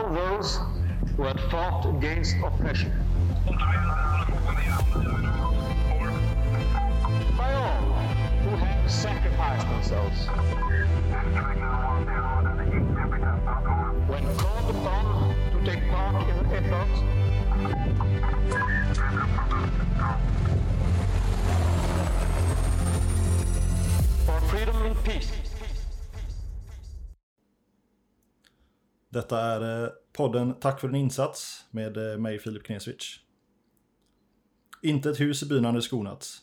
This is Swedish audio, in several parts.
all those who had fought against oppression. By all who have sacrificed themselves. When called upon to take part in the effort for freedom and peace. Detta är eh, podden Tack för din insats med eh, mig Filip Knesvich. Inte ett hus i byn hade skonats.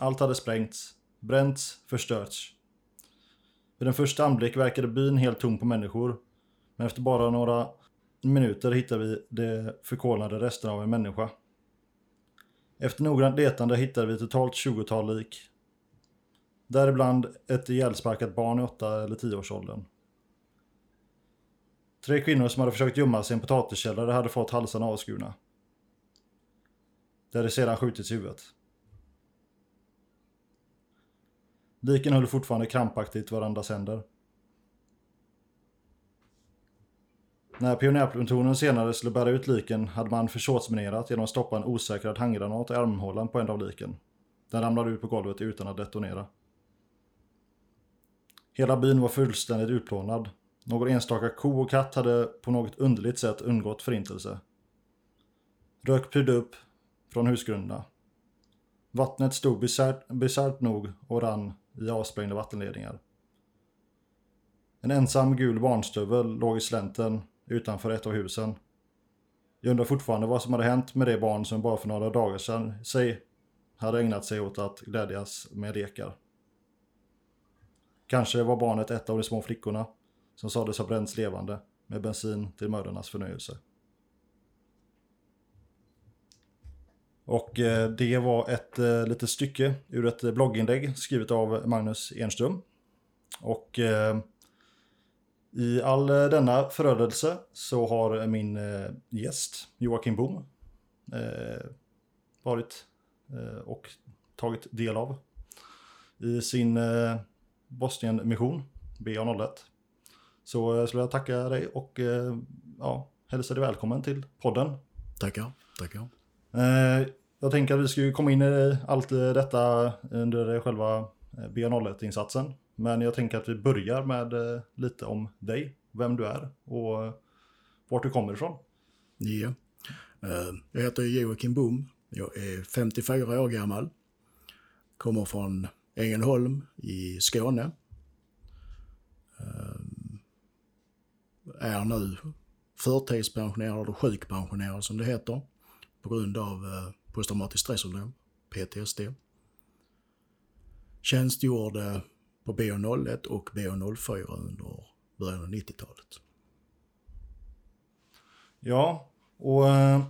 Allt hade sprängts, bränts, förstörts. Vid en första anblick verkade byn helt tom på människor. Men efter bara några minuter hittade vi de förkolnade resterna av en människa. Efter noggrant letande hittade vi totalt 20-tal lik. Däribland ett ihjälsparkat barn i 8 eller 10 årsåldern. Tre kvinnor som hade försökt gömma sig i en potatiskällare hade fått halsarna avskurna. De hade sedan skjutits i huvudet. Liken höll fortfarande krampaktigt varandras händer. När pionjärplutonen senare skulle bära ut liken hade man försåtsminerat genom att stoppa en osäkrad handgranat i armhålan på en av liken. Den ramlade ut på golvet utan att detonera. Hela byn var fullständigt utplånad. Någon enstaka ko och katt hade på något underligt sätt undgått förintelse. Rök pyrde upp från husgrunderna. Vattnet stod bisarrt, nog och rann i avsprängda vattenledningar. En ensam gul barnstövel låg i slänten utanför ett av husen. Jag undrar fortfarande vad som hade hänt med det barn som bara för några dagar sedan sig hade ägnat sig åt att glädjas med lekar. Kanske var barnet ett av de små flickorna som sades ha bränts levande med bensin till mördarnas förnöjelse. Och eh, det var ett eh, litet stycke ur ett blogginlägg skrivet av Magnus Enström. Och eh, i all denna förödelse så har min gäst Joakim Bohm varit och tagit del av i sin Bosnienmission Bosnien-mission BA01. Så jag skulle vilja tacka dig och eh, ja, hälsa dig välkommen till podden. Tackar, tackar. Eh, jag tänker att vi ska ju komma in i allt eh, detta under själva eh, BA01-insatsen. Men jag tänker att vi börjar med eh, lite om dig, vem du är och eh, vart du kommer ifrån. Ja. Eh, Jag heter Joakim Boom. Jag är 54 år gammal. Kommer från Ängelholm i Skåne. Är nu förtidspensionerad och sjukpensionerad som det heter. På grund av eh, posttraumatiskt stressyndrom, PTSD. Tjänstgjorde på BO01 och BO04 under början av 90-talet. Ja, och eh,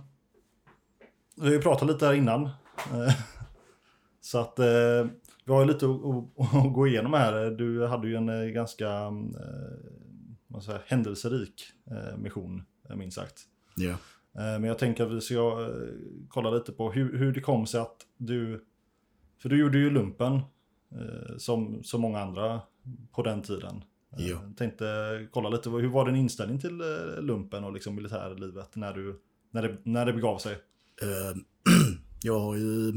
vi har ju pratat lite här innan. Eh, så att eh, vi har ju lite att, att, att gå igenom här. Du hade ju en eh, ganska mm, eh, vad säger, händelserik eh, mission, eh, minst sagt. Eh, Men jag tänker att vi ska eh, kolla lite på hur, hur det kom sig att du... För du gjorde ju lumpen som så många andra på den tiden. Eh, Ja. Tänkte kolla lite, hur var din inställning till lumpen och liksom militärlivet när, du, när, det, när det begav sig? Eh, jag har ju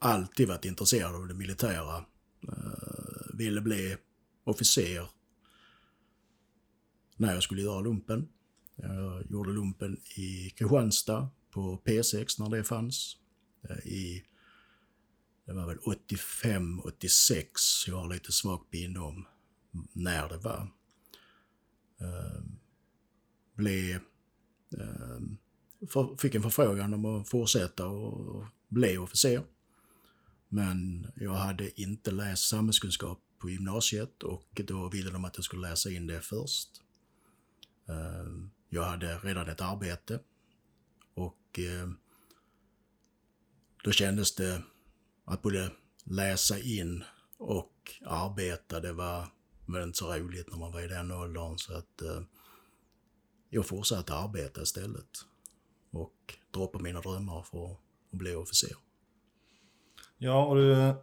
alltid varit intresserad av det militära. Ville bli officer när jag skulle göra lumpen. Jag gjorde lumpen i Kristianstad på P6 när det fanns. Eh, I, det var väl 85, 86. Jag har lite svagt minne om när det var. Ehm, blev ehm, fick en förfrågan om att fortsätta och bli officer. Men jag hade inte läst samhällskunskap på gymnasiet och då ville de att jag skulle läsa in det först. Eh, jag hade redan ett arbete och eh, då kändes det att både läsa in och arbeta, det var väl inte så roligt när man var i den åldern så att eh, jag fortsatte arbeta istället och droppa mina drömmar för att bli officer. Ja, och du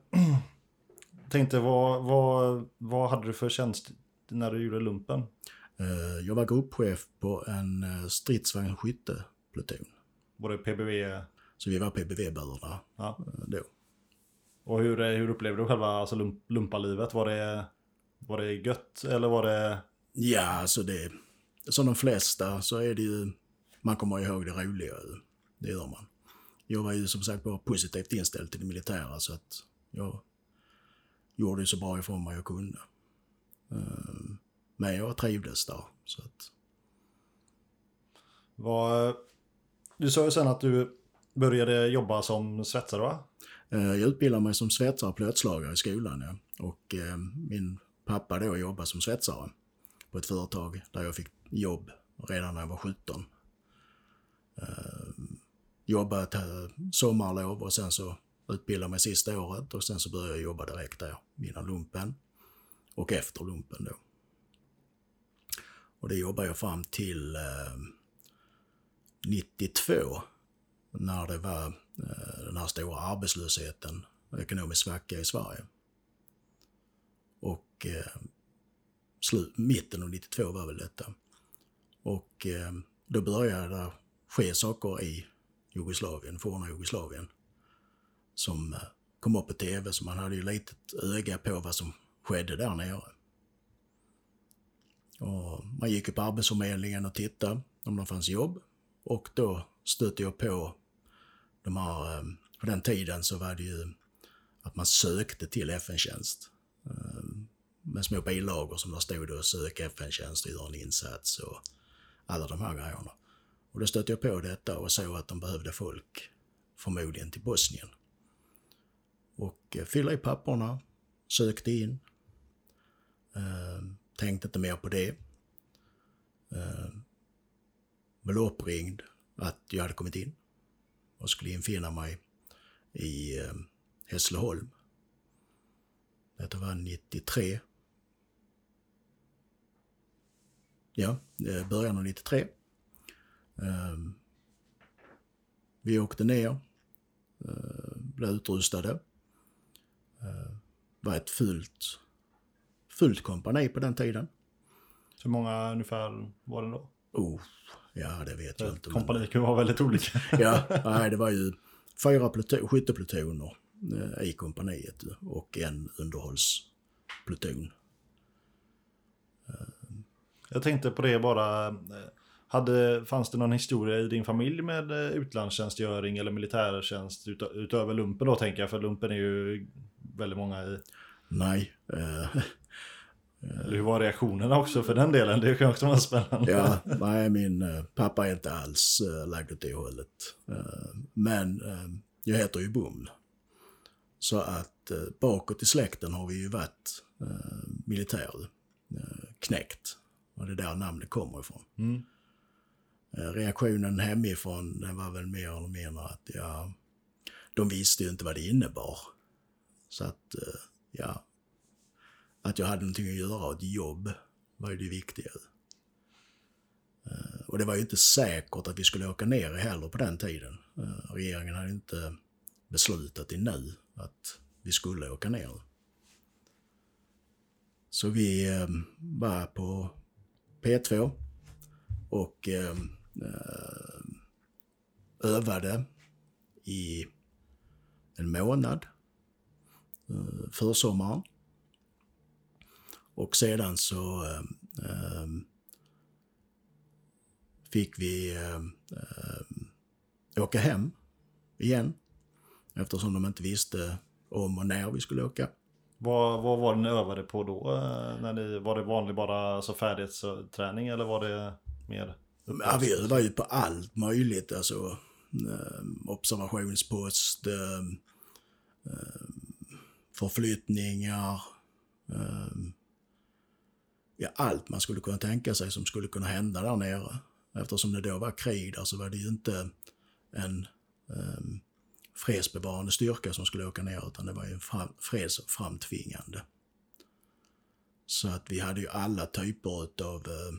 tänkte vad, vad, vad hade du för tjänst när du gjorde lumpen? Eh, Jag var gruppchef på en eh, stridsvagn skyttepluton. Var det PBV? Så vi var PBV-burna Ja. eh, då. Och hur, hur upplevde du själva alltså, lump, lumpalivet? Var det, var det gött eller var det... Ja, alltså det... Som de flesta så är det ju... Man kommer ihåg det roliga. ju. Det gör man. Jag var ju som sagt bara positivt inställd till det militära så att jag gjorde så bra ifrån mig jag kunde. Eh, Men jag trivdes där. Så att, Var, du sa ju sen att du började jobba som svetsare va? Eh, Jag utbildade mig som svetsare och plåtslagare i skolan. Ja. Och eh, min pappa då jobbade som svetsare på ett företag där jag fick jobb redan när jag var 17. Eh, jobbade ett sommarlov och sen så utbildade mig sista året och sen så började jag jobba direkt där innan lumpen och efter lumpen då. Och det jobbade jag fram till eh, 92 när det var eh, den här stora arbetslösheten och ekonomisk svacka i Sverige. Och eh, slut, mitten av 92 var väl detta. Och eh, då började det ske saker i Jugoslavien, forna Jugoslavien, som eh, kom upp på tv, så man hade ju litet öga på vad som skedde där nere. Och man gick på Arbetsförmedlingen och tittade om det fanns jobb. Och då stötte jag på de här, eh, på den tiden så var det ju att man sökte till FN-tjänst. Eh, med små bilagor som där stod och sök FN-tjänst och gör en insats och alla de här grejerna. Och då stötte jag på detta och såg att de behövde folk, förmodligen till Bosnien. Och eh, fyllde i papperna, sökte in. Tänkte inte mer på det. Eh, blev uppringd att jag hade kommit in och skulle infinna mig i eh, Hässleholm. Detta var 93. Ja, eh, början av 93. Eh, vi åkte ner, eh, blev utrustade. Det var ett fult fullt kompani på den tiden. Hur många ungefär var det då? Oh, ja det vet jag inte. Kompani kan vara väldigt olika. Ja, nej, det var ju fyra pluton, skytteplutoner eh, i kompaniet och en underhållspluton. Jag tänkte på det bara. eh, Hade, fanns det någon historia i din familj med eh, utlandstjänstgöring eller militärtjänst ut, utöver lumpen då tänker jag? För lumpen är ju väldigt många i. Nej, eh, Eller hur var reaktionerna också för den delen? Det kan också vara spännande. ja, nej, min eh, pappa är inte alls eh, lagd åt det hållet. Eh, men jag heter ju Buml. Så att bakåt i släkten har vi ju varit militär knäckt. Och det är där namnet kommer ifrån. Mm. Reaktionen hemifrån den var väl mer eller mindre att ja, de visste ju inte vad det innebar. Så att, ja, att jag hade någonting att göra och ett jobb var ju det viktiga. Eh, och det var ju inte säkert att vi skulle åka ner heller på den tiden. Eh, regeringen hade inte beslutat i nu att vi skulle åka ner. Så vi eh, var på P2 och övade i en månad försommaren. Och sedan så eh, eh, fick vi eh, eh, åka hem igen eftersom de inte visste om och när vi skulle åka. Vad, vad var det ni övade på då? eh, När ni, var det vanlig bara alltså färdighetsträning eller var det mer? Ja, vi övade ju på allt möjligt. Alltså observationspost, förflyttningar. Ja, allt man skulle kunna tänka sig som skulle kunna hända där nere. Eftersom det då var krig där så var det ju inte en um, fredsbevarande styrka som skulle åka ner utan det var ju en fram, fredsframtvingande. Så att vi hade ju alla typer av uh, eh,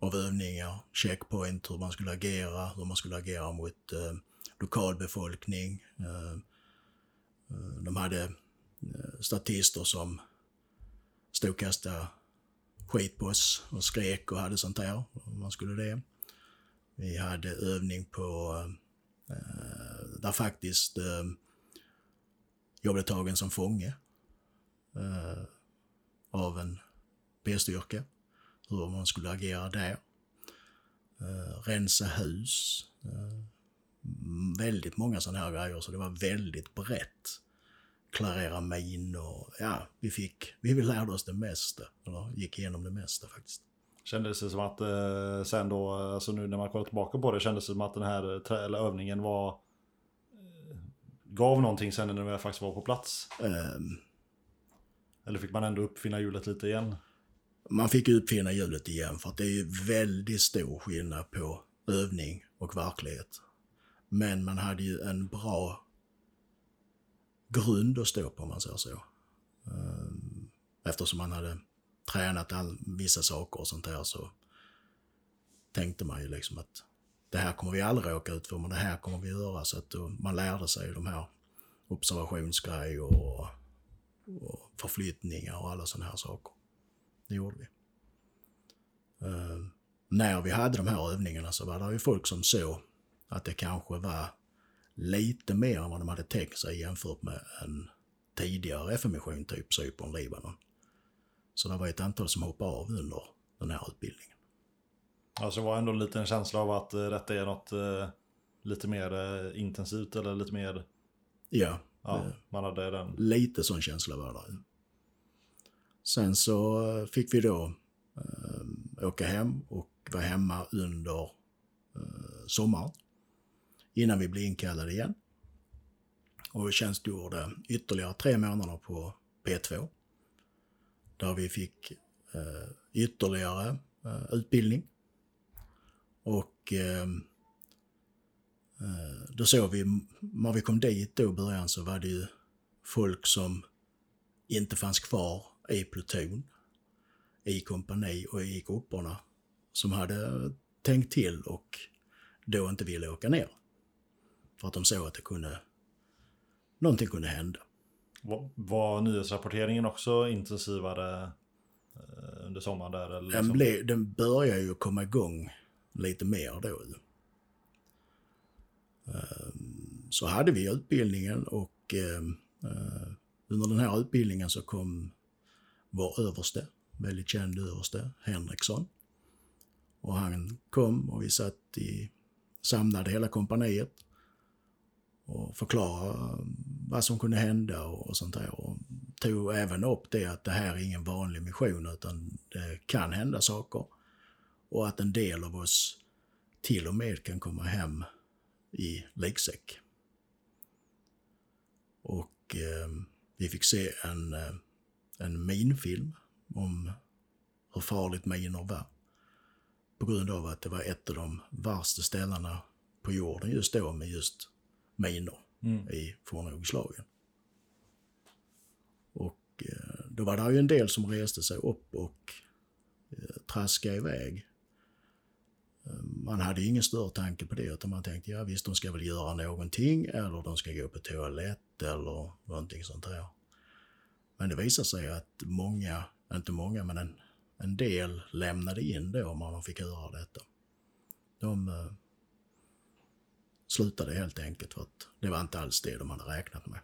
av övningar, checkpoint, hur man skulle agera, hur man skulle agera mot eh, lokalbefolkning. Ehm, eh, de hade eh, statister som stod och kastade skit på oss och skrek och hade sånt där, om man skulle det. Vi hade övning på, eh, där faktiskt eh, jag blev tagen som fånge eh, av en B-styrka. Hur man skulle agera där. Eh, rensa hus. Eh, väldigt många sådana här grejer, så det var väldigt brett. Klarera minor. Ja, vi fick, vi lärde oss det mesta. Eller gick igenom det mesta faktiskt. Kändes det som att eh, sen då, alltså nu när man kollar tillbaka på det, kändes det som att den här eh, trä- eller övningen var... Eh, gav någonting sen när det faktiskt var på plats? Ehm, Eller fick man ändå uppfinna hjulet lite igen? man fick uppfinna hjulet igen för att det är ju väldigt stor skillnad på övning och verklighet. Men man hade ju en bra grund att stå på om man säger så. Eh, eftersom man hade tränat all, vissa saker och sånt där så tänkte man ju liksom att det här kommer vi aldrig råka ut för, men det här kommer vi göra. Så att då, man lärde sig de här observationsgrejer och, och förflyttningar och alla sådana här saker. Det gjorde vi. Uh, när vi hade de här övningarna så var det ju folk som såg att det kanske var lite mer än vad de hade tänkt sig jämfört med en tidigare FN-mission, typ Cypern, Libanon. Så det var ett antal som hoppade av under den här utbildningen. Alltså det var ändå en liten känsla av att eh, detta är något eh, lite mer eh, intensivt eller lite mer... Ja, Ja, det- man hade den... lite sån känsla var det. Sen så eh, fick vi då eh, åka hem och vara hemma under eh, sommaren. Innan vi blev inkallade igen. Och tjänstgjorde ytterligare tre månader på P2. Där vi fick eh, ytterligare eh, utbildning. Och ehm, eh, då såg vi, när vi kom dit då i början så var det ju folk som inte fanns kvar i pluton, i kompani och i grupperna som hade tänkt till och då inte ville åka ner. För att de såg att det kunde, någonting kunde hända. Var, nyhetsrapporteringen också intensivare eh, under sommaren där? Eller Den, liksom? blev, den börjar ju komma igång lite mer då. Ehm, Så hade vi utbildningen och ehm, eh, under den här utbildningen så kom vår överste, väldigt känd överste, Henriksson. Och han kom och vi satt i, samlade hela kompaniet och förklarade vad som kunde hända och, och sånt där. Och tog även upp det att det här är ingen vanlig mission utan det kan hända saker. Och att en del av oss till och med kan komma hem i liksäck. Och eh, vi fick se en, eh, en minfilm om hur farligt minor var. På grund av att det var ett av de värsta ställena på jorden just då med just minor Mm. i forna Jugoslavien. Och eh, då var det ju en del som reste sig upp och eh, traskade iväg. Eh, Man hade ingen större tanke på det utan man tänkte ja visst de ska väl göra någonting eller de ska gå på toalett eller någonting sånt där. Men det visade sig att många, inte många men en, en del lämnade in då om man fick höra detta. De slutade helt enkelt för att det var inte alls det de hade räknat med.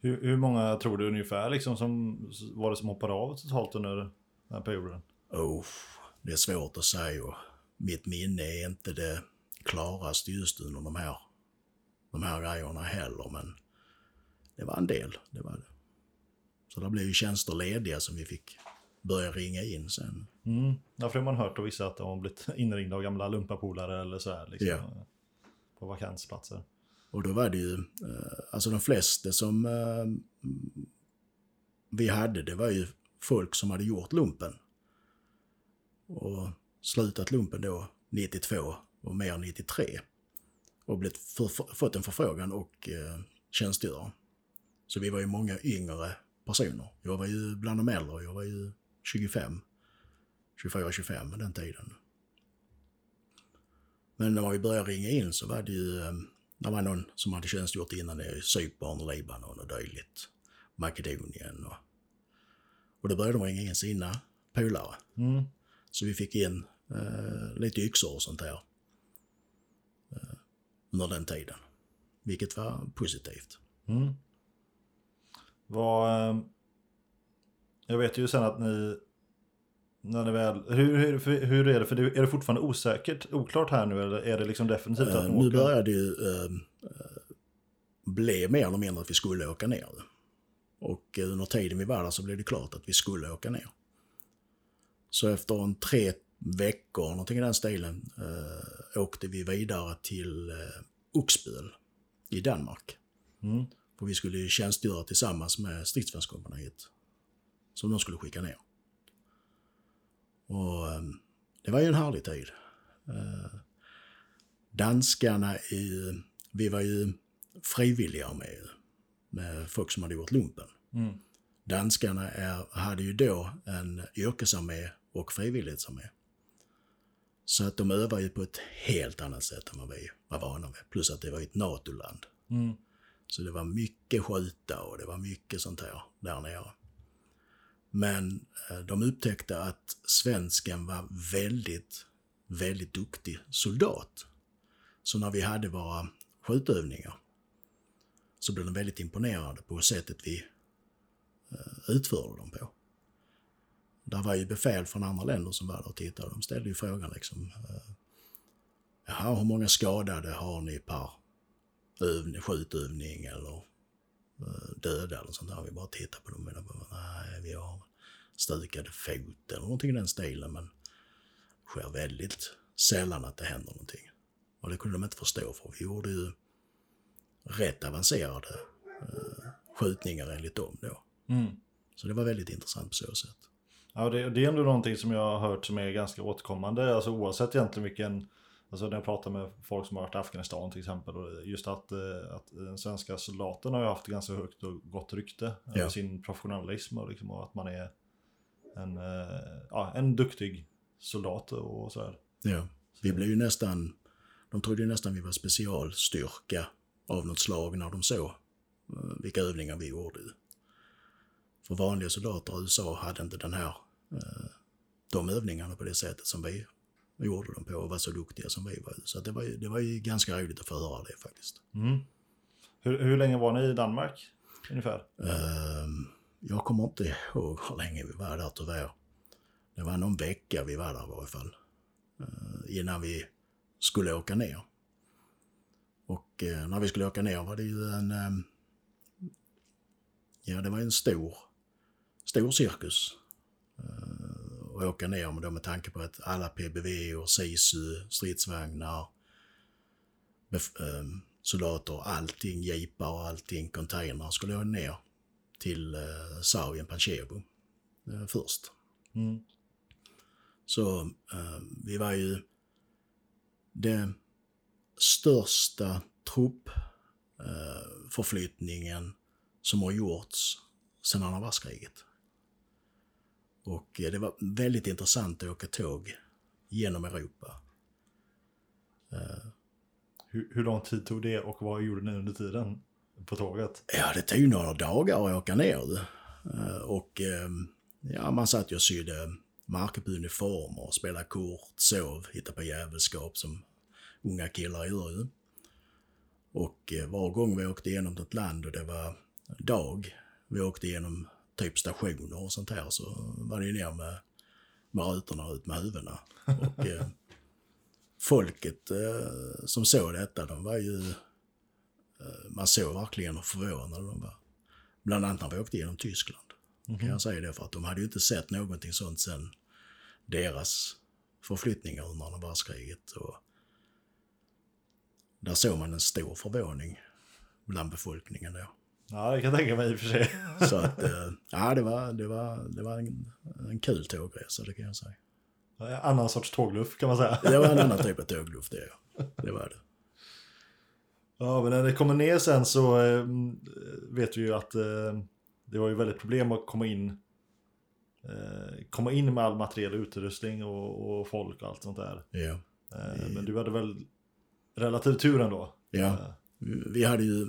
Hur, hur många tror du ungefär liksom som var det som hoppade av totalt under den här perioden? Oh, det är svårt att säga mitt minne är inte det klaraste just under de här, de här grejerna heller, men det var en del, det var det. Så det blev ju tjänster lediga som vi fick börja ringa in sen. Mm. Ja, för det har man hört av vissa att de har blivit inringda av gamla lumpapolare eller så här. Liksom, Ja. På vakansplatser. Och då var det ju, eh, alltså de flesta som eh, vi hade, det var ju folk som hade gjort lumpen. Och slutat lumpen då 92 och mer 93. Och blivit för, för, fått en förfrågan och eh, tjänstgöra. Så vi var ju många yngre personer. Jag var ju bland de äldre, jag var ju 25, 24-25 den tiden. Men när vi började ringa in så var det ju, eh, det var någon som hade tjänstgjort innan i Cypern, Libanon och dylikt. Makedonien och... Och då började de ringa in sina polare. Mm. Så vi fick in eh, lite yxor och sånt där. Eh, under den tiden. Vilket var positivt. Mm. Vad... eh, Jag vet ju sen att ni... När ni väl... Hur, hur, hur är det? För det, är det fortfarande osäkert, oklart här nu eller är det liksom definitivt att Eh, nu åker? började det ju eh, eh, bli mer eller mindre att vi skulle åka ner. Och eh, under tiden vi var där så blev det klart att vi skulle åka ner. Så efter en tre veckor, någonting i den stilen, eh, åkte vi vidare till eh, Oxböl i Danmark. Mm. För vi skulle tjänstgöra tillsammans med stridsvagnskompaniet. Som de skulle skicka ner. Och eh, det var ju en härlig tid. Eh, danskarna, i, vi var ju frivilliga med, med folk som hade gjort lumpen. Mm. Danskarna är, hade ju då en yrkesarmé och frivillighetsarmé. Så att de övar ju på ett helt annat sätt än vad vi var vana vid. Plus att det var ett NATO-land. Mm. Så det var mycket skjuta och det var mycket sånt här där nere. Men eh, de upptäckte att svensken var väldigt, väldigt duktig soldat. Så när vi hade våra skjutövningar så blev de väldigt imponerade på sättet vi eh, utförde dem på. Där var ju befäl från andra länder som var där och tittade. De ställde ju frågan liksom. Eh, Jaha, hur många skadade har ni per övning, skjutövning eller döda eller sånt där. Vi bara tittar på dem och bara, nej, vi har stukade fot eller någonting i den stilen. Men det sker väldigt sällan att det händer någonting. Och det kunde de inte förstå för vi gjorde ju rätt avancerade eh, skjutningar enligt dem då. Mm. Så det var väldigt intressant på så sätt. Ja, det, det är ändå någonting som jag har hört som är ganska återkommande. Alltså oavsett egentligen vilken... Alltså när jag pratar med folk som har varit i Afghanistan till exempel. Och just att, eh, att den svenska soldaten har ju haft ganska högt och gott rykte. Ja. Sin professionalism och, liksom, och att man är en, eh, ja, en duktig soldat och sådär. Ja, vi blev ju nästan, de trodde ju nästan vi var specialstyrka av något slag när de såg eh, vilka övningar vi gjorde. För vanliga soldater i USA hade inte den här, eh, de övningarna på det sättet som vi gjorde dem på och var så duktiga som vi var. Så det, var ju, det var ju ganska roligt att få höra det faktiskt. Mm. Hur, hur länge var ni i Danmark? Ungefär? Ehm, jag kommer inte ihåg hur länge vi var där tyvärr. Det var någon vecka vi var där i varje fall. Eh, innan vi skulle åka ner. Och eh, när vi skulle åka ner var det ju en... ehm, ja, det var en stor, stor cirkus. Uh, att åka ner med, då med tanke på att alla PBV och SISU, stridsvagnar, ehm, soldater, allting, jeepar och allting, containrar skulle jag ner till eh, Sauvien Panchevo eh, först. Mm. Så eh, vi var ju den största truppförflyttningen eh, som har gjorts sedan andra världskriget. Och eh, det var väldigt intressant att åka tåg genom Europa. Hur, hur lång tid tog det och vad gjorde ni under tiden på tåget? Ja, det tog några dagar att åka ner. Eh, Och eh, ja, man satt ju och sydde märken på uniformer, spelade kort, sov, hittade på jävelskap som unga killar gör ju. Och eh, var gång vi åkte igenom ett land och det var dag, vi åkte igenom typ stationer och sånt här så var det ju ner med, med rutorna ut med huvudena. Och eh, folket eh, som såg detta, de var ju man såg verkligen hur förvånade de var. Bland annat när vi åkte genom Tyskland. Kan jag säga det för att de hade ju inte sett någonting sånt sen deras förflyttningar under andra världskriget. Och där såg man en stor förvåning bland befolkningen då. Ja, det kan jag tänka mig i och för sig. Så att, eh, ja det var, det var, det var en, en kul tågresa, det kan jag säga. Annan sorts tågluff kan man säga. Det var en annan typ av tågluft det, ja. Det var det. Ja, men när det kommer ner sen så eh, vet vi ju att eh, det var ju väldigt problem att komma in eh, komma in med all materiell utrustning och, och folk och allt sånt där. Ja. Men du hade väl relativt tur ändå? Ja. Vi hade ju...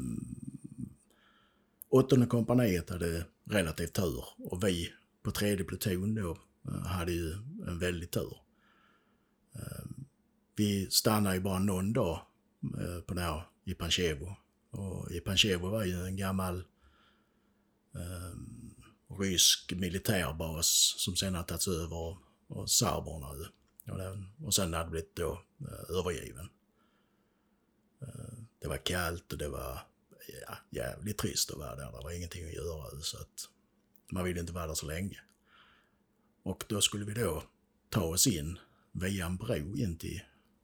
Åttonde kompaniet hade relativt tur och vi på tredje pluton då eh, hade ju en väldig tur. Eh, vi stannade ju bara någon dag eh, på den här i Panchevo. Och i Panchevo var ju en gammal eh, rysk militärbas som sen har tagits över av serberna. Och, den, och sen hade blivit då eh, övergiven. Eh, det var kallt och det var ja, jävligt trist att vara där. Det var ingenting att göra så att man ville inte vara där så länge. Och då skulle vi då ta oss in via en bro in till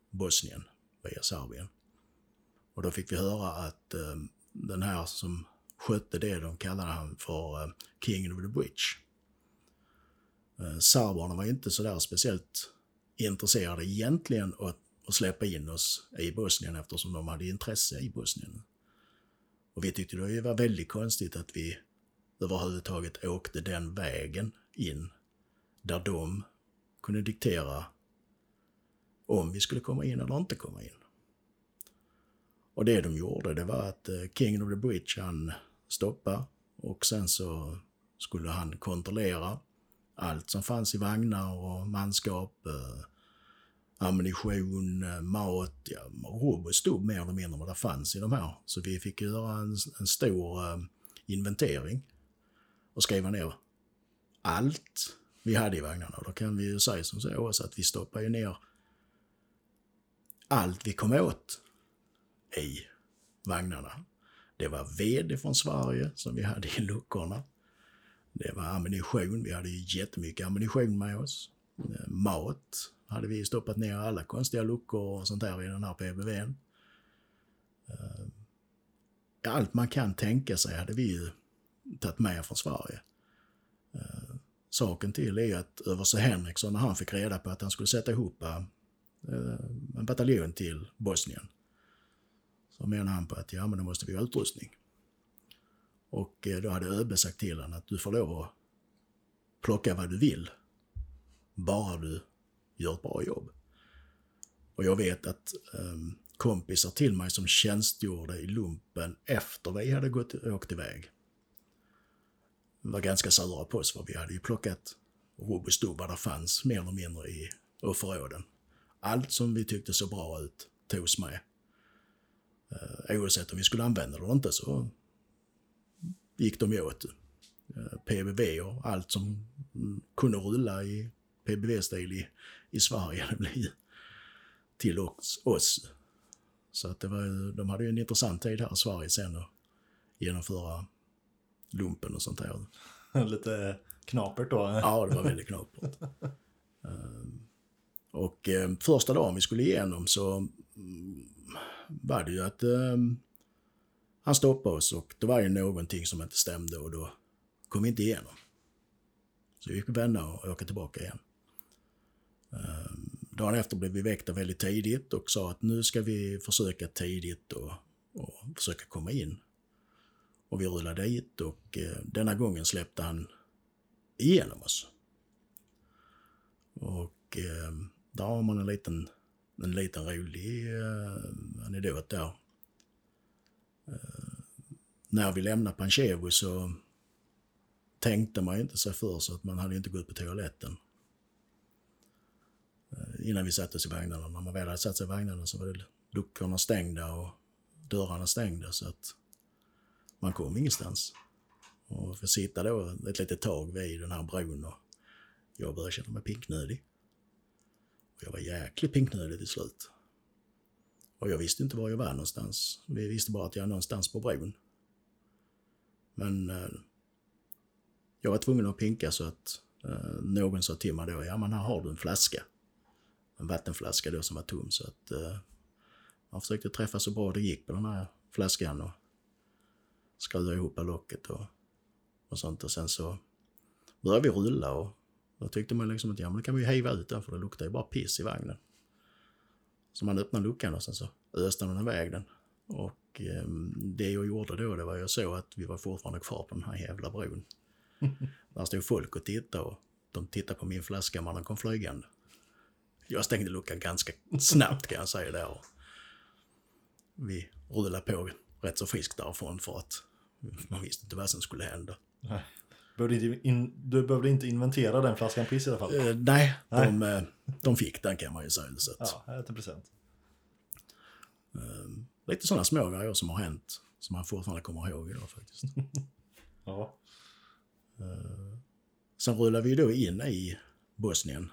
Bosnien, via Serbien. Och då fick vi höra att eh, den här som skötte det, de kallade han för eh, King of the Bridge. Eh, serberna var inte sådär speciellt intresserade egentligen att, att släppa in oss i Bosnien eftersom de hade intresse i Bosnien. Och vi tyckte det var väldigt konstigt att vi överhuvudtaget åkte den vägen in där de kunde diktera om vi skulle komma in eller inte komma in. Och det de gjorde det var att eh, King of the Bridge han stoppade och sen så skulle han kontrollera allt som fanns i vagnar och manskap, eh, ammunition, eh, mat, ja, Robot stod mer eller mindre vad det fanns i de här. Så vi fick göra en, en stor eh, inventering och skriva ner allt vi hade i vagnarna. Och då kan vi ju säga som så också att vi stoppade ju ner allt vi kom åt i vagnarna. Det var ved från Sverige som vi hade i luckorna. Det var ammunition, vi hade ju jättemycket ammunition med oss. Eh, mat hade vi stoppat ner alla konstiga luckor och sånt där i den här PBVn. Eh, allt man kan tänka sig hade vi ju tagit med från Sverige. Eh, saken till är att överste Henriksson, när han fick reda på att han skulle sätta ihop eh, en bataljon till Bosnien, så menade han på att ja, men då måste vi ha utrustning. Och då hade ÖB sagt till honom att du får lov att plocka vad du vill. Bara du gör ett bra jobb. Och jag vet att um, kompisar till mig som tjänstgjorde i lumpen efter vi hade gått, åkt iväg var ganska sura på oss för vi hade ju plockat Robustub vad det fanns mer eller mindre i förråden. Allt som vi tyckte så bra ut togs med. Uh, oavsett om vi skulle använda det eller inte så gick de ju åt. Eh, PBB och allt som mm, kunde rulla i PBV-stil i, i Sverige, det blev till oss. Så att det var, de hade ju en intressant tid här i Sverige sen att genomföra lumpen och sånt där. Lite knapert då? Ja, det var väldigt knapert. Ehm, och eh, första dagen vi skulle igenom så mm, var det ju att ehm, han stoppade oss och det var ju någonting som inte stämde och då kom vi inte igenom. Så vi fick vända och åka tillbaka igen. Eh, dagen efter blev vi väckta väldigt tidigt och sa att nu ska vi försöka tidigt och, och försöka komma in. Och vi rullade dit och eh, denna gången släppte han igenom oss. Och eh, där har man en liten, en liten rolig eh, anekdot där. Eh, när vi lämnade Panchevo så tänkte man inte sig för så att man hade inte gått på toaletten. Eh, innan vi satte oss i vagnarna. När man väl hade satt sig i vagnarna så var det luckorna stängda och dörrarna stängda så att man kom ingenstans. Och för sitta då ett litet tag vid den här bron och jag började känna mig pinknödig. Och jag var jäkligt pinknödig till slut. Och jag visste inte var jag var någonstans. Vi visste bara att jag var någonstans på bron. Men eh, jag var tvungen att pinka så att eh, någon sa till mig då, ja men här har du en flaska. En vattenflaska då som var tom så att eh, man försökte träffa så bra det gick på den här flaskan och skruva ihop locket och, och sånt och sen så började vi rulla och då tyckte man liksom att ja men då kan vi ju hiva ut den för det luktar ju bara piss i vagnen. Så man öppnade luckan och sen så öste man iväg den. Och eh, det jag gjorde då, det var jag så att vi var fortfarande kvar på den här jävla bron. Där stod folk och tittade och de tittade på min flaska när den kom flygande. Jag stängde luckan ganska snabbt kan jag säga där. Vi rullade på rätt så friskt därifrån för att man visste inte vad som skulle hända. Nej. in, du behövde inte inventera den flaskan piss i alla fall. Eh, nej, De, eh, de fick den kan man ju säga. Så att, Ja, till present. Lite sådana små grejer som har hänt. Som man fortfarande kommer ihåg idag faktiskt. Ja. Sen rullade vi då in i Bosnien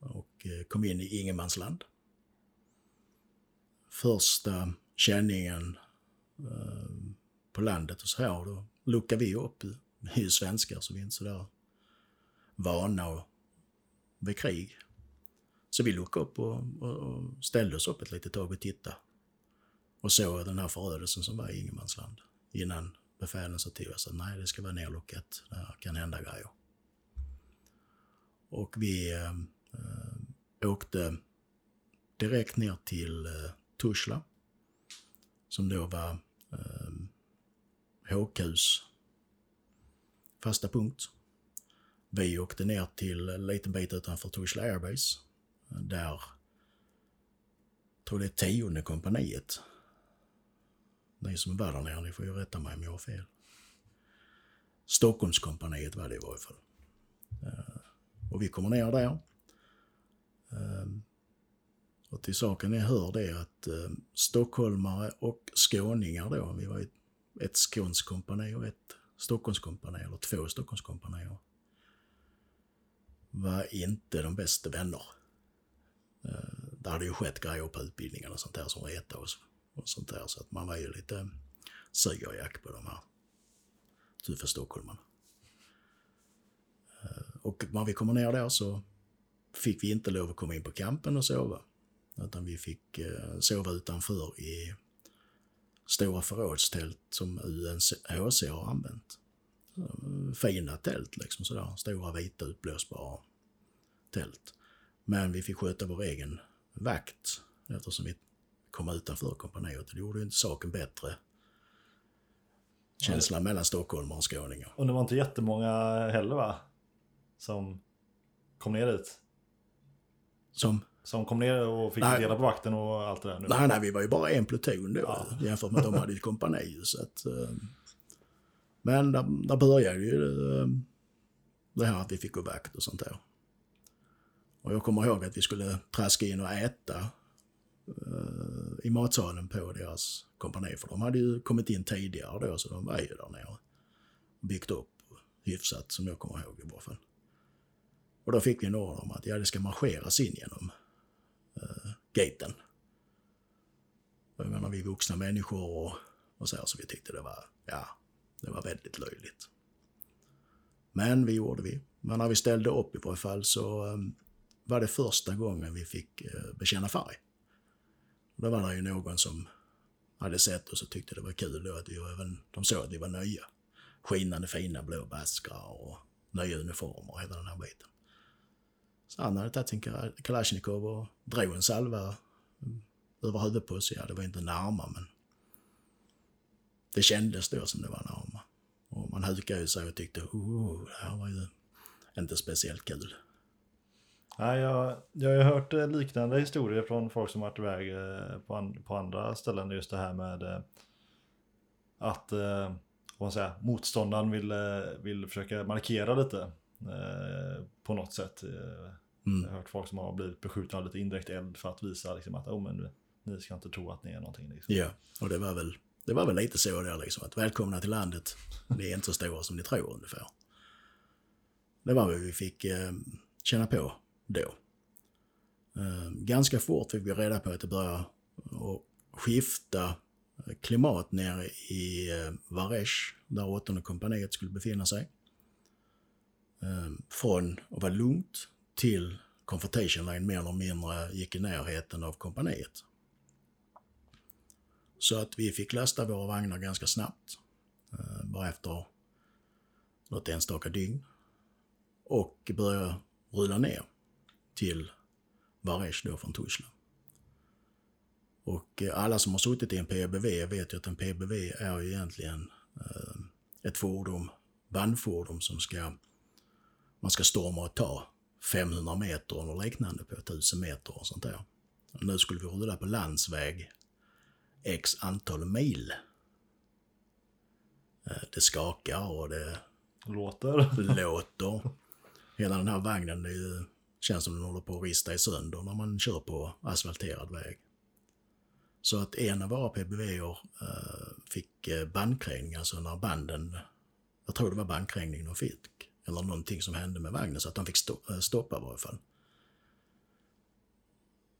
och Eh, kom in i ingenmansland. Första känningen eh, på landet och så här, då luckade vi upp. Vi är ju svenskar så vi är inte sådär vana vid krig. Så vi luckade upp och, och, och ställde oss upp ett litet tag och tittade. Och såg den här förödelsen som var i ingenmansland. Innan befälen sa till oss att nej, det ska vara nerluckat. Det här kan hända grejer. Och vi eh, åkte direkt ner till eh, Tushla, Som då var eh, HQs fasta punkt. Vi åkte ner till eh, en liten bit utanför Tushla Airbase. Eh, där, tror det är tionde kompaniet. Ni som var där nere, ni får ju rätta mig om jag har fel. Stockholmskompaniet var det i varje fall. Eh, och vi kommer ner där. Ehm, och till saken jag hör det att eh, stockholmare och skåningar då, vi var ett, ett skånskt kompani och ett Stockholmskompani, eller två Stockholmskompanier, var inte de bästa vänner. Eh, Det hade ju skett grejer på utbildningen och sånt där som retade oss. Och sånt där, så att man var ju lite sygerjack på de här tuffa stockholmarna. Ehm, och när vi kommer ner där så fick vi inte lov att komma in på campen och sova. Utan vi fick eh, sova utanför i stora förrådstält som UNHCR har använt. Eh, Fina tält liksom sådär, stora vita utblåsbara tält. Men vi fick sköta vår egen vakt eftersom vi kom utanför kompaniet. Det gjorde ju inte saken bättre. Känslan mellan stockholmare och skåningar. Och det var inte jättemånga heller va? Som kom ner dit. Som Som kom ner och fick Nej. dela på vakten och allt det där. Nu. Nej, nej, vi var ju bara en pluton då Ja. jämfört med att de hade ett kompani. Så att, eh, men där, där började ju eh, det här att vi fick gå vakt och sånt där. Och jag kommer ihåg att vi skulle traska in och äta eh, i matsalen på deras kompani. För de hade ju kommit in tidigare då, så de var ju där nere. Byggt upp hyfsat, som jag kommer ihåg i varje fall. Och då fick vi en order om att ja, det ska marscheras in genom eh, gaten. Och Jag menar, vi vuxna människor och, och så här, så vi tyckte det var, ja, det var väldigt löjligt. Men vi gjorde vi. Men när vi ställde upp i varje fall så um, var det första gången vi fick uh, bekänna färg. Och då var det ju någon som hade sett oss och tyckte det var kul då att vi var, även, de såg att vi var nya. Skinande fina blå baskrar och nya uniformer och hela den här biten. Så han hade tagit sin Kalashnikov och drog en salva över huvudet på oss. Ja, det var inte närma, men det kändes då som det var närma. Och man hukade ju sig och tyckte, oh, det här var ju inte speciellt kul. Nej, jag, jag har ju hört eh, liknande historier från folk som varit iväg eh, på, an, på andra ställen. Just det här med eh, att vad man säger, motståndaren vill, vill försöka markera lite eh, på något sätt. Eh, Mm. Jag har hört folk som har blivit beskjutna av lite indirekt eld för att visa liksom, att oh, men, ni ska inte tro att ni är någonting. Liksom. Ja, och det var väl, det var väl lite så där liksom, att välkomna till landet, ni är inte så stora som ni tror ungefär. Det var vad vi fick eh, känna på då. Eh, ganska fort fick vi reda på att det började att skifta klimat nere i eh, Varesh, där åttonde kompaniet skulle befinna sig. Eh, från att vara lugnt till confrontation line mer eller mindre gick i närheten av kompaniet. Så att vi fick lasta våra vagnar ganska snabbt. eh, Bara efter något enstaka dygn. Och börja rulla ner till Varesh då från Tuzla. Och eh, alla som har suttit i en PBV vet ju att en PBV är ju egentligen ehm, ett fordon, bandfordon som ska, man ska storma och ta 500 meter eller liknande på 1000 meter och sånt där. Och nu skulle vi rulla på landsväg x antal mil. Eh, Det skakar och det Låter. låter. Hela den här vagnen det ju, känns som den håller på att rista i sönder när man kör på asfalterad väg. Så att en av våra PBV eh, fick eh, bandkrängning, alltså när banden, jag tror det var bandkrängning de fick, eller någonting som hände med vagnen så att de fick eh, stoppa i varje fall.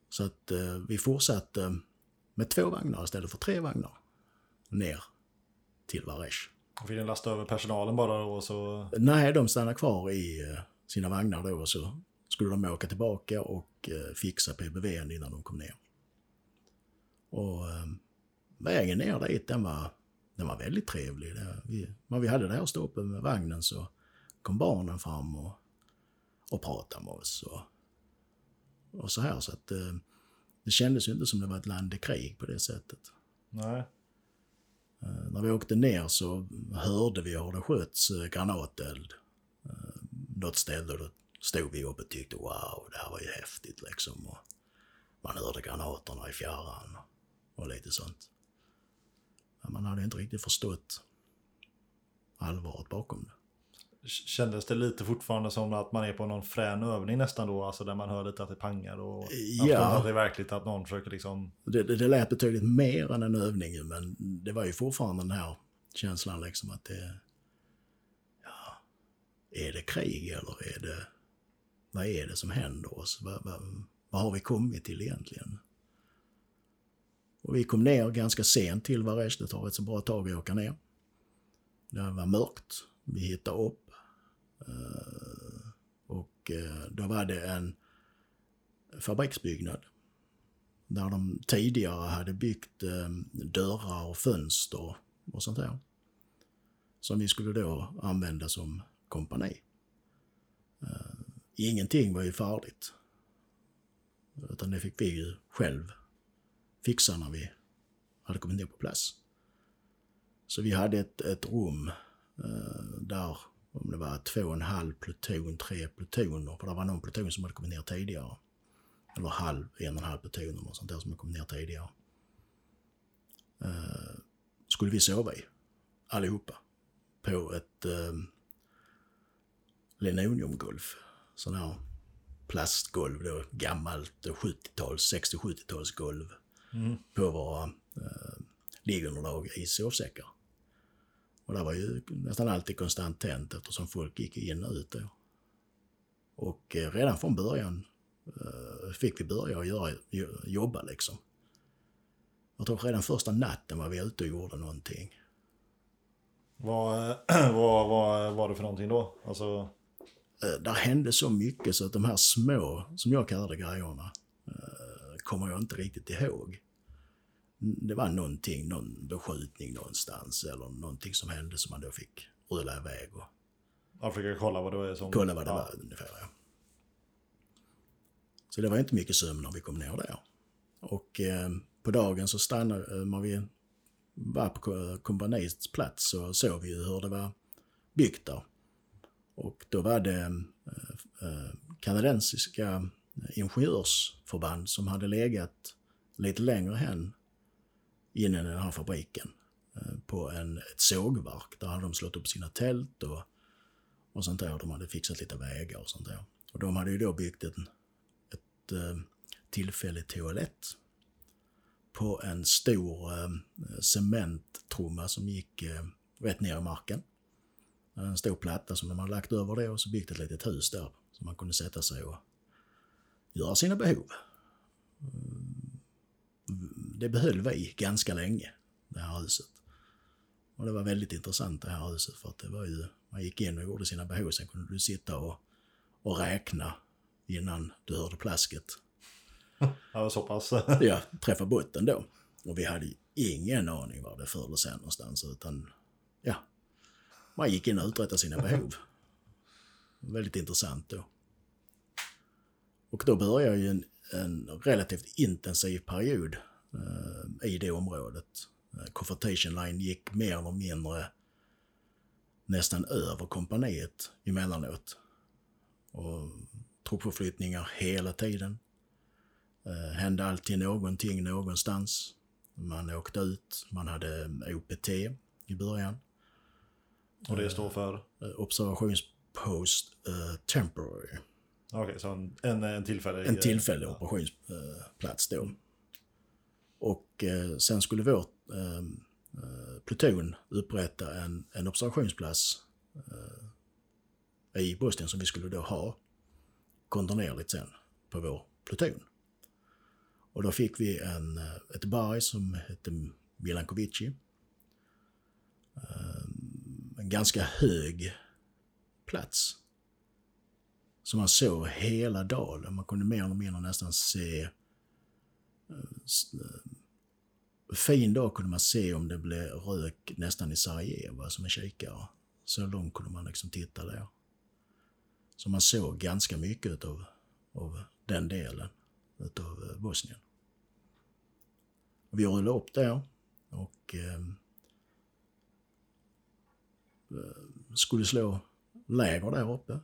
Så att eh, vi fortsatte med två vagnar istället för tre vagnar ner till Varesh. Fick ni lasta över personalen bara då och så... Nej, de stannade kvar i eh, sina vagnar då och så skulle de åka tillbaka och fixa PBV innan de kom ner. Och vägen ner dit, den var, den var väldigt trevlig. Det, vi, när vi hade det här stoppet med vagnen så kom barnen fram och, och pratade med oss. Och, och så här, så att eh, det kändes ju inte som det var ett land i krig på det sättet. Nej. Eh, när vi åkte ner så hörde vi hur det sköts eh, granateld. Eh, något ställe då stod vi upp och tyckte wow, det här var ju häftigt liksom. Och man hörde granaterna i fjärran och lite sånt. Men man hade inte riktigt förstått allvaret bakom det. Kändes det lite fortfarande som att man är på någon frän övning nästan då? Alltså där man hör lite att det pangar och Ja. att det är verkligt att någon försöker liksom... Det, det, det lät betydligt mer än en övning ju, men det var ju fortfarande den här känslan liksom att det... Ja, är det krig eller är det... Vad är det som händer oss? Vad, vad, vad har vi kommit till egentligen? Och vi kom ner ganska sent till Varesh, det tar ett så bra tag att åka ner. Det var mörkt, vi hittade upp. Eh, och eh, då var det en fabriksbyggnad där de tidigare hade byggt eh, dörrar och fönster och sånt där. Som vi skulle då använda som kompani. Ingenting var ju färdigt. Utan det fick vi ju själv fixa när vi hade kommit ner på plats. Så vi hade ett, ett rum eh, där, om det var två och en halv pluton, tre plutoner, för det var någon pluton som hade kommit ner tidigare eller halv, en och en halv pluton och sånt där som har kommit ner tidigare. Eh, skulle vi sova i, allihopa, på ett eh, linoleumgolv. Sån här plastgolv då, gammalt 70-tals, 60-70-talsgolv på våra eh, liggunderlag i sovsäckar. Och det var ju nästan alltid konstant tänt eftersom folk gick in och ut då. Och eh, redan från början eh, fick vi börja göra, jo- jobba liksom. Jag tror redan första natten var vi ute och gjorde någonting. Vad, vad, vad var det för någonting då? Alltså... Eh, där hände så mycket så att de här små, som jag kallar det, grejerna, kommer jag inte riktigt ihåg. Det var någonting, någon beskjutning någonstans eller någonting som hände som man då fick rulla iväg och Jag försöker kolla vad det är som... kolla vad det ja. var ungefär. Ja. Så det var inte mycket sömn när vi kom ner där. Och eh, på dagen så stannade, eh, när vi var på ko- kompaniets plats så såg vi hur det var byggt där. Och då var det eh, eh, kanadensiska ingenjörsförband som hade legat lite längre hän inne i den här fabriken. Eh, på en, ett sågverk. Där hade de slått upp sina tält och och sånt där. De hade fixat lite vägar och sånt där. Och de hade ju då byggt en, ett eh, tillfälligt toalett på en stor eh, cementtrumma som gick eh, rätt ner i marken. En stor platta som de hade lagt över det och så byggt ett litet hus där som man kunde sätta sig och göra sina behov. Det behöll vi ganska länge, det här huset. Och det var väldigt intressant det här huset för att det var ju, man gick in och gjorde sina behov, sen kunde du sitta och, och räkna innan du hörde plasket. Ja, så pass. Ja, träffa botten då. Och vi hade ingen aning var det förde sen någonstans utan ja, man gick in och uträttade sina behov. Väldigt intressant då. Och då börjar ju en, en relativt intensiv period i det området. Eh, Confrontation Line gick mer eller mindre nästan över kompaniet emellanåt. Och truppförflyttningar hela tiden. Eh, hände alltid någonting någonstans. Man åkte ut, man hade OPT i början. Och det står för? Eh, observationspost uh, temporary. Okej, okay, så en, en, en tillfällig... En tillfällig operationsplats då. Och eh, sen skulle vår ehm, eh, pluton upprätta en, en observationsplats eh, i Bosnien som vi skulle då ha kontinuerligt sen på vår pluton. Och då fick vi en, eh, ett berg som hette Milankovici. Ehm, en ganska hög plats. Så man såg hela dalen. Man kunde mer eller mindre nästan se... Eh, eh, fin dag kunde man se om det blev rök nästan i Sarajevo alltså som en kikare. Så långt kunde man liksom titta där. Så man såg ganska mycket av, av den delen utav eh, Bosnien. Vi rullade upp där och ehm, eh, skulle slå läger där uppe.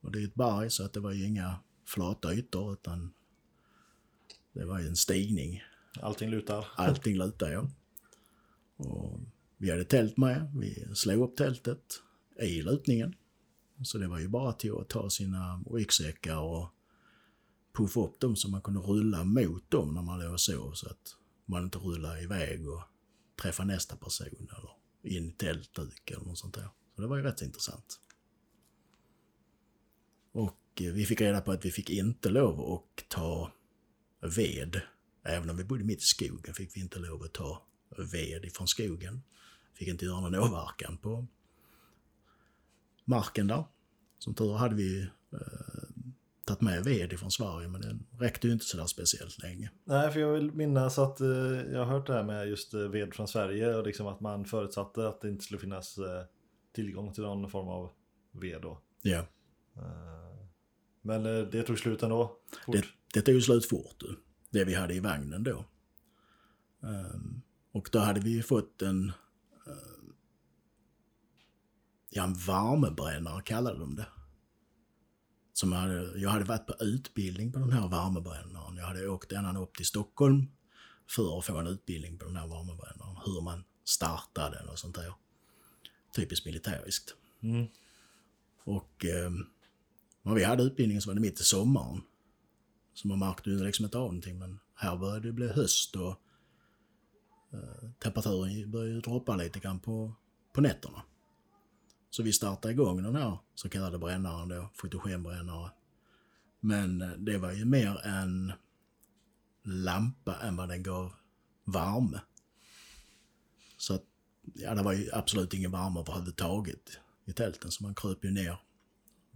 Och det är ett berg så att det var ju inga flata ytor utan det var ju en stigning. Allting lutar? Allting lutar ja. Och vi hade tält med. Vi slog upp tältet i lutningen. Så det var ju bara till att ta sina ryggsäckar och puffa upp dem så man kunde rulla mot dem när man låg och sov så att man inte rullade iväg och träffa nästa person eller in i tältduk eller något sånt där. Så det var ju rätt intressant. Och eh, vi fick reda på att vi fick inte lov att ta ved. Även om vi bodde mitt i skogen fick vi inte lov att ta ved ifrån skogen. Fick inte göra någon åverkan på marken där. Som tur hade vi eh, tagit med ved ifrån Sverige men den räckte ju inte sådär speciellt länge. Nej, för jag vill minnas att eh, jag har hört det här med just eh, ved från Sverige och liksom att man förutsatte att det inte skulle finnas eh, tillgång till någon form av ved då. Ja. Eh, men eh, det tog slut ändå? Fort. Det, det tog slut fort, det vi hade i vagnen då. Um, och då hade vi fått en ja, en värmebrännare kallade de det. Som jag, hade, jag hade varit på utbildning på den här värmebrännaren. Jag hade åkt ända upp till Stockholm för att få en utbildning på den här värmebrännaren. Hur man startade den och sånt där. Typiskt militäriskt. Mm. Och eh, när vi hade utbildningen så var det mitt i sommaren. Så man märkte ju liksom inte av någonting men här började det bli höst och eh, temperaturen började droppa lite grann på, på nätterna. Så vi startade igång den här så kallade brännaren då, fotogenbrännare. Men eh, det var ju mer en lampa än vad den gav värme. Så att, ja, det var ju absolut ingen värme överhuvudtaget i tälten så man kröp ju ner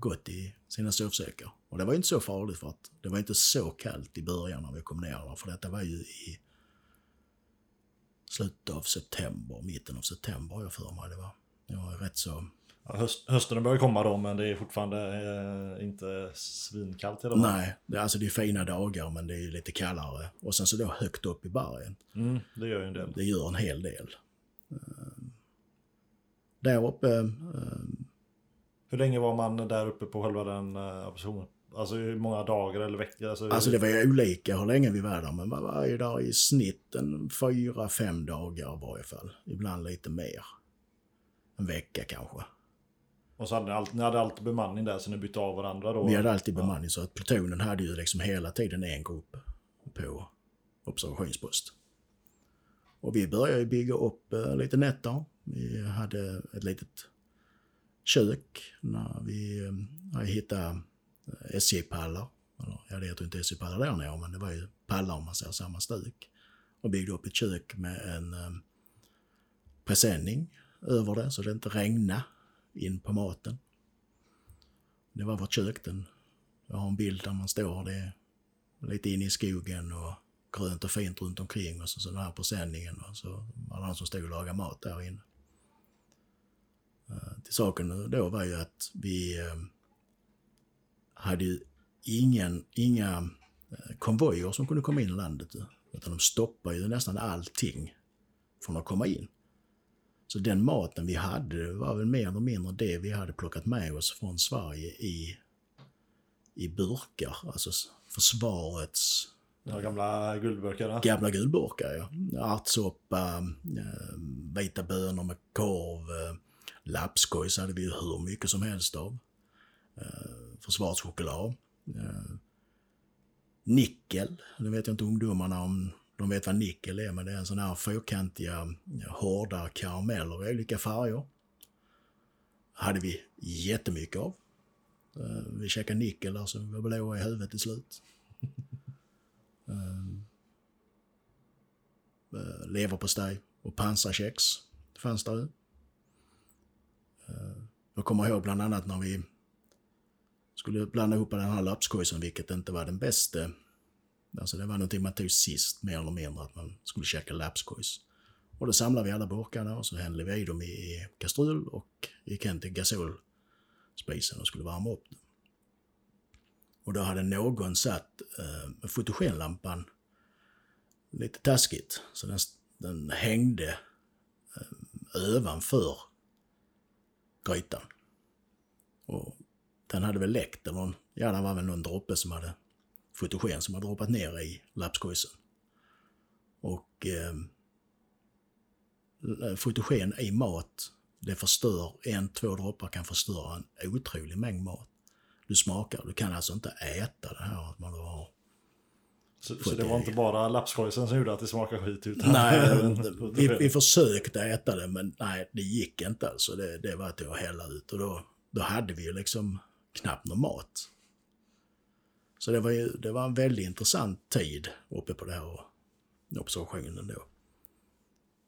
gott i sina sovsäckar. Och det var inte så farligt för att det var inte så kallt i början när vi kom ner där, för detta var ju i slutet av september, mitten av september jag för mig det var. Det var rätt så Ja, höst, hösten börjar komma då men det är fortfarande eh, inte svinkallt idag. Nej, det, alltså det är fina dagar men det är lite kallare. Och sen så då högt upp i bergen. Mm, det gör ju en del. Det gör en hel del. Uh, där uppe... Hur länge var man där uppe på själva den uh, oppositionen? Alltså hur många dagar eller veckor? Alltså, alltså det var ju olika hur länge vi var där men varje dag i snitt en fyra, fem dagar i varje fall. Ibland lite mer. En vecka kanske. Och så hade ni, alltid, ni hade alltid bemanning där så ni bytte av varandra då? Vi hade alltid bemanning så att plutonen hade ju liksom hela tiden en grupp på observationspost. Och vi började bygga upp uh, lite nätter. Vi hade ett litet kök när vi uh, hittade eh, SJ-pallar. Ja, det heter inte SJ-pallar där nere, men det var ju pallar om man säger samma stuk. Och byggde upp ett kök med en eh, presenning över det så det inte regnade in på maten. Det var vårt kök. Den. Jag har en bild där man står det lite inne i skogen och grönt och fint runt omkring och så, så den här presenningen och så var det någon som stod och lagade mat där inne. Uh, till saken då var ju att vi uh, hade ju ingen, inga uh, konvojer som kunde komma in i landet. Utan de stoppade ju nästan allting från att komma in. Så den maten vi hade var väl mer eller mindre det vi hade plockat med oss från Sverige i, i burkar. Alltså försvarets... Ja, gamla guldburkar? Gamla guldburkar, ja. Ärtsoppa, vita bönor med korv, Lappskojs Lapskojs hade vi ju hur mycket som helst av. Eh, försvarschoklad. Eh, nickel, nu vet jag inte ungdomarna om de vet vad nickel är, men det är en sån här fyrkantiga, hårda karameller i olika färger. Hade vi jättemycket av. Eh, vi käkade nickel där så vi var blåa i huvudet till slut. Eh, eh leverpastej och pansarkex fanns där ju. Jag kommer ihåg bland annat när vi skulle blanda ihop den här lapskojsen, vilket inte var den bästa. Alltså det var någonting man tog sist, mer eller mindre, att man skulle käka lapskojs. Och då samlade vi alla burkarna och så hällde vi i dem i kastrull och gick hem till gasolspisen och skulle värma upp dem. Och då hade någon satt eh, fotogenlampan lite taskigt, så den, den hängde eh, ovanför grytan. Och den hade väl läckt, eller någon, ja det var väl någon droppe som hade fotogen som hade droppat ner i lapskojsen. Och eh, fotogen i mat, det förstör, en, två droppar kan förstöra en otrolig mängd mat. Du smakar, du kan alltså inte äta det här man har så, så det var inte bara lapskojsen som gjorde att det smakade skit utan Nej, vi, vi försökte äta det men nej, det gick inte alltså. Det, det var till att hälla ut och då, då hade vi ju liksom knappt någon mat. Så det var ju det var en väldigt intressant tid uppe på det här observationen då.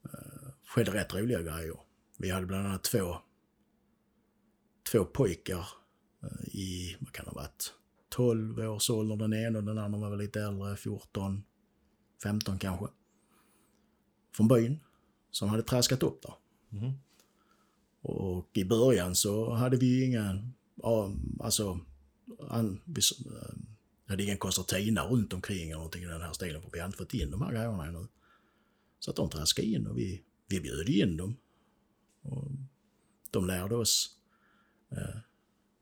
Uh, skedde rätt roliga grejer. Vi hade bland annat två, två pojkar eh, i, vad kan det ha varit, 12 års ålder den ena och den andra var väl lite äldre, 14, 15 kanske. Från byn som hade traskat upp där. Mhm. Och i början så hade vi ju inga, ja, alltså, an, vi eh, hade ingen koncertina runt omkring eller någonting i den här stilen för vi hade inte fått in de här grejerna ännu. Så att de traskade in och vi, vi bjöd in dem. Och de lärde oss eh,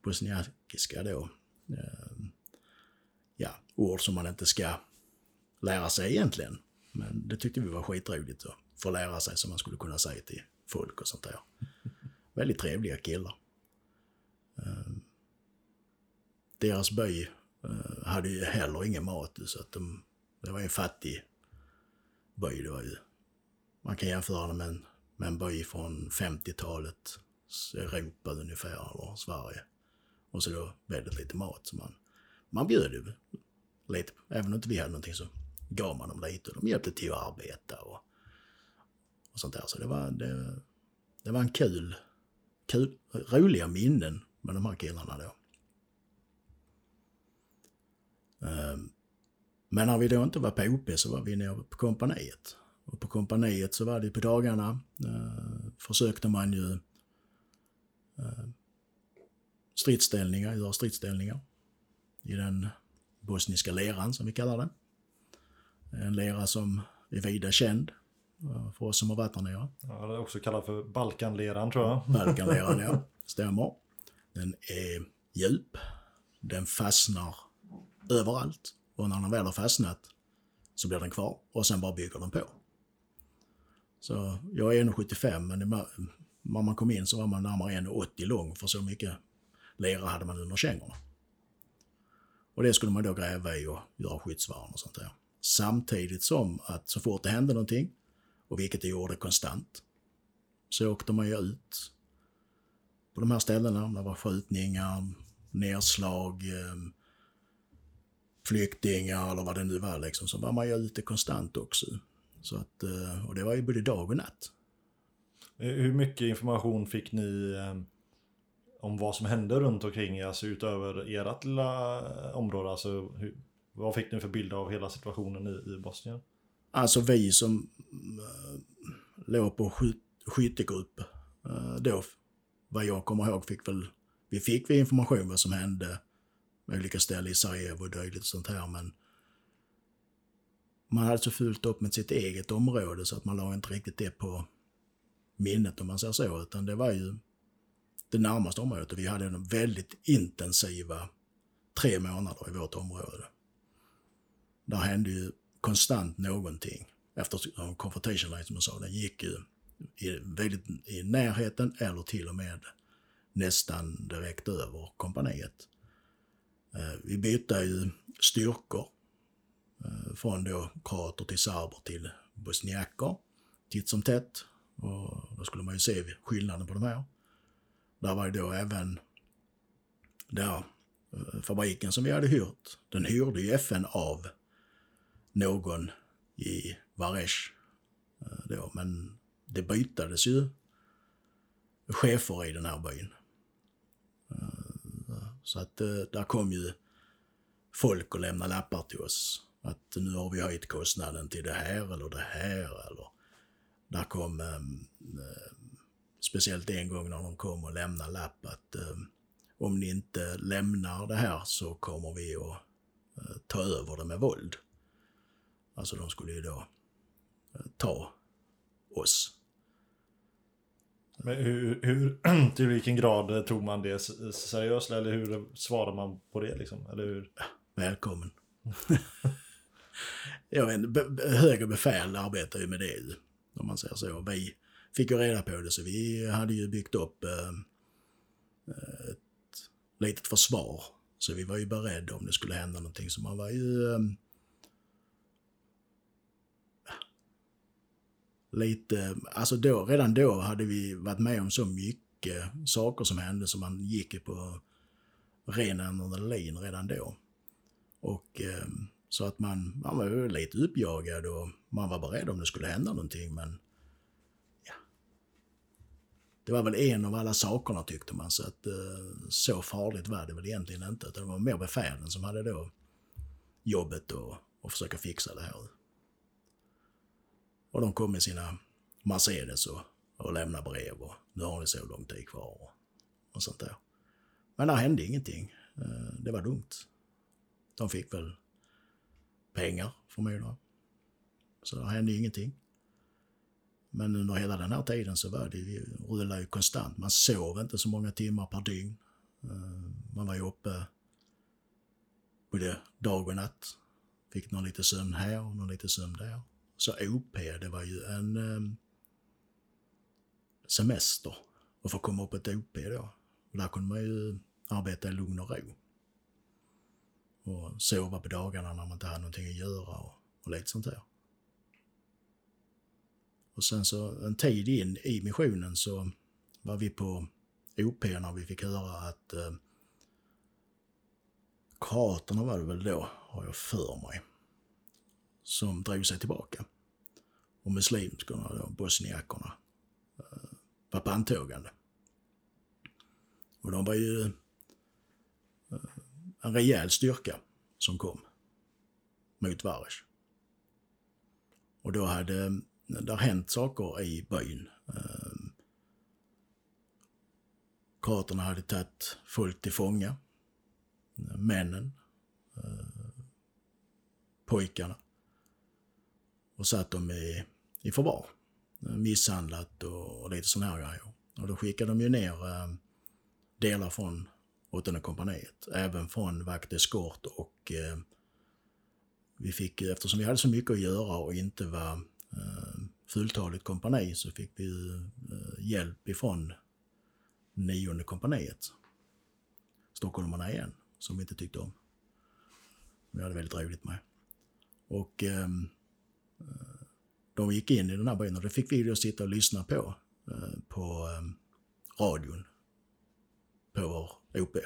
bosniakiska då. Eh, ord som man inte ska lära sig egentligen. Men det tyckte vi var skitroligt att få lära sig som man skulle kunna säga till folk och sånt där. Väldigt trevliga killar. Eh, deras by eh, hade ju heller ingen mat så att de, det var ju en fattig by. Det var ju, man kan jämföra det med en, med en by från 50-talet, Europa ungefär, eller Sverige. Och så då väldigt lite mat. Så man, man bjöd ju lite, även om inte vi hade någonting så gav man dem lite. och De hjälpte till att arbeta och, och sånt där. Så det var, det, det var en kul, kul, roliga minnen med de här killarna då. Ehm, men när vi då inte var på OP så var vi nere på kompaniet. Och på kompaniet så var det på dagarna eh, försökte man ju eh, stridsställningar, göra stridsställningar i den bosniska leran som vi kallar det. En lera som är vida känd eh, för oss som har varit där nere. Ja, det är också kallat för Balkanleran tror jag. Balkanleran, ja. Stämmer. Den är djup. Den fastnar överallt. Och när den väl har fastnat så blir den kvar och sen bara bygger den på. Så jag är 1,75 men det när man kom in så var man närmare 1,80 lång för så mycket lera hade man under kängorna. Och det skulle man då gräva i och göra skyddsvärn och sånt där. Samtidigt som att så fort det hände någonting, och vilket det gjorde konstant, så åkte man ju ut på de här ställena. Det var skjutningar, nedslag, ehm, flyktingar eller vad det nu var liksom. Så var man ju ute konstant också. Så att, eh, och det var ju både dag och natt. Eh, hur mycket information fick ni eh, om vad som hände runt omkring er, alltså utöver ert lilla område? Alltså, hur, vad fick ni för bild av hela situationen i, i Bosnien? Alltså vi som äh, låg på sky- skyttegrupp äh, då, vad jag kommer ihåg, fick väl, vi fick väl information vad som hände med olika ställen i Sarajevo och dylikt sånt här, men man hade så fullt upp med sitt eget område så att man la inte riktigt det på minnet om man säger så, utan det var ju det närmaste området och vi hade en väldigt intensiva tre månader i vårt område. Där hände ju konstant någonting. Eftersom Confrontation Line, som jag sa, den gick ju i, väldigt, i närheten eller till och med nästan direkt över kompaniet. Eh, vi bytte ju styrkor eh, från då kroater till serber till bosniaker titt som tätt. Och då skulle man ju se skillnaden på de här. Där var ju då även där eh, fabriken som vi hade hyrt, den hyrde ju FN av någon i Varesh eh, då, men det bytades ju chefer i den här byn. Eh, så att där kom ju folk och lämnade lappar till oss. Att nu har vi höjt kostnaden till det här eller det här. Eller där kom, ehm, speciellt en gång när de kom och lämnade lapp att eh, om ni inte lämnar det här så kommer vi att eh, ta över det med våld. Alltså de skulle ju då eh, ta oss. Men hur, hur, till vilken grad tog man det seriöst? Eller hur svarade man på det? Liksom? Eller hur? Välkommen. Jag vet högre befäl arbetar ju med det om man säger så. Vi fick ju reda på det så vi hade ju byggt upp eh, eh, ett litet försvar. Så vi var ju beredda om det skulle hända någonting. Så man var ju eh, lite, alltså då, redan då hade vi varit med om så mycket saker som hände så man gick på ren adrenalin redan då. Och eh, så att man, man var lite uppjagad och man var beredd om det skulle hända någonting men. Det var väl en av alla sakerna tyckte man så att eh, så farligt var det väl egentligen inte. Utan det var mer befälen som hade då jobbet och, och försöka fixa det här. Och de kom med sina Mercedes och, och lämnade brev och nu har ni så lång tid kvar och, och sånt där. Men där hände ingenting. Eh, det var lugnt. De fick väl pengar förmodligen. Så det hände ingenting. Men under hela den här tiden så var det ju, rullade ju konstant. Man sov inte så många timmar per dygn. Eh, man var ju uppe både dag och natt. Fick någon lite sömn här och någon lite sömn där. Så OP, det var ju en um, semester och få komma upp ett OP då. Och där kunde man ju arbeta i lugn och ro. Och sova på dagarna när man inte hade någonting att göra och, och lite sånt där. Och sen så en tid in i missionen så var vi på OP när vi fick höra att eh, kroaterna var det väl då, har jag för mig som drog sig tillbaka. Och muslimskorna, då, bosniakerna, eh, var på antågande. Och de var ju eh, en rejäl styrka som kom mot Varesh. Och då hade det har hänt saker i byn. Ehm, Kraterna kroaterna hade tagit folk till fånga. Männen. Eh, pojkarna och satt dem i, i förvar. Misshandlat och, och lite sådana här grejer. Och då skickade de ju ner eh, delar från åttonde kompaniet, även från vakteskort och eh, vi fick, eftersom vi hade så mycket att göra och inte var Eh, fulltaligt kompani så fick vi eh, hjälp ifrån nionde kompaniet. Stockholmarna igen, som vi inte tyckte om. Vi hade väldigt roligt med. Och ehm, eh, de gick in i den här byn och det fick vi då sitta och lyssna på, eh, på eh, radion, på vår OP.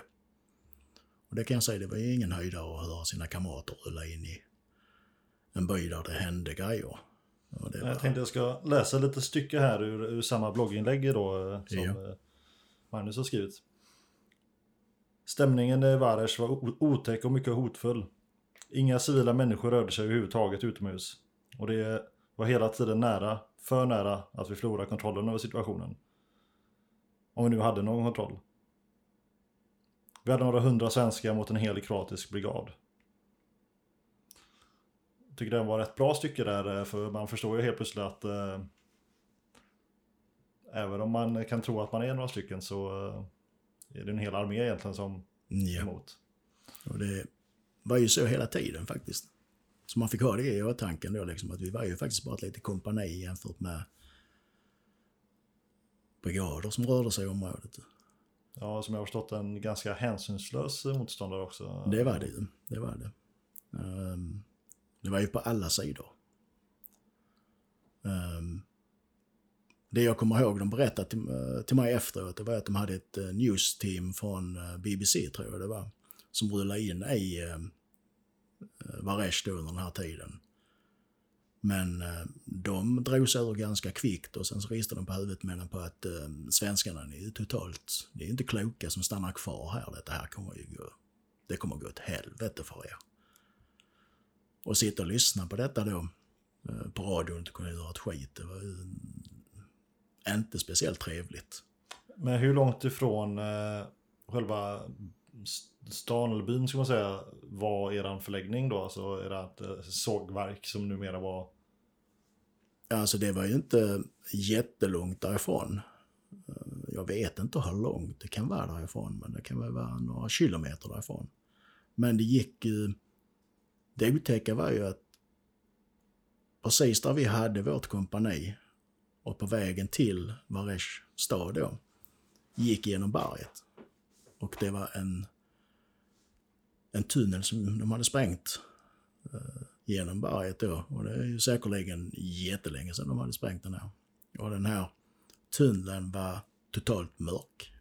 Och det kan jag säga, det var ju ingen höjdare att höra sina kamrater rulla in i en by där det hände grejer. Var... Jag tänkte jag ska läsa lite stycke här ur, ur samma blogginlägg då eh, som ja. Eh, Magnus har skrivit. Stämningen i Varesh var otäck och mycket hotfull. Inga civila människor rörde sig överhuvudtaget utomhus. Och det var hela tiden nära, för nära, att vi förlorade kontrollen över situationen. Om vi nu hade någon kontroll. Vi hade några hundra svenskar mot en hel kroatisk brigad. Tycker det var ett bra stycke där, för man förstår ju helt plötsligt att eh, även om man kan tro att man är några stycken så eh, är det en hel armé egentligen som ja. emot. Och det var ju så hela tiden faktiskt. Så man fick ha det i åtanke då, liksom, att vi var ju faktiskt bara ett litet kompani jämfört med brigader som rörde sig i området. Ja, som jag har förstått en ganska hänsynslös motståndare också. Det var det ju. Det var det. Ehm, det var ju på alla sidor. Ehm, det jag kommer ihåg de berättade till, eh, till mig efteråt, det var att de hade ett newsteam news-team från eh, BBC, tror jag det var, som rullade in i ehm, Varesh då under den här tiden. Men de drog sig ur ganska kvickt och sen så ristade de på huvudet med på att uh, svenskarna är ju totalt, det är inte kloka som stannar kvar här. Det här kommer ju gå, det kommer gå åt helvete för er. Och sitta och lyssna på detta då uh, på radion och inte kunna göra ett skit, det var inte speciellt trevligt. Men hur långt ifrån eh, själva stan eller byn ska man säga var eran förläggning då? Alltså ert eh, sågverk som numera var? Alltså det var ju inte jättelångt därifrån. Eh, jag vet inte hur långt det kan vara därifrån, men det kan väl vara några kilometer därifrån. Men det gick ju... Det otäcka var ju att precis där vi hade vårt kompani och på vägen till Varesh stad då, gick genom berget. Och det var en, en tunnel som de hade sprängt eh, genom berget då. Och det är ju säkerligen jättelänge sedan de hade sprängt den här. Och den här tunneln var totalt mörk.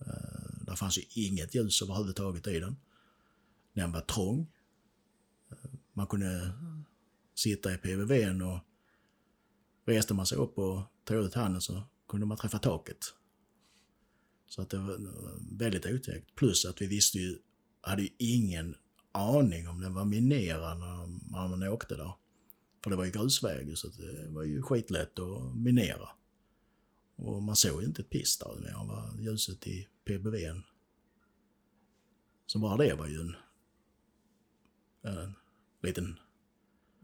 Eh, där fanns ju inget ljus överhuvudtaget i den. Den var trång. Man kunde sitta i PVVn och reste man sig upp och tog ut handen så kunde man träffa taket. Så att det var väldigt otäckt. Plus att vi visste ju, hade ju ingen aning om den var minerad när man åkte där. För det var ju grusväg så det var ju skitlätt att minera. Och man såg ju inte ett piss där mer vad ljuset i PBVn. Så bara det var ju en, en liten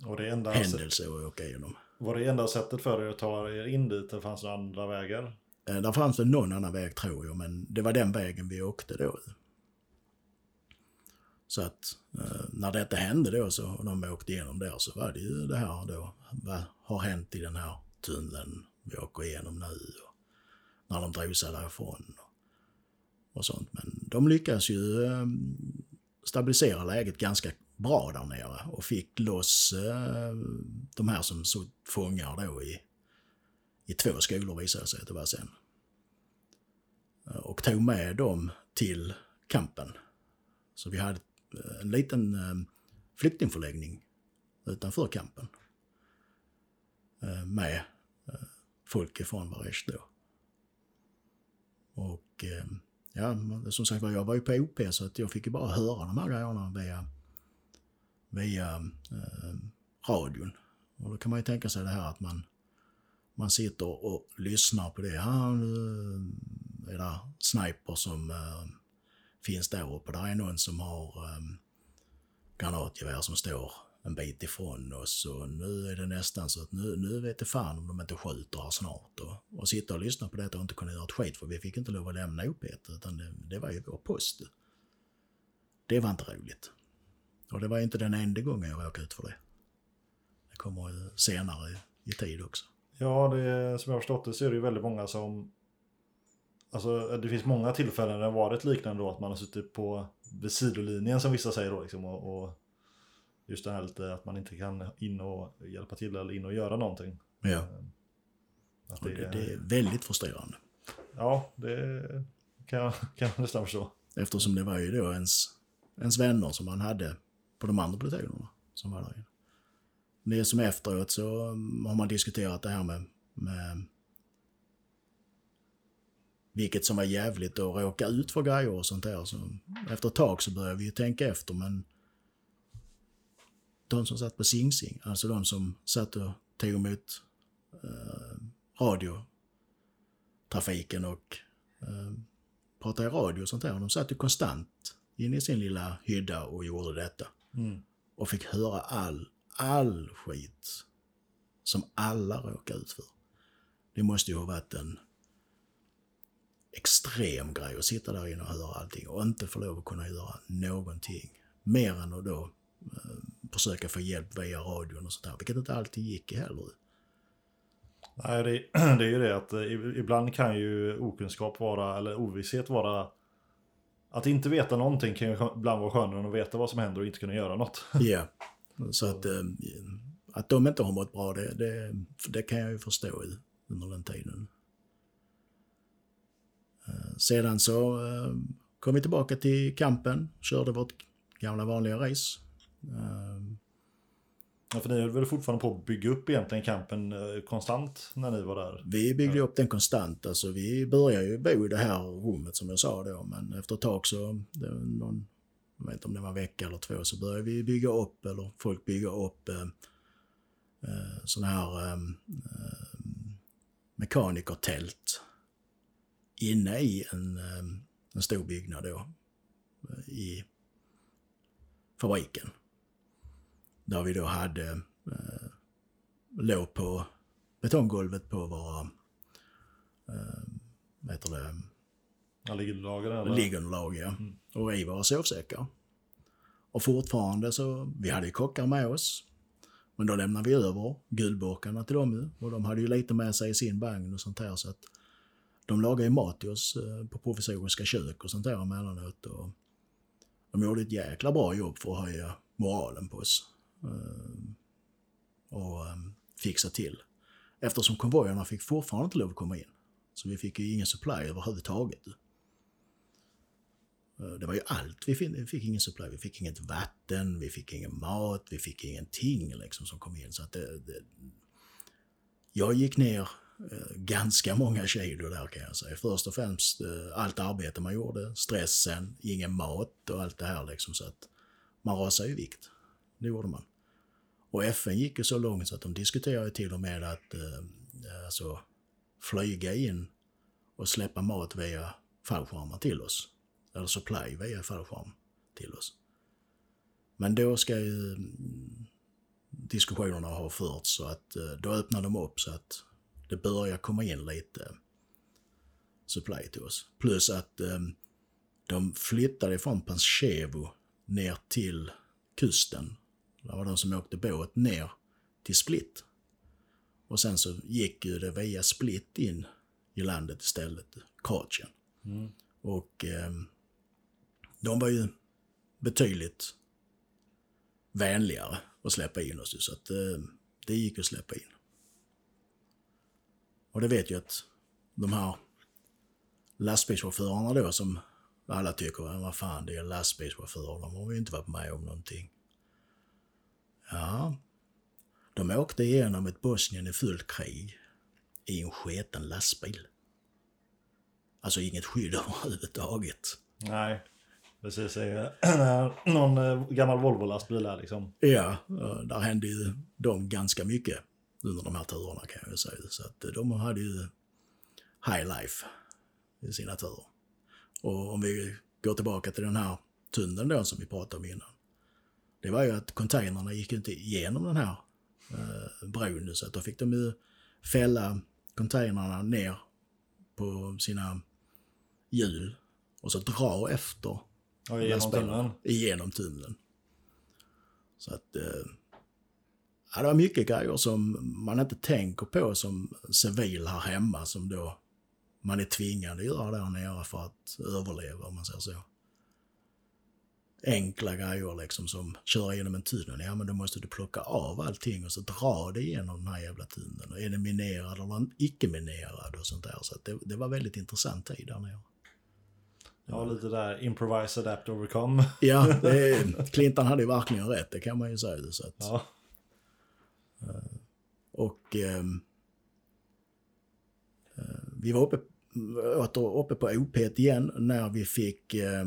och det enda händelse att åka igenom. Var det enda sättet för er att ta er in dit? Eller fanns det andra vägar? Eh, där fanns det någon annan väg tror jag, men det var den vägen vi åkte då. Så att eh, när detta hände då så, och de åkte igenom där så var det ju det här då. Vad har hänt i den här tunneln vi åker igenom nu? Och när de drog sig därifrån. Och, och sånt. Men de lyckades ju eh, stabilisera läget ganska bra där nere och fick loss eh, de här som så fångar då i, i två skolor visade det sig att det var sen. Och tog med dem till kampen. Så vi hade eh, en liten eh, flyktingförläggning utanför kampen. Eh, med eh, folk ifrån Varesh då. Och eh, ja, som sagt var, jag var ju på OP så att jag fick ju bara höra de här grejerna via via eh, radion. Och då kan man ju tänka sig det här att man, man sitter och lyssnar på det. Ja, nu är det eh, sniper som eh, finns där uppe. Där är någon som har eh, granatgevär som står en bit ifrån oss och nu är det nästan så att nu, nu vet det fan om de inte skjuter här snart. Och, och sitta och lyssna på detta och inte kunna göra ett skit för vi fick inte lov att lämna upp utan det, det var ju vår post. Det var inte roligt. Och det var inte den enda gången jag råkade ut för det. Det kommer senare i tid också. Ja, det, som jag har förstått det så är det ju väldigt många som... Alltså det finns många tillfällen där det varit liknande då att man har suttit på vid sidolinjen som vissa säger då liksom och, och just det här lite att man inte kan in och hjälpa till eller in och göra någonting. Ja. Att det, det, det är väldigt frustrerande. Ja, det kan jag, kan jag nästan förstå. Eftersom det var ju då ens, ens vänner som man hade på de andra plutonerna som var där inne. Det som efteråt så mm, har man diskuterat det här med, med vilket som var jävligt att råka ut för grejer och sånt där. Så efter ett tag så började vi ju tänka efter men de som satt på Sing Sing, alltså de som satt och tog emot eh, radiotrafiken och eh, pratade i radio och sånt där. De satt ju konstant inne i sin lilla hydda och gjorde detta. Mm. Och fick höra all, all skit som alla råkar ut för. Det måste ju ha varit en extrem grej att sitta där inne och höra allting och inte få lov att kunna göra någonting. Mer än att då eh, försöka få hjälp via radion och sånt där, vilket inte alltid gick heller. Nej, det, det är ju det att eh, ibland kan ju okunskap vara, eller ovisshet vara att inte veta någonting kan ju ibland vara skönare än att veta vad som händer och inte kunna göra något. Ja, så att, eh, att de inte har mått bra, det, det, det kan jag ju förstå under den tiden. Eh, sedan så eh, kom vi tillbaka till kampen, körde vårt gamla vanliga race. Ja, för ni höll väl fortfarande på att bygga upp egentligen kampen konstant när ni var där? Vi byggde upp den konstant. Alltså, vi började ju bo i det här rummet som jag sa då, men efter ett tag så, någon, jag vet inte om det var en vecka eller två, så började vi bygga upp, eller folk bygga upp eh, eh, sådana här eh, mekanikertält inne i en, eh, en stor byggnad då i fabriken. Där vi då hade, eh, låg på betonggolvet på våra, eh, vad heter det? Ja, liggunderlag Liggunderlag, ja. Mm. Och i våra sovsäckar. Och fortfarande så, vi hade ju kockar med oss. Men då lämnade vi över gulburkarna till dem ju. Och de hade ju lite med sig i sin vagn och sånt här så att de lagade ju mat till oss eh, på provisoriska kök och sånt där emellanåt. Och de gjorde ett jäkla bra jobb för att höja moralen på oss. Eh, och ehm, fixa till. Eftersom konvojerna fick fortfarande inte lov att komma in. Så vi fick ju ingen supply överhuvudtaget. Eh, det var ju allt. Vi fick, vi fick ingen supply. Vi fick inget vatten, vi fick ingen mat, vi fick ingenting liksom som kom in. Så att det, det, jag gick ner eh, ganska många kilo där kan jag säga. Först och främst allt arbete man gjorde, stressen, ingen mat och allt det här liksom. Så att man rasar i vikt. Det gjorde man. Och FN gick ju så långt så att de diskuterade till och med att eh, eh, alltså, flyga in och släppa mat via fallskärmar till oss eller supply via fallskärm till oss. Men då ska ju mm, diskussionerna ha förts så att eh, då öppnar de upp så att det börjar komma in lite supply till oss. Plus att eh, de flyttade från Panchevo ner till kusten. Det var de som åkte båt ner till Split. Och sen så gick ju det via Split in i landet istället, Kroatien. Mm. Och um, de var ju betydligt vänligare att släppa in oss så att eh, det gick att släppa in. Och det vet ju att de här lastbilschaufförerna då som alla tycker, vad fan det är lastbilschaufförer, de har ju inte varit med om någonting. Ja, de åkte igenom ett Bosnien i fullt krig i en sketen lastbil. Alltså inget skydd överhuvudtaget. Nej. Precis, någon eh, gammal Volvo-lastbil där liksom. Ja, där hände ju de ganska mycket under de här turerna kan jag ju säga. Så att eh, de hade ju high life i sina turer. Och om vi går tillbaka till den här tunneln då som vi pratade om innan. Det var ju att containrarna gick inte igenom den här eh, bron så att då fick de ju fälla containrarna ner på sina hjul och så dra efter Ja, genom tunneln. Igenom tunneln. Så att... Eh, ja, det var mycket grejer som man inte tänker på som civil här hemma som då man är tvingad att göra där nere för att överleva om man säger så. Enkla grejer liksom som köra genom en tunnel. Ja men då måste du plocka av allting och så dra det igenom den här jävla tunneln. Är den minerad eller icke minerad och sånt där. Så det, det var väldigt intressant tid där nere. Ja, lite där improvise, adapt, overcome. Ja, det, Clinton hade ju verkligen rätt, det kan man ju säga. Så att, ja. Eh, och eh, eh, vi var uppe, åter uppe på OP igen när vi fick eh,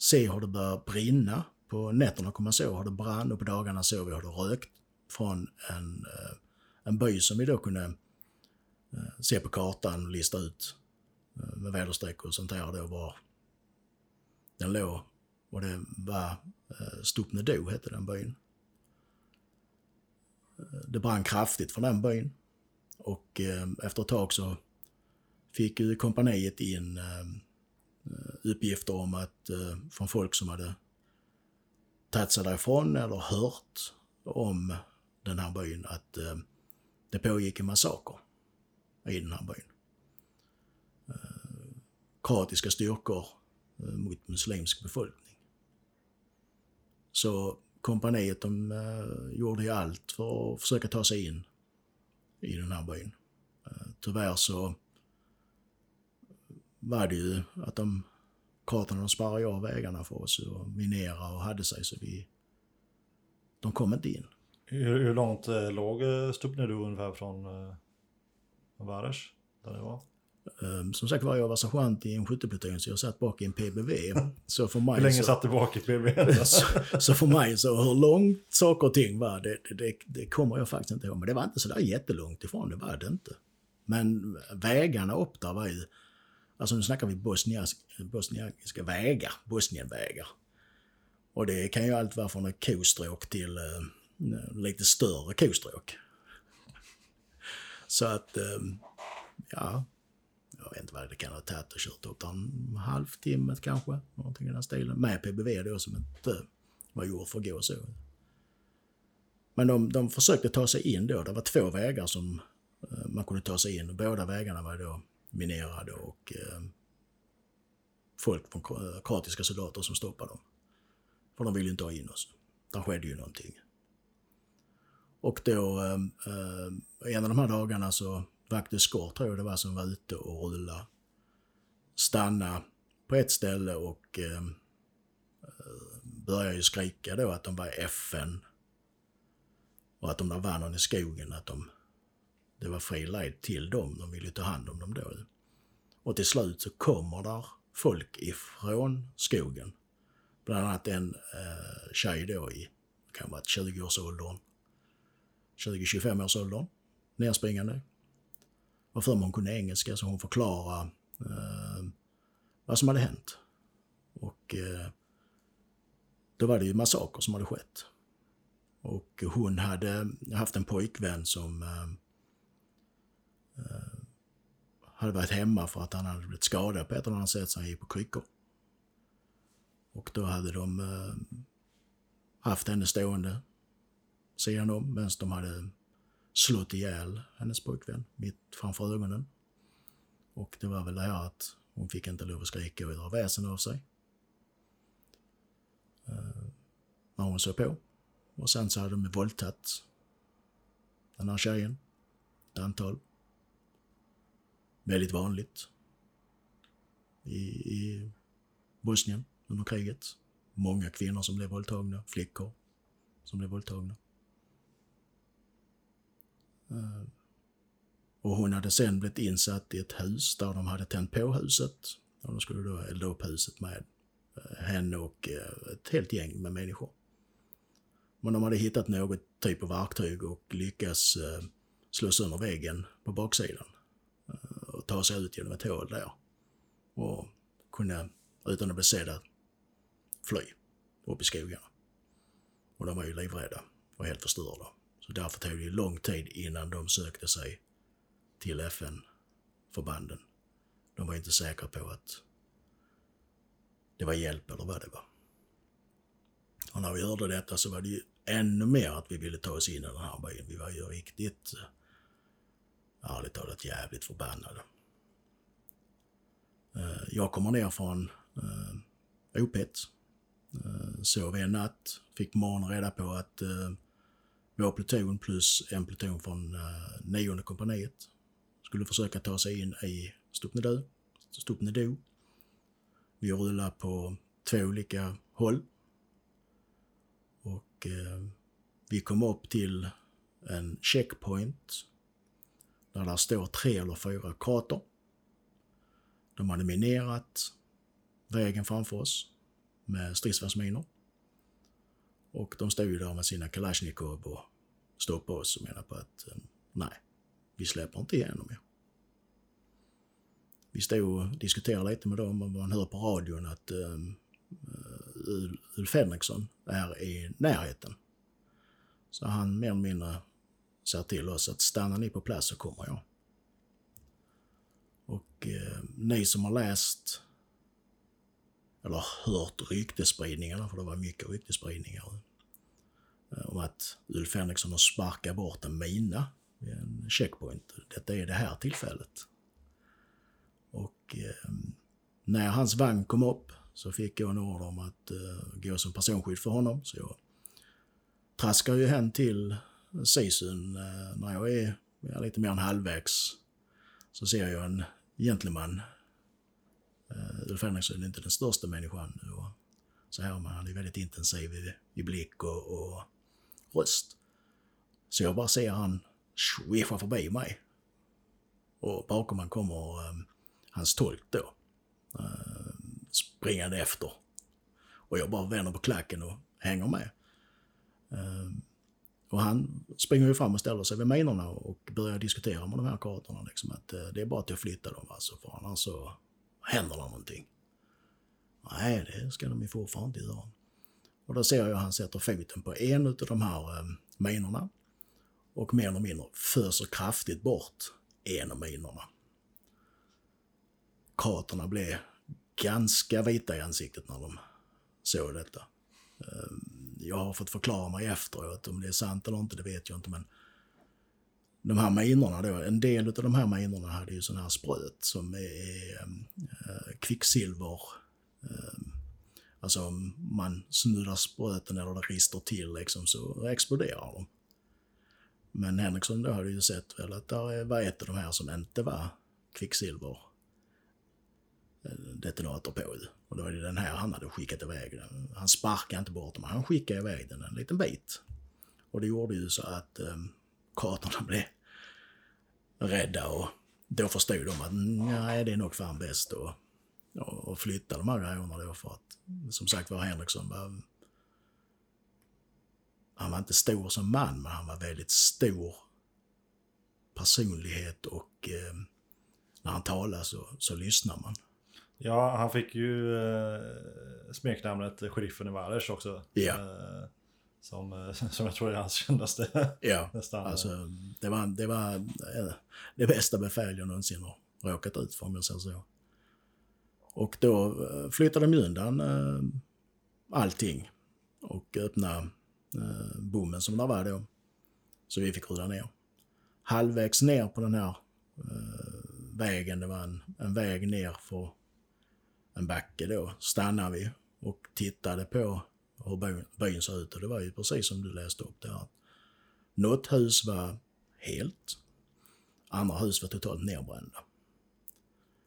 se hur det började brinna. På nätterna kom man se hur det brann och på dagarna såg vi hur det rökt från en, eh, en by som vi då kunde eh, se på kartan och lista ut eh, med väderstreck och sånt där då var den låg och det var eh, Stupnedo hette den byn. Det brann kraftigt från den byn och efter ett tag så fick ju kompaniet in Eh, uppgifter om att eh, från folk som hade tagit sig därifrån eller hört om den här byn att eh, det pågick en massaker i den här byn. Kroatiska styrkor mot muslimsk befolkning. Så kompaniet de gjorde ju allt för att försöka ta sig in i den här byn. Tyvärr så var det ju att de kroaterna de sparrade av vägarna för oss och minerade och hade sig så vi... De kom inte in. Hur, hur långt eh, låg eh, Stupnedu ungefär från eh, Vares? Där det var? Um, som sagt var jag var sergeant i en skyttepluton så jag satt bak i en PBV. Så för mig Hur länge så, satt du bak i PB? så, så för mig så hur långt saker och ting var, det, det, det, det kommer jag faktiskt inte ihåg. Men det var inte så där jättelångt ifrån, det var det inte. Men vägarna upp där var ju, alltså nu snackar vi bosniask, bosniakiska vägar, Bosnienvägar. Och det kan ju allt vara från ett kostråk till eh, lite större kostråk. Så att, eh, ja, jag vet inte vad det kan ha tagit och kört upp där en halvtimme kanske, någonting i den stilen. Med PBV då som inte var gjord för att gå så. Men de, de försökte ta sig in då. Det var två vägar som eh, man kunde ta sig in och båda vägarna var då minerade och eh, folk från kroatiska soldater som stoppade dem. För de ville ju inte ha in oss. Där skedde ju någonting. Och då, eh, eh en av de här dagarna så Vakt Eskort tror jag det var som var ute och rulla. Stanna på ett ställe och eh, eh började ju skrika då att de var FN. Och att de där var någon i skogen att de, det var fri lejd till dem. De ville ta hand om dem då. Och till slut så kommer där folk ifrån skogen. Bland annat en eh, tjej då i, kan vara 20-årsåldern. 20-25 årsåldern. Nerspringande. Var för mig hon kunde engelska så hon förklarade eh, vad som hade hänt. Och eh, då var det ju massaker som hade skett. Och hon hade haft en pojkvän som eh, Eh, hade varit hemma för att han hade blivit skadad på ett eller annat sätt så han gick på kryckor. Och då hade de eh, haft henne stående sidan om medan de hade slått ihjäl hennes pojkvän mitt framför ögonen. Och det var väl det här att hon fick inte lov att skrika och göra väsen av sig. Eh, när hon såg på. Och sen så hade de våldtagit den här tjejen. Ett antal. Väldigt vanligt. I, i Bosnien under kriget. Många kvinnor som blev våldtagna, flickor som blev våldtagna. Eh, och hon hade sen blivit insatt i ett hus där de hade tänt på huset. Och de skulle då elda upp huset med eh, henne och eh, ett helt gäng med människor. Men de hade hittat något typ av verktyg och lyckats slå sönder väggen på baksidan. Ta sig ut genom ett hål där. Och kunna, utan att bli sedda, fly upp i skogarna. Och de var ju livrädda och helt förstörda. Så därför tog det ju lång tid innan de sökte sig till FN-förbanden. De var inte säkra på att det var hjälp eller vad det var. Och när vi hörde detta så var det ju ännu mer att vi ville ta oss in i den här byn. Vi var ju riktigt, eh, ärligt talat, jävligt förbannade. Eh, jag kommer ner från eh, OP. Eh, sov en natt, fick på morgonen reda på att vår pluton plus en pluton från nionde kompaniet skulle försöka ta sig in i Stupnedu. Stupnedu. Vi rullade på två olika håll. Och eh, vi kom upp till en checkpoint där det står tre eller fyra krater. De hade minerat vägen framför oss med stridsvagnsminor. Och de stod ju där med sina Kalashnikov och stoppade oss och menade på att eh, nej, vi släpper inte igenom er. Vi stod och diskuterade lite med dem och man hör på radion att um, Ulf Henriksson är i närheten. Så han mer eller mindre säger till oss att stannar ni på plats så kommer jag. Och eh, ni som har läst eller hört ryktespridningarna, för det var mycket ryktespridningar, eh, om att Ulf Henriksson har sparkat bort en mina vid en checkpoint. Detta är det här tillfället. Och eh, när hans vagn kom upp så fick jag en order om att eh, gå som personskydd för honom. Så jag traskar ju hem till Sisun eh, när jag är ja, lite mer än halvvägs. Så ser jag en gentleman. Eh, Ulf Henriksson är inte den största människan. Och så här, men han är väldigt intensiv i, i blick och, och röst. Så jag bara ser han swisha förbi mig. Och bakom han kommer um, hans tolk då. Uh, springande efter. Och jag bara vänder på klacken och hänger med. Uh, och han springer ju fram och ställer sig vid minorna och börjar diskutera med de här kartorna. Liksom, att eh, det är bara att att flytta dem alltså, för annars så händer det någonting. Nej, det ska de ju fortfarande inte göra. Och då ser jag att han sätter foten på en av de här eh, minorna och mer eller mindre föser kraftigt bort en av minorna. Kraterna blev ganska vita i ansiktet när de såg detta. Ehm, jag har fått förklara mig efteråt, om det är sant eller inte, det vet jag inte, men de här minorna då, en del av de här minorna hade ju sån här spröt som är äh, kvicksilver Äh, alltså om man snuddar spröten eller det rister till liksom så exploderar de. Men Henriksson då hade ju sett väl att det var ett av de här som inte var kvicksilver detonator på. Och då är det den här han hade skickat iväg den. Han sparkade inte bort den, men han skickade iväg den en liten bit. Och det gjorde ju så att eh, kartorna blev rädda och då förstod de att nej, det är nog fan bäst att och flytta de här grejerna då för att som sagt var Henriksson var, han var inte stor som man men han var väldigt stor personlighet och eh, när han talade så, så lyssnar man. Ja, han fick ju eh, smeknamnet Sheriffen i Vares också. Ja. Eh, som, eh, som jag tror är hans kändaste. Ja, nästan. alltså det var, det var eh, det bästa befäl jag någonsin har råkat ut för om jag säger så. Och då eh, flyttade de undan eh, allting och öppnade eh, bommen som det var då. Så vi fick rulla ner. Halvvägs ner på den här vägen, det var en, en väg ner för en backe då, stannade vi och tittade på hur byn, byn såg ut och det var ju precis som du läste upp där. Något hus var helt, andra hus var totalt nedbrända.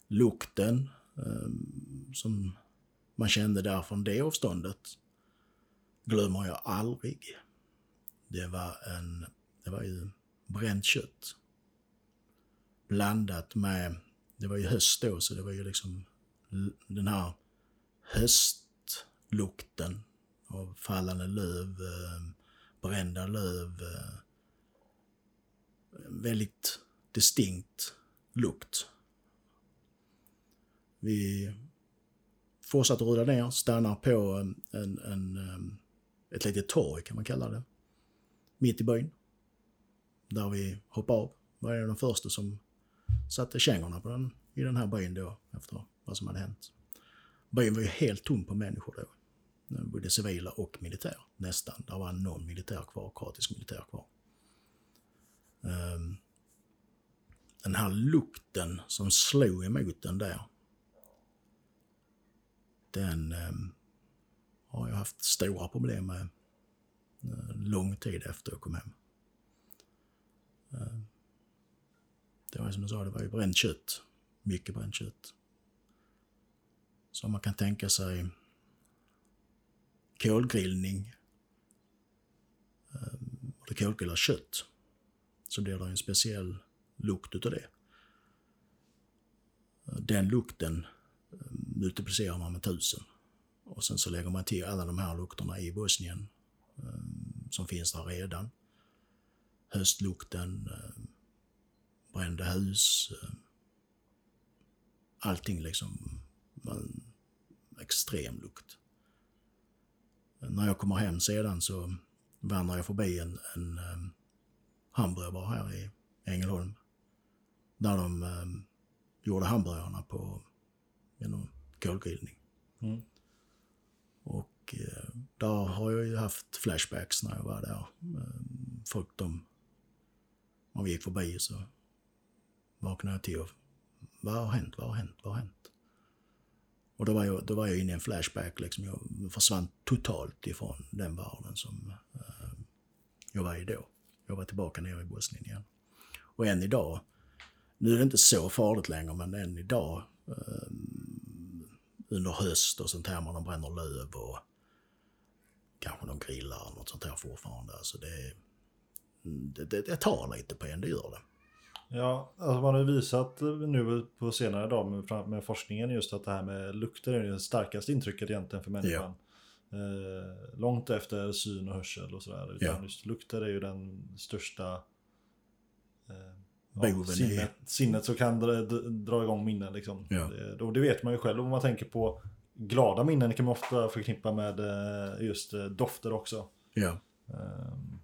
Lukten eh, som man kände där från det avståndet glömmer jag aldrig. Det var, en, det var ju bränt kött. Blandat med, det var ju höst då så det var ju liksom den här höstlukten av fallande löv, eh, brända löv. Eh, väldigt distinkt lukt. Vi fortsatte rulla ner, stannar på en, en, en, eh, ett litet torg kan man kalla det. Mitt i byn. Där vi hoppade av. Var en av de första som satte kängorna på den, i den här byn då efter vad som hade hänt. Byn var ju helt tom på människor då. Både civila och militär, nästan. Där var någon militär kvar, kroatisk militär kvar. Um, den här lukten som slog emot den där den ehm, har jag haft stora problem med eh, lång tid efter jag kom hem. Ehm, det var som jag sa, det var ju bränt kött. Mycket bränt kött. Så man kan tänka sig kolgrillning eh, och det kolgrillar kött så blir det en speciell lukt utav det. Den lukten eh, multiplicerar man med tusen. Och sen så lägger man till alla de här lukterna i Bosnien eh, som finns där redan. Höstlukten, brända hus, allting liksom. Man extrem lukt. När jag kommer hem sedan så vandrar jag förbi en, en um, hamburgare här i Ängelholm. Där de um, gjorde hamburgarna på genom kolgrillning. Mm. Och eh, där har jag ju haft flashbacks när jag var där. Eh, folk de När vi gick förbi så vaknade jag till och vad har hänt, vad har hänt, vad har hänt? Och då var jag, då var jag inne i en flashback liksom. Jag försvann totalt ifrån den världen som eh, jag var i då. Jag var tillbaka nere i Bosnien igen. Och än idag, nu är det inte så farligt längre, men än idag eh, under höst och sånt här, man de bränner löv och kanske de grillar och något sånt här fortfarande. Alltså det, det, det, det tar lite på en, det gör det. Ja, alltså man har ju visat nu på senare dag med, med forskningen just att det här med lukter är det starkaste intrycket egentligen för människan. Ja. Eh, långt efter syn och hörsel och sådär. Utan ja. just lukter är ju den största eh, ja, sinnet, sinnet som kan dra, dra igång minnen. Liksom. Ja. Det, och det vet man ju själv om man tänker på glada minnen kan man ofta förknippa med eh, just eh, dofter också. Ja. Um.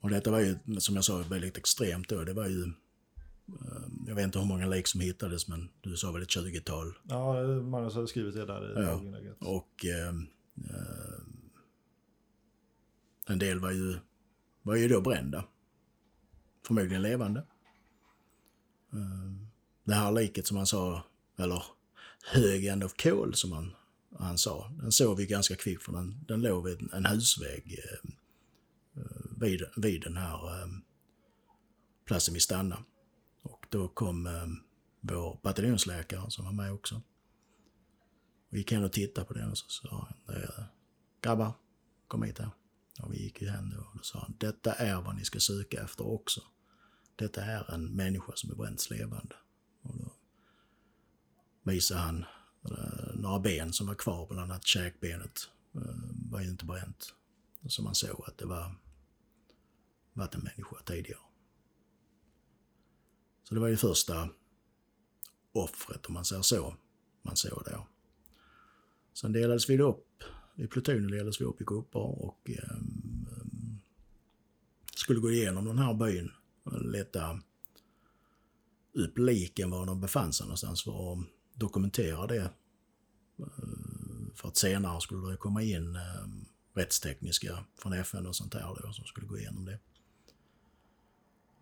Och detta var ju, som jag sa, väldigt extremt då. Det var ju jag vet inte hur många lik som hittades, men du sa väl ett 20-tal? Ja, Magnus hade skrivit det där i ja. inlägget. Och eh, eh, en del var ju, var ju då brända. Förmodligen levande. Eh, det här liket som han sa, eller högen av kol som han, han sa, den såg vi ganska kvickt för den, den låg vid en husvägg eh, vid, vid den här eh, platsen vi stannade. Då kom eh, vår bataljonsläkare som var med också. Vi gick hem och tittade på den och så sa han, eh, grabbar, kom hit här. Och vi gick ju hem då och då sa han, detta är vad ni ska söka efter också. Detta är en människa som är bränts levande. Och då visade han eh, några ben som var kvar, bland annat käkbenet eh, var ju inte bränt. Så man såg att det var varit en människa tidigare. Så det var ju första offret om man säger så. Man såg då. Sen delades vi upp, i plutonen delades vi upp i grupper och eh, skulle gå igenom den här byn och leta upp liken var de befann sig någonstans för att dokumentera det. För att senare skulle det komma in ehm, rättstekniska från FN och sånt där då som skulle gå igenom det.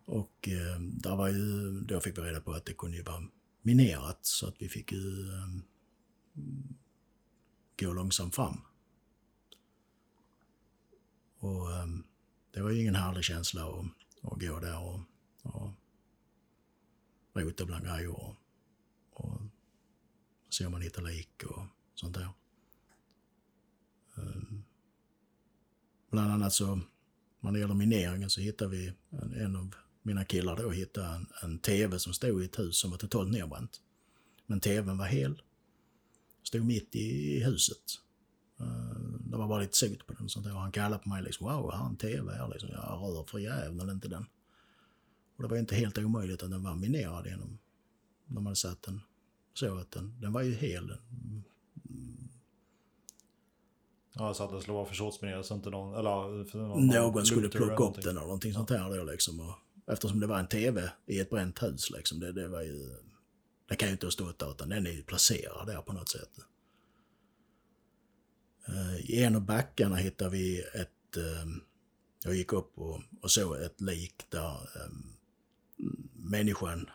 Och eh, där var ju, då fick vi reda på att det kunde ju vara minerat så att vi fick ju eh, gå långsamt fram. Och eh, det var ju ingen härlig känsla att, att gå där och, och rota bland grejer och, och se om man hittar lik och sånt där. Eh, bland annat så, när det gäller mineringen så hittade vi en, en av mina killar då hittade en, en tv som stod i ett hus som var totalt nedbränt. Men tvn var hel. Stod mitt i huset. Uh, det var bara lite sot på den sånt där. Och han kallade på mig liksom, wow, har en tv här liksom. Jag rör för jävlar inte den. Och det var inte helt omöjligt att den var minerad genom, när man hade satt den, så att den, den var ju hel. Ja, så att den skulle vara försåtsminerad så inte någon, eller någon, någon skulle plocka upp den eller någonting sånt här då liksom. Och, Eftersom det var en tv i ett bränt hus liksom. Det, det var ju... Det kan ju inte ha stått där utan den är ju placerad där på något sätt. Eh, I en av backarna hittade vi ett... Ehm, jag gick upp och, och såg ett lik där ehm, människan...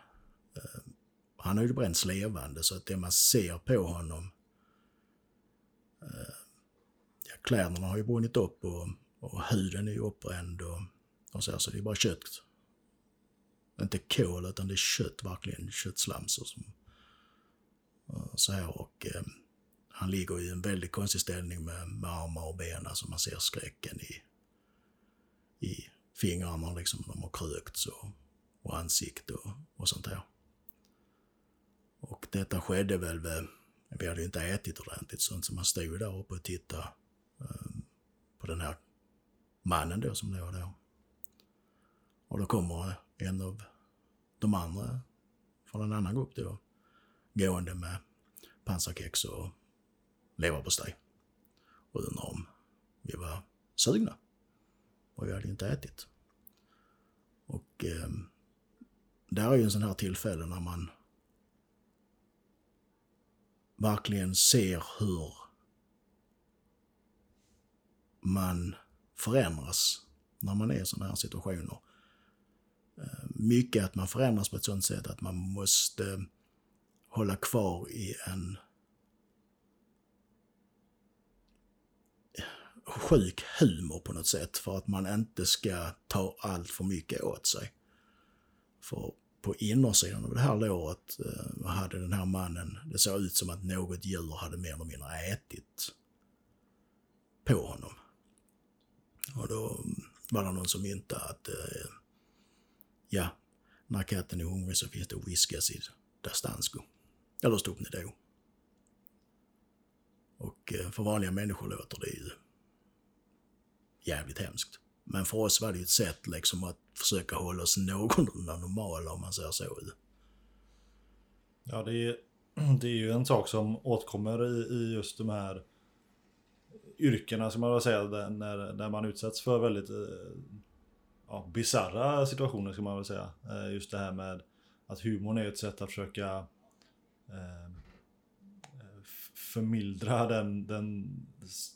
Ehm, han har ju bränts levande så att det man ser på honom... Ja, kläderna har ju brunnit upp och, och huden är ju uppbränd och, och så, så det är bara kött inte kol utan det är kött, verkligen köttslamsor. Som, eh, så här och eh, han ligger i en väldigt konstig ställning med, med armar och ben, alltså man ser skräcken i, i fingrarna liksom, de har krökts och, och ansikte och, och sånt där. Och detta skedde väl, vid, vi hade ju inte ätit ordentligt sånt så man stod där uppe och tittade eh, på den här mannen då som låg där. Och då kommer en av de andra från en annan grupp då gående med pansarkex och leverpastej. Och undrade om vi var sugna. Och vi hade inte ätit. Och eh, det är ju en sån här tillfälle när man verkligen ser hur man förändras när man är i sådana här situationer. Mycket att man förändras på ett sånt sätt att man måste hålla kvar i en sjuk humor på något sätt för att man inte ska ta allt för mycket åt sig. För på innersidan av det här låret eh, hade den här mannen, det såg ut som att något djur hade mer eller mindre ätit på honom. Och då var det någon som myntade att eh, ja, när katten är hungrig så finns det whiskas i Dastansko. Eller Stupnido. Och eh, för vanliga människor låter det ju jävligt hemskt. Men för oss var det ju ett sätt liksom att försöka hålla oss någorlunda normala om man säger så. Ja, det är, det är ju en sak som återkommer i, i just de här yrkena, som man vill säga, där, när, när man utsätts för väldigt eh, ja, bizarra situationer, ska man väl säga. Eh, just det här med att humorn är ett sätt att försöka eh, förmildra den, den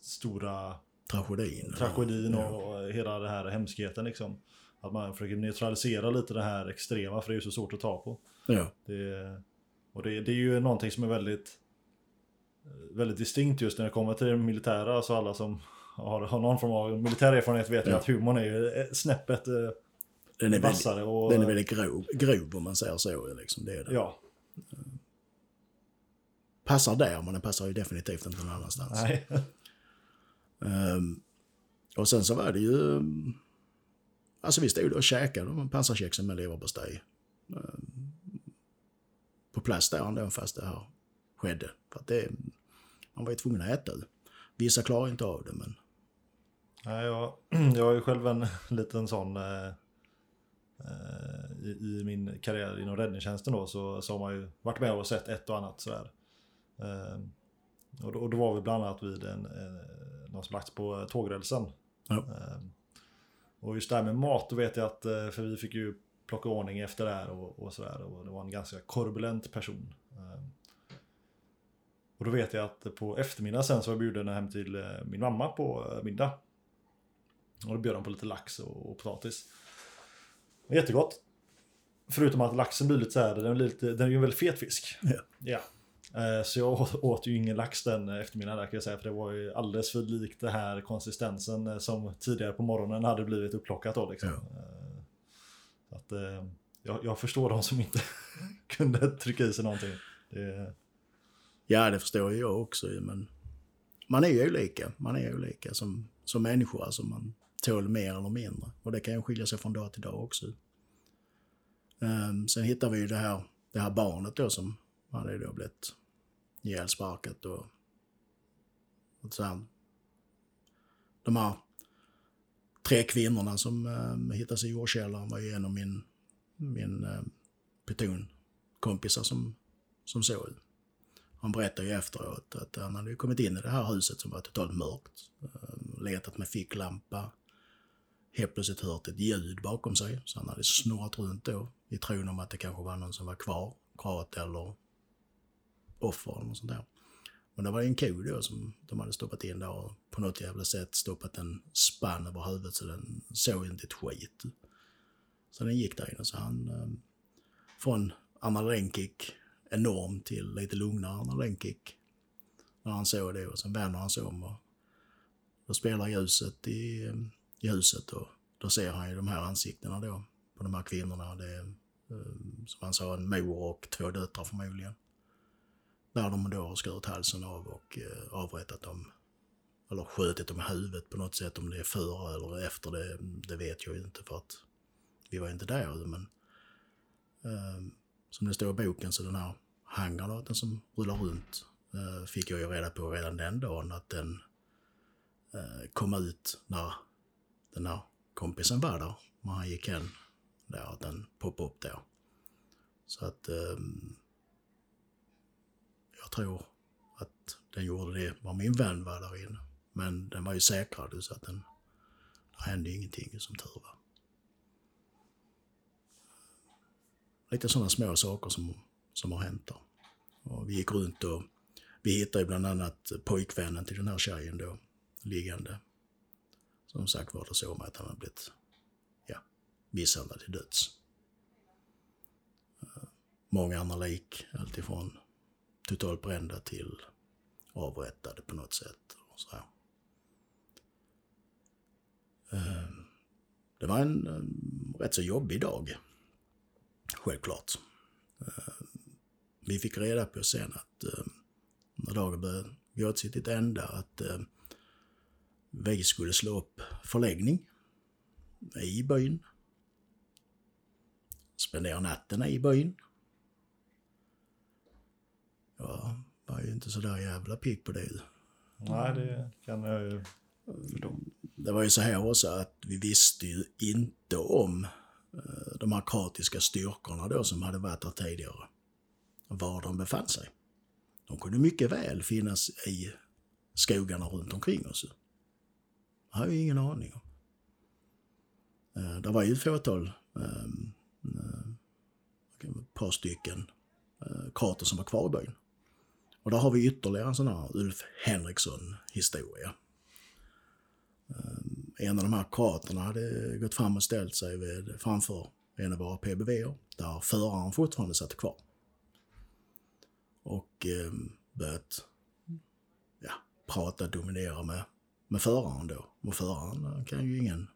stora Tragedin. tragedin och, och hela det här hemskheten liksom. Att man försöker neutralisera lite det här extrema för det är ju så svårt att ta på. Ja. Det, och det, det är ju någonting som är väldigt väldigt distinkt just när det kommer till det militära. Alltså alla som har, har någon form av militär erfarenhet vet Ja. att humorn är ju snäppet eh, Den är vassare. väldigt, Och, den är väldigt grov, grov om man säger så. Liksom. Det är det. Ja, Passar där, men den passar ju definitivt inte någon annanstans. nej. Ehm, och sen så var det ju... ehm, Alltså vi stod och käkade de pansarkexen med leverpastej. Um, på plats där ändå fast det här skedde. För det, man var ju tvungen att äta det. Vissa klarar inte av det men... nej jag, jag är ju själv en liten sån eh, eh, i, i min karriär inom räddningstjänsten då så, så har man ju varit med och sett ett och annat sådär. Eh, och, då, och då var vi bland annat vid en, eh, någon som lagts på tågrälsen. Ja. Eh, Och just det här med mat, då vet jag att, eh, för vi fick ju plocka ordning efter det här och, och sådär. Och det var en ganska korbulent person. Eh, Och då vet jag att på eftermiddagen sen så var jag bjuden hem till eh, min mamma på eh, middag. Och då bjöd de på lite lax och, och potatis. Jättegott. Förutom att laxen blir lite så här, den är, lite, den är ju en väldigt fet fisk. Ja. Eh, Så jag åt- åt ju ingen lax den eftermiddagen där kan jag säga. För det var ju alldeles för likt det här konsistensen eh, som tidigare på morgonen hade blivit upplockat då liksom. Ja. Eh, Så att eh, jag, jag förstår de som inte kunde trycka i sig någonting. Det, Ja, det förstår jag också men man är ju olika. Man är olika som, som människor, alltså man tål mer eller mindre. Och det kan ju skilja sig från dag till dag också. Um, sen hittar vi ju det här, det här barnet då som hade då blivit ihjälsparkat och, och sen. De här tre kvinnorna som um, hittas i jordkällaren var ju en av min, min ehm, um, plutonkompisar som, som såg det. Han berättade ju efteråt att han hade kommit in i det här huset som var totalt mörkt. Letat med ficklampa. Helt plötsligt hört ett ljud bakom sig. Så han hade snurrat runt då i tron om att det kanske var någon som var kvar. Krat eller offer eller något sånt där. Men det var en ko då som de hade stoppat in där och på något jävla sätt stoppat en spann över huvudet så den såg inte ett skit. Så den gick där inne så han eh, från adrenalinkick enorm till lite lugnare adrenalinkick. När han såg det och sen vänder han sig om och då spelar ljuset i, ehm, i huset och då ser han ju de här ansiktena då på de här kvinnorna. Det är, eh, som han sa, en mor och två döttrar förmodligen. Där de då har skurit halsen av och eh, avrättat dem. Eller skjutit dem i huvudet på något sätt. Om det är före eller efter det, det vet jag ju inte för att vi var inte där. Men eh, som det står i boken så den här handgranaten som rullar runt eh, fick jag ju reda på redan den dagen att den eh, kom ut när den här kompisen var där. När han gick hem Då, att den poppade upp där. Så att ehm, jag tror att den gjorde det var min vän var där inne. Men den var ju säkrad så att den, det hände ingenting som tur var. Lite sådana små saker som, som har hänt då. Och vi gick runt och vi hittade ju bland annat pojkvännen till den här tjejen då, liggande. Som sagt var, det såg med att han hade blivit, ja, misshandlad till döds. Eh, många andra lik. Alltifrån totalt brända till avrättade på något sätt. Och så här. Ehm, det var en rätt så jobbig dag. Självklart. Ehm, vi fick reda på sen att ehm, när dagen började gå till sitt ända att vi skulle slå upp förläggning i byn. Spendera natten i byn. Jag var ju inte sådär jävla pigg på det. Nej, det kan jag ju förstå. Det var ju så här också att vi visste ju inte om eh, de här kroatiska styrkorna då som hade varit där tidigare. Var de befann sig. De kunde mycket väl finnas i skogarna runt omkring oss. Det har jag ingen aning om. Eh, Det var ju ett fåtal, ehm, eh, ett par stycken eh, krater som var kvar i byn. Och där har vi ytterligare en sån här Ulf Henriksson-historia. Ehm, en av de här kraterna hade gått fram och ställt sig vid, framför en av våra PBV där föraren fortfarande satt kvar. Och eh, börjat ja, prata, dominera med, med föraren då. Och föraren kan ju ingen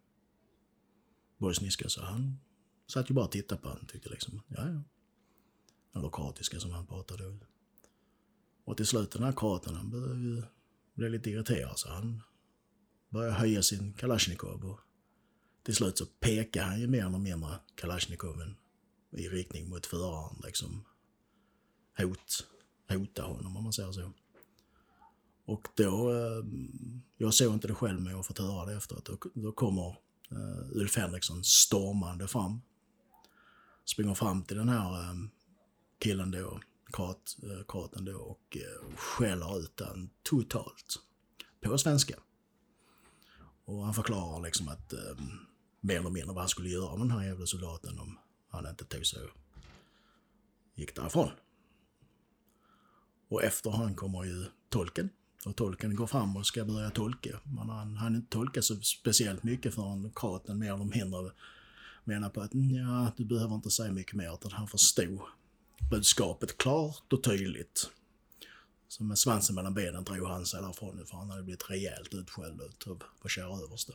bosniska så han satt ju bara och tittade på honom tyckte liksom, ja ja. Eller kroatiska som han pratade då. Och till slut den här kroaten han blev ju lite irriterad så han började höja sin Kalashnikov och till slut så pekade han ju mer eller mindre Kalashnikoven i riktning mot föraren liksom. Hot, hota honom om man säger så. Och då, ehm, jag såg inte det själv men jag har fått höra det efteråt, då, då kommer eh, Ulf Henriksson stormande fram. Springer fram till den här ehm, killen då, krat, eh, kraten då och eh, skäller ut den totalt. På svenska. Och han förklarar liksom att eh, mer eller mindre vad han skulle göra med den här jävla soldaten om han inte tog sig och gick därifrån. Och efter han kommer ju tolken. Och tolken går fram och ska börja tolka. Men han hann inte tolka så speciellt mycket förrän kraten mer eller mindre menar på att ja, du behöver inte säga mycket mer. Utan han förstod budskapet klart och tydligt. Så med svansen mellan benen drog han sig därifrån för han hade blivit rejält utskälld av vår kära överste.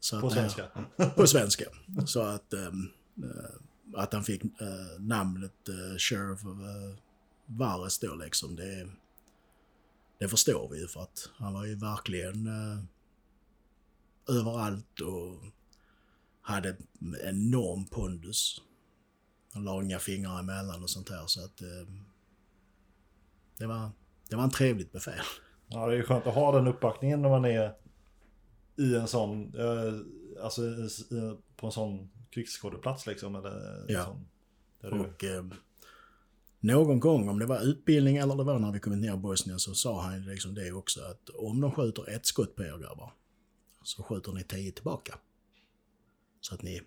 Så På att här- svenska. på svenska. Så att, eh, att han fick eh, namnet uh, Sheriff of uh, Vares då liksom, det, det förstår vi ju för att han var ju verkligen eh, överallt och hade en enorm pondus. Han la inga fingrar emellan och sånt här så att eh, det, var, det var en trevligt befäl. Ja, det är ju skönt att ha den uppbackningen när man är i en sån, eh, alltså i- i- på en sån krigsskådeplats liksom. Eller Ja. sån, där du, Och eh, någon gång, om det var utbildning eller det var när vi kom ner i Bosnien, så sa han liksom det också att om de skjuter ett skott på er grabbar, så skjuter ni tio tillbaka. Så att ni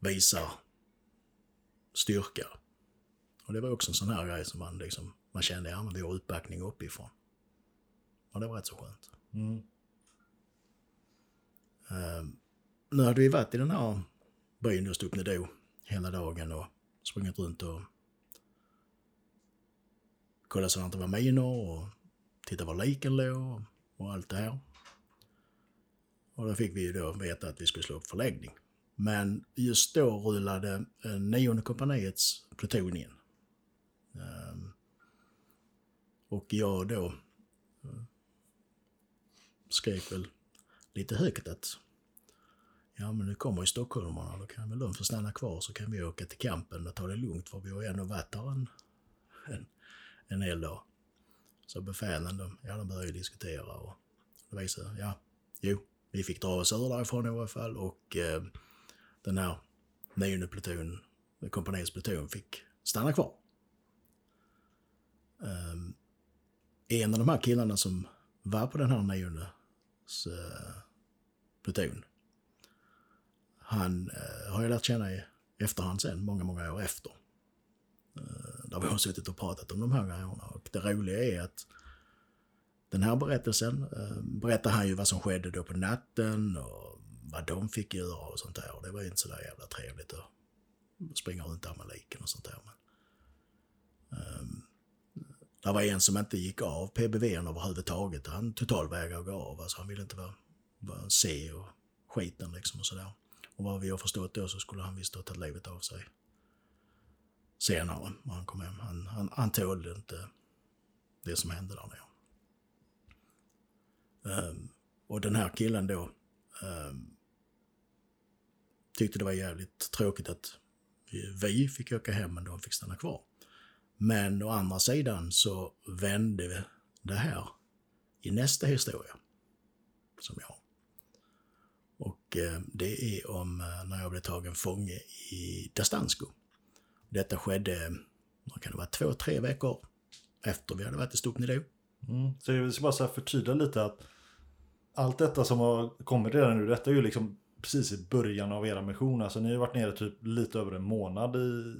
visar styrka. Och det var också en sån här grej som man liksom, man kände, ja men vi har utbackning uppifrån. Och det var rätt så skönt. mm. Eh, nu hade vi varit i den här byn just uppe då hela dagen och sprungit runt och kolla så att det inte var minor och titta var liken låg och allt det här. Och då fick vi ju då veta att vi skulle slå upp förläggning. Men just då rullade eh, nionde kompaniets pluton in. Ehm, och jag då eh, skrek väl lite högt att ja men nu kommer ju stockholmarna, då kan väl de få stanna kvar så kan vi åka till campen och ta det lugnt för vi har ju ändå varit där en, en, en hel dag. Så befälen de, ja de började diskutera och det visade, ja, jo, vi fick dra oss ur därifrån i alla fall och eh, den här nionde pluton, kompaniets pluton fick stanna kvar. Um, en av de här killarna som var på den här nionde uh, eh, pluton, han eh, har jag lärt känna i efterhand sen, många, många år efter. Eh, där vi har suttit och pratat om de här grejerna. Och det roliga är att den här berättelsen eh, berättar han ju vad som skedde då på natten och vad de fick göra och sånt där. Och det var ju inte så där jävla trevligt att springa runt där med liken och sånt där. Men, ehm, um, det var en som inte gick av PBV överhuvudtaget. Han totalvägrade att gå av. Alltså han ville inte vara, vara se och skiten liksom och sådär. Och vad vi har förstått då så skulle han visst ha tagit livet av sig senare när han kom hem. Han, han, han tålde inte det som hände där nere. Um, och den här killen då um, tyckte det var jävligt tråkigt att vi fick åka hem men de fick stanna kvar. Men å andra sidan så vände det här i nästa historia som jag har. Och eh, det är om eh, när jag blev tagen fånge i Dastansko. Detta skedde, vad kan det vara, två, tre veckor efter vi hade varit i Stupnido. Mm. Så jag ska bara så här förtydliga lite att allt detta som har kommit redan nu, detta är ju liksom precis i början av era mission. Alltså ni har varit nere typ lite över en månad i,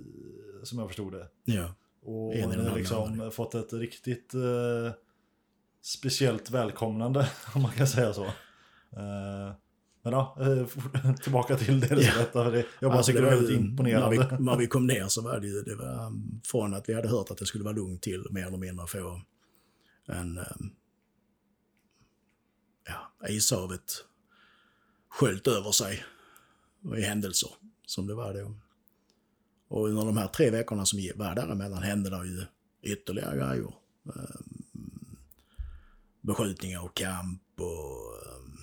som jag förstod det. Ja. Och En ni har liksom fått ett riktigt eh, speciellt välkomnande, om man kan säga så. Eh, men ja, eh, tillbaka till det du Ja. berättade. för det- Jag bara tycker det var väldigt imponerande. När vi, när vi kom ner så var det ju, det var um, från att vi hade hört att det skulle vara lugnt till mer eller mindre få en, um, ja, ishavet sköljt över sig i händelser som det var då. Och under de här tre veckorna som var däremellan hände det ju ytterligare grejer. Um, beskjutningar och kamp och um,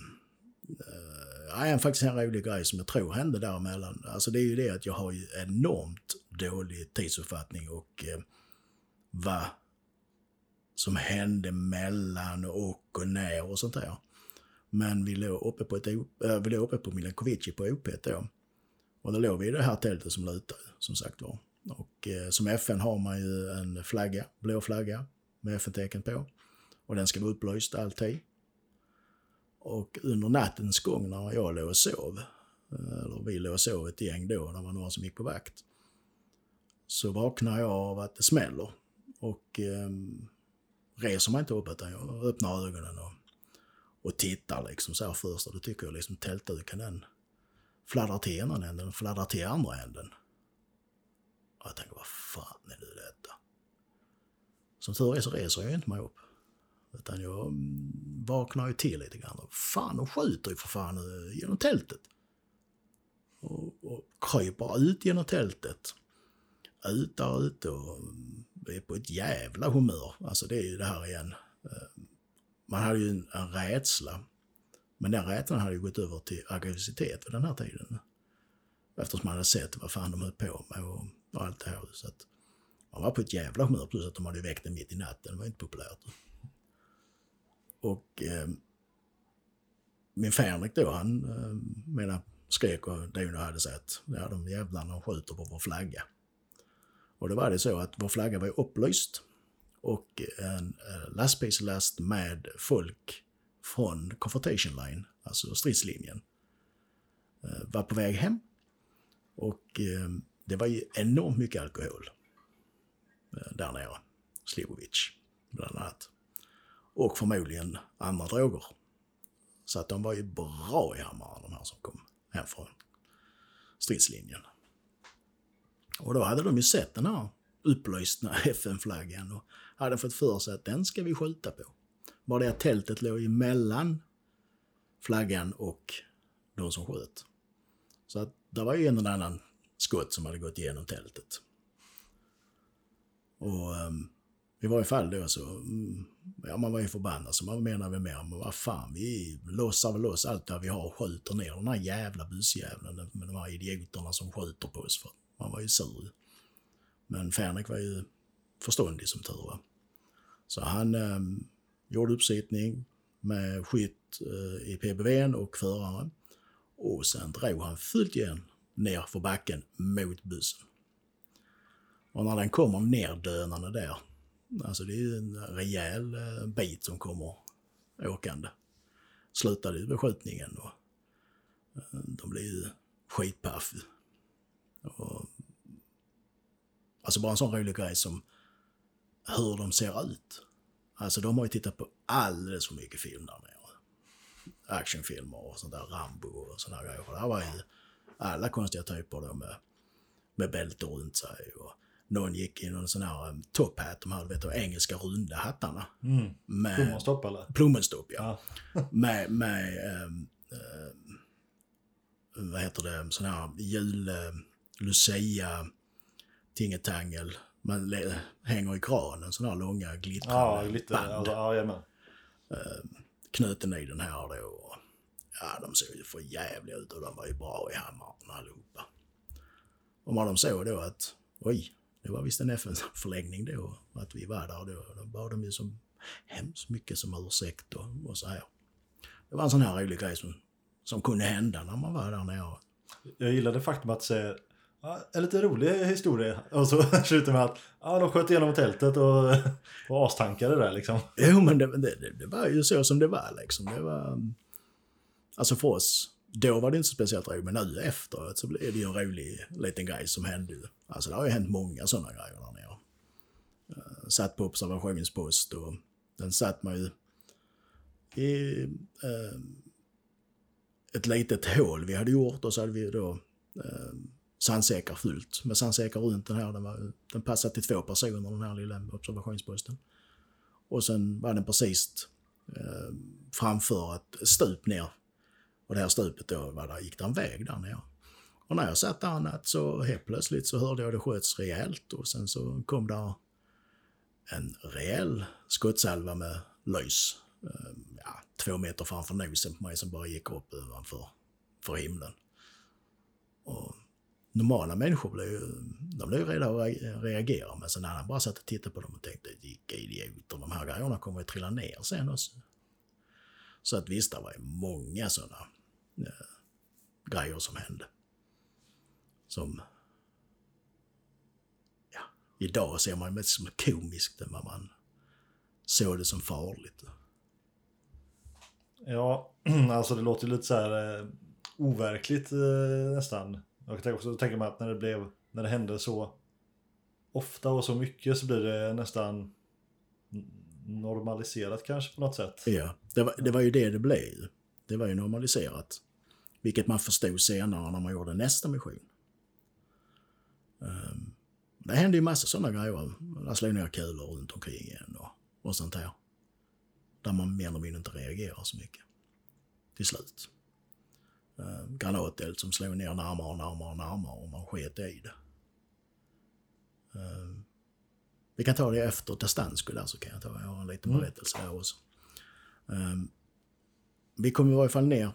Ja, en, faktiskt en rolig grej som jag tror hände däremellan. Alltså det är ju det att jag har ju enormt dålig tidsuppfattning och eh, vad som hände mellan och och när och sånt där. Men vi låg uppe på, ett, äh, vi låg uppe på Milankovici på OP då. Och då låg vi i det här tältet som lutade, som sagt var. Och eh, som FN har man ju en flagga, blå flagga med FN-tecken på. Och den ska vara upplyst alltid. Och under nattens gång när jag låg och sov, eh, eller vi låg och sov ett gäng då, när det var några som gick på vakt, så vaknar jag av att det smäller. Och eh, reser mig inte upp utan jag öppnar ögonen och, och tittar liksom så här först och då tycker jag liksom tältduken den fladdrar till ena änden, den fladdrar till andra änden. Och jag tänker, vad fan är nu detta? Som tur är så reser jag inte mig upp. Utan jag mm, vaknar ju till lite grann. Och fan, de skjuter ju för fan eh, genom tältet. Och, och kryper ut genom tältet. Ut där ute och mm, är på ett jävla humör. Alltså det är ju det här igen. Eh, man hade ju en, en rädsla. Men den rädslan hade ju gått över till aggressivitet vid den här tiden. Eftersom man hade sett vad fan de höll på med och, och allt det här. Så att man var på ett jävla humör. Plus att de hade väckt en mitt i natten. Det var inte populärt. Och eh, min Fänrik då, han eh, menar, skrek och Dino hade sagt ja de jävlarna skjuter på vår flagga. Och då var det så att vår flagga var ju upplyst och en eh, lastbilslast med folk från Confrontation Line, alltså stridslinjen, eh, var på väg hem. Och eh, det var ju enormt mycket alkohol eh, där nere. Slivovic, bland annat och förmodligen andra droger. Så att de var ju bra i hammaren de här som kom hem från stridslinjen. Och då hade de ju sett den här upplysta FN-flaggan och hade fått för sig att den ska vi skjuta på. Bara det att tältet låg emellan flaggan och de som sköt. Så att det var ju en eller annan skott som hade gått igenom tältet. Och um, i varje fall då så, mm, ja man var ju förbannad så man menar väl mer, men vad fan vi lossar väl loss allt där vi har och skjuter ner den här jävla busjäveln med de här idioterna som skjuter på oss för man var ju sur. Men Fänrik var ju förståndig som tur var. Så han eh, gjorde uppsittning med skytt eh, i PBVn och föraren och sen drog han fullt igen ner för backen mot bussen. Och när den kommer ner dönande där Alltså det är ju en rejäl eh, bit som kommer åkande. Slutade ju beskjutningen och eh, de blev ju skitpaff. Och, alltså bara en sån rolig grej som hur de ser ut. Alltså de har ju tittat på alldeles för mycket film där nere. Actionfilmer och sånt där, Rambo och såna grejer. Det här var ju alla konstiga typer då med med bälte runt sig. Och någon gick i någon sån här um, top hat, de här vet du, engelska runda hattarna. Mm. Med, Plommonstopp eller? Plommonstopp, ja. Ja. med, med um, um, vad heter det, sån här jul, um, Lucia, tingetangel. Man le- hänger i kranen, sån här långa glittrande Ja, lite. band. Alltså, ja, jajamän. knuten i den här då. Och, ja, de såg ju för jävliga ut och de var ju bra i hammaren allihopa. Och när de såg då att, oj, det var visst en FN-förläggning då, att vi var där då, då bad de ju som hemskt mycket som ursäkt och, och så här. Det var en sån här rolig grej som, som kunde hända när man var där nere. Jag gillade faktum att säga ja, en lite rolig historia. Och så slutar med att ja, de sköt igenom tältet och, och astankade där liksom. Jo, men det, det, det, var ju så som det var liksom. Det var... Alltså för oss, då var det inte så speciellt roligt, men nu efteråt så blev det ju en rolig liten grej som hände. Alltså det har ju hänt många sådana grejer där nere. Uh, satt på observationspost och den satt man ju i eh, ett litet hål vi hade gjort och så hade vi då eh, uh, sandsäckar fullt med sandsäckar runt den här. Den, var, den passade till två personer den här lilla observationsposten. Och sen var den precis eh, framför ett stup ner. Och det här stupet då var där, gick det en väg där nere. Och när jag satt där en natt så helt plötsligt så hörde jag det sköts rejält och sen så kom där en rejäl skottsalva med lys. Ehm, ja, två meter framför nosen på mig som bara gick upp ovanför för himlen. Och normala människor blir ju, de blir ju rädda att reagerar reagera. Men sen när han bara satt och tittade på dem och tänkte, vilka idioter, de här grejerna kommer att trilla ner sen också. Så att visst, det var ju många sådana eh, grejer som hände. Som, ja, idag ser man ju mest som komiskt än vad man såg det som farligt. Ja, alltså det låter ju lite så här eh, overkligt eh, nästan. Jag kan också tänka mig att när det blev, när det hände så ofta och så mycket så blir det nästan normaliserat kanske på något sätt. Ja, det var, det var ju det det blev. Det var ju normaliserat. Vilket man förstod senare när man gjorde nästa mission. Um, det hände ju massa sådana grejer. Man slog ner kulor runt omkring igen och, och sånt här. Där man mer eller mindre inte reagerar så mycket. Till slut. Uh, granateld som slog ner närmare och närmare och närmare och man sket i det. Um, vi kan ta det efter Testansko där så kan jag ta jag har en liten Mm. berättelse där också. Vi kom i varje fall ner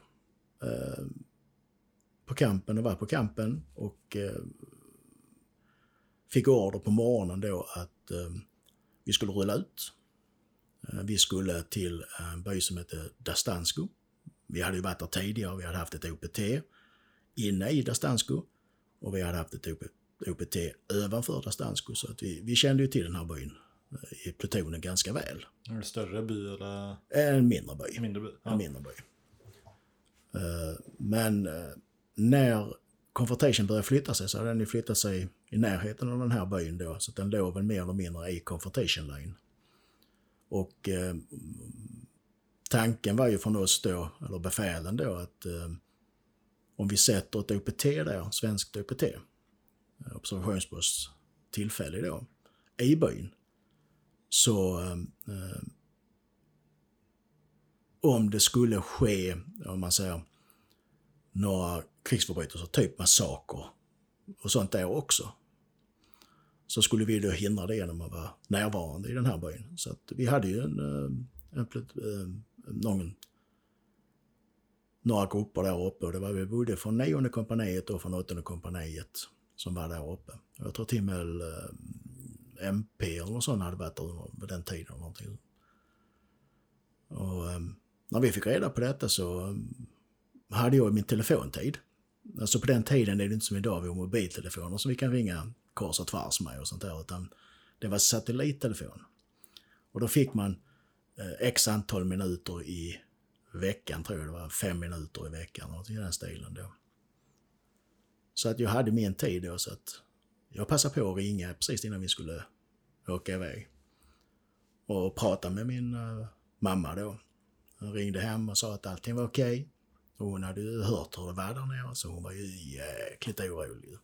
på kampen och var på kampen och uh, fick order på morgonen då att uh, vi skulle rulla ut. Uh, vi skulle till en by som heter Dastansko. Vi hade ju varit där tidigare, vi hade haft ett OPT inne i Dastansko och vi hade haft ett OPT ovanför Dastansko så att vi, vi kände ju till den här byn eh, i plutonen ganska väl. Det större by eller En mindre by. mindre by? En Ja. mindre by. Eh, Men eh, när Confrontation började flytta sig så hade den ju flyttat sig i närheten av den här byn då. Så att den låg väl mer eller mindre i Confrontation Line. Och eh, tanken var ju från oss då, eller befälen då, att eh, om vi sätter ett OPT där, svenskt OPT, eh, observationspost tillfällig då, i byn, så eh, eh, om det skulle ske, om man säger, några krigsförbrytelser, typ massaker och sånt där också, så skulle vi då hindra det genom att vara närvarande i den här byn. Så att vi hade ju en, eh, en, en, eh, någon, några grupper där uppe och det var vi både från nionde kompaniet och från åttonde kompaniet som var där uppe. Jag tror till och med eh, MP eller något sånt hade varit där under- vid den tiden. Och, Och när vi fick reda på detta så hade jag min telefontid. Alltså på den tiden är det inte som idag, vi har mobiltelefoner som vi kan ringa kors och tvärs med och sånt där, utan det var satellittelefon. Och då fick man eh, x antal minuter i veckan, tror jag det var, fem minuter i veckan, något i den stilen då. Så att jag hade min tid då, så att jag passade på att ringa precis innan vi skulle åka iväg. Och prata med min eh, mamma då. Hon ringde hem och sa att allting var okej. Och hon hade ju hört hur det var där nere, så hon var ju jäkligt orolig.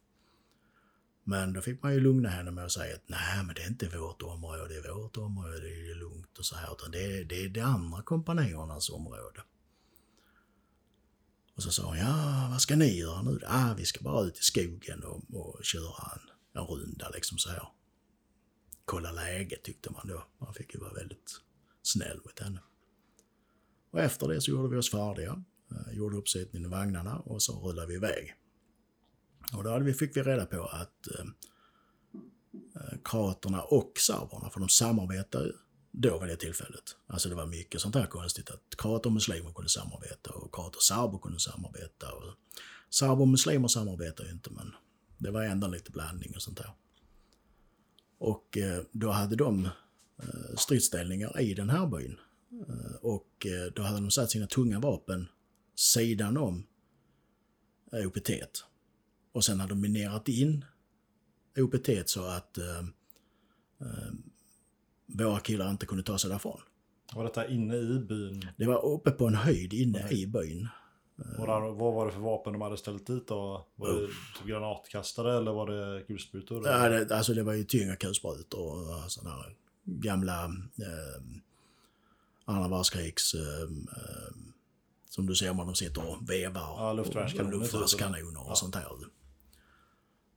Men då fick man ju lugna henne med att säga att nej, men det är inte vårt område, det är vårt område, det är lugnt och så här. Utan det är, det är de andra kompanjonernas område. Och så sa hon, ja, vad ska ni göra nu? Ah, vi ska bara ut i skogen och, och köra en, en runda liksom så här. Kolla läget tyckte man då. Man fick ju vara väldigt snäll mot henne. Och efter det så gjorde vi oss färdiga, Eh, gjorde uppsättningen i vagnarna och så rullade vi iväg. Och då hade vi, fick vi reda på att eh, eh kroaterna och serberna, för de samarbetar ju då vid det tillfället. Alltså det var mycket sånt här konstigt att kroater och muslimer kunde samarbeta och kroater och serber kunde samarbeta. Och serber och muslimer samarbetar ju inte men det var ändå lite blandning och sånt där. Och eh, då hade de eh, stridsställningar i den här byn. Eh, och då hade de satt sina tunga vapen sidan om OPT. Och sen hade de minerat in OPT så att våra killar inte kunde ta sig därifrån. Var detta inne i byn? Det var uppe på en höjd inne Nej. i byn. Och där, vad var det för vapen de hade ställt dit då? Var det typ granatkastare eller var det kulsprutor? Ja, det, alltså det var ju tyngre kulsprutor och sådana här gamla eh, andra världskrigs... Eh, eh, som du ser om de sitter och vevar. Ja, luftvärnskanoner. Typ. Luftvärnskanoner och ja. sånt här.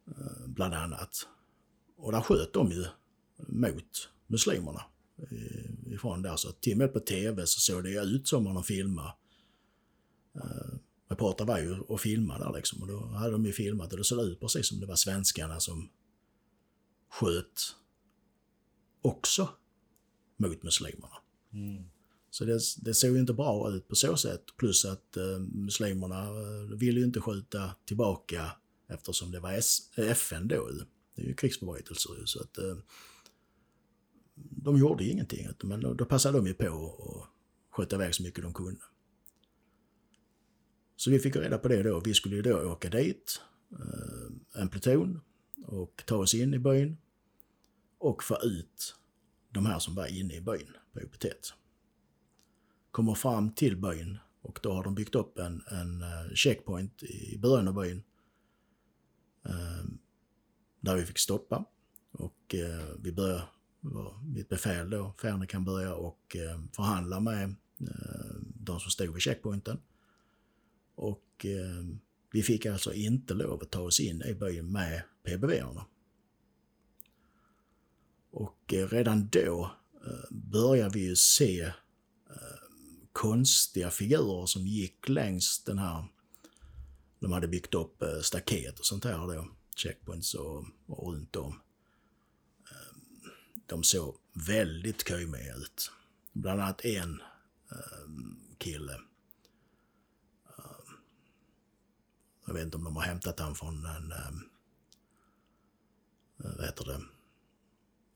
Eh, bland annat. Och där sköt de ju mot muslimerna ifrån där. Så till och med på tv så såg det ut som om de filmade. Uh, reportrar var ju och filmade där liksom och då hade de ju filmat och det såg ut precis som det var svenskarna som sköt också mot muslimerna. Mm. Så det, det såg ju inte bra ut på så sätt. Plus att eh, muslimerna eh, ville ju inte skjuta tillbaka eftersom det var S eh, FN då. Det är ju krigsförbrytelser så att eh, de gjorde ingenting. Men då, då passade de ju på att skjuta iväg så mycket de kunde. Så vi fick reda på det då. Vi skulle ju då åka dit, eh, en pluton, och ta oss in i byn och få ut de här som var inne i byn på OPT. Kommer fram till byn och då har de byggt upp en, en eh, checkpoint i början av byn. Ehm, där vi fick stoppa och eh, vi började mitt befäl då, Ferne kan börja och ehm, förhandla med ehm, de som stod vid checkpointen. Och vi fick alltså inte lov att ta oss in i byn med PBV-erna. Och eh, redan då börjar började vi ju se konstiga figurer som gick längs den här... De hade byggt upp eh, staket och sånt här då, checkpoints och, och runt om eh, de såg väldigt köjmiga ut. Bland annat en eh, kille. Jag vet inte om de har hämtat han från en, vad heter det,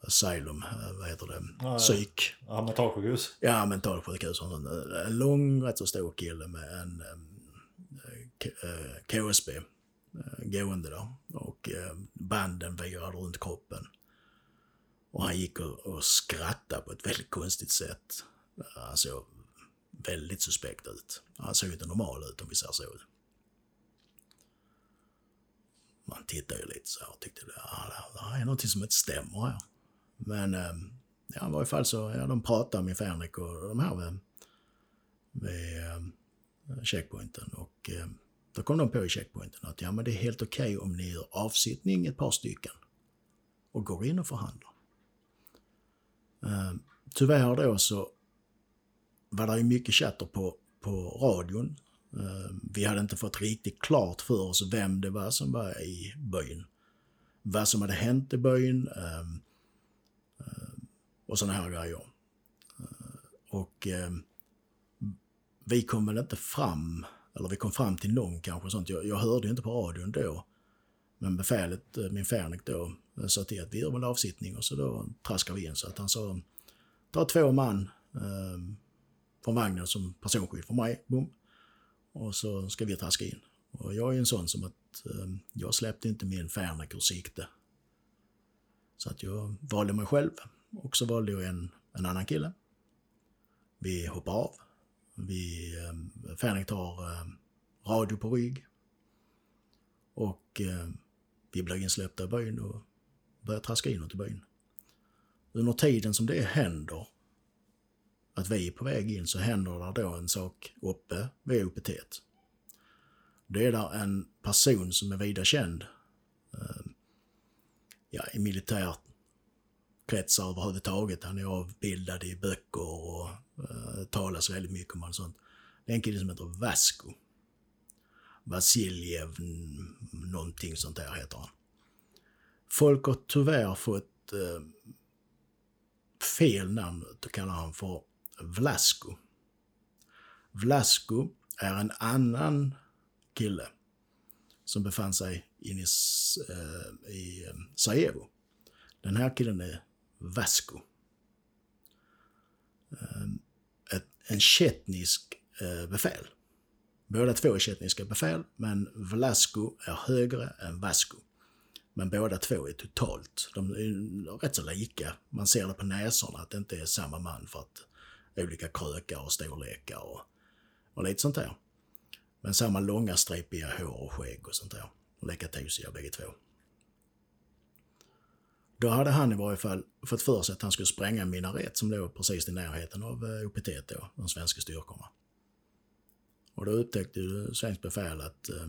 Asylum, vad heter det, ja, psyk. Ja, mentalsjukhus. Ja, mentalsjukhus. En lång, rätt så stor kille med en KSB gående där. Och banden virade runt kroppen. Och han gick och, och skrattade på ett väldigt konstigt sätt. Han såg väldigt suspekt ut. Han såg inte normal ut om vi säger så. Man tittade ju lite så här och tyckte att ja, det är någonting som inte stämmer här. Men ehm, ja, i varje fall så, ja, de pratade med Fänrik och de här vid, vid ehm, checkpointen och ehm, då kom de på i checkpointen att ja, men det är helt okej okay om ni gör avsittning ett par stycken och går in och förhandlar. Tyvärr då så var det ju mycket chatter på, på radion. Vi hade inte fått riktigt klart för oss vem det var som var i byn. Vad som hade hänt i byn och sådana här grejer. Eh, och ehm, vi kom väl inte fram, eller vi kom fram till någon kanske sånt. Jag, jag hörde inte på radion då. Men befälet, eh, min Färnik då, eh, sa till att vi gör väl avsittning och så då traskar vi in. Så att han sa, ta två man eh, från vagnen som personskydd för mig, boom. Och så ska vi traska in. Och jag är en sån som att eh, jag släppte inte min Fernik ur sikte. Så att jag valde mig själv och så valde jag en, en annan kille. Vi hoppar av. Vi, eh, Fänrik tar eh, radio på rygg. Och eh, vi blir insläppta i byn och börjar traska inåt i byn. Under tiden som det händer, att vi är på väg in, så händer det då en sak uppe vid OPT. Det är där en person som är vida känd eh, ja, i militärt kretsar överhuvudtaget. Han är avbildad i böcker och eh, talas väldigt mycket om honom sånt. Det är en kille som heter Vasco. Vasiljev någonting sånt där heter han. Folk har tyvärr fått eh, fel namn då kallar han för Vlasko. Vlasko är en annan kille som befann sig inne eh, i, eh, i Sarajevo. Den här killen är Vasco. Eh, ett, en tjetnisk eh, befäl. Båda två är tjetniska befäl, men Vlasco är högre än Vasco. Men båda två är totalt, de är rätt så lika. Man ser det på näsorna att det inte är samma man för att olika krökar och storlekar och, och lite sånt där. Men samma långa stripiga hår och skägg och sånt där. Och lika tusiga bägge två. Då hade han i varje fall fått för sig att han skulle spränga en minaret som låg precis i närheten av eh, OPT då, de svenska styrkorna. Och då upptäckte ju svenskt befäl att eh,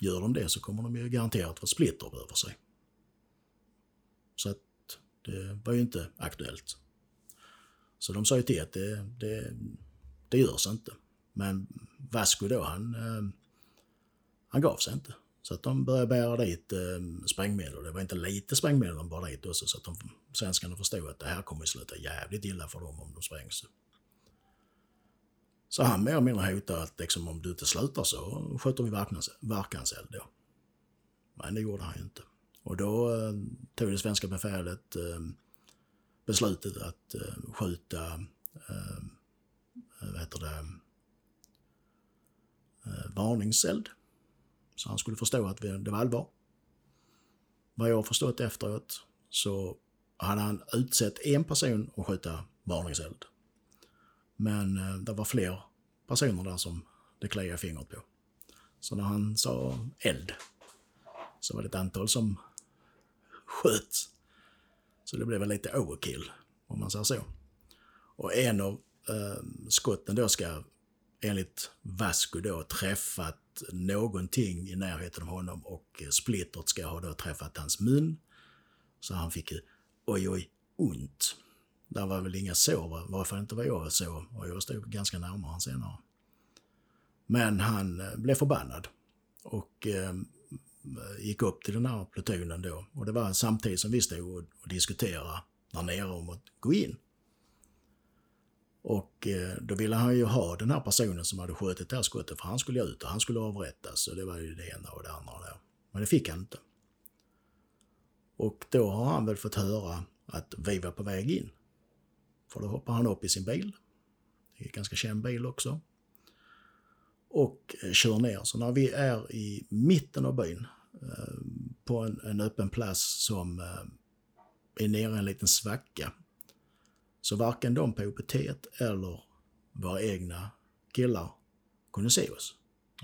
gör de det så kommer de ju garanterat få splitter över sig. Så att det var ju inte aktuellt. Så de sa ju till att det, det, det görs inte. Men Vasco då, han, eh, han gav sig inte. Så att de började bära dit eh, sprängmedel. Det var inte lite sprängmedel de bar dit också, så att de, svenskarna förstod att det här kommer att sluta jävligt illa för dem om de sprängs. Så han mer eller mindre hotade att liksom, om du inte slutar så skjuter vi verkanseld då. Men det gjorde han ju inte. Och då eh, tog det svenska befälet eh, beslutet att eh, skjuta eh, eh vad heter det, eh, varningseld så han skulle förstå att det var allvar. Vad jag har förstått efteråt så hade han utsett en person att skjuta varningseld. Men eh, det var fler personer där som det kliade fingret på. Så när han sa eld så var det ett antal som sköt. Så det blev väl lite overkill, om man säger så. Och en av eh, skotten då ska enligt Vasco då träffat någonting i närheten av honom och eh, splittret ska ha då träffat hans mun. Så han fick oj, oj, ont. Där var väl inga sår, i varje fall inte vad jag såg och jag stod ganska närmare honom senare. Men han eh, blev förbannad och eh, gick upp till den här plutonen då. Och det var samtidigt som vi stod och, och diskuterade där nere om att gå in. Och eh, då ville han ju ha den här personen som hade skjutit det här skottet för han skulle ut och han skulle avrättas Så det var ju det ena och det andra då. Men det fick han inte. Och då har han väl fått höra att vi var på väg in. För då hoppar han upp i sin bil. Det är en ganska känd bil också. Och eh, kör ner. Så när vi är i mitten av byn eh, på en, en öppen plats som är nere i en liten svacka så varken de på OPT eller våra egna killar kunde se oss.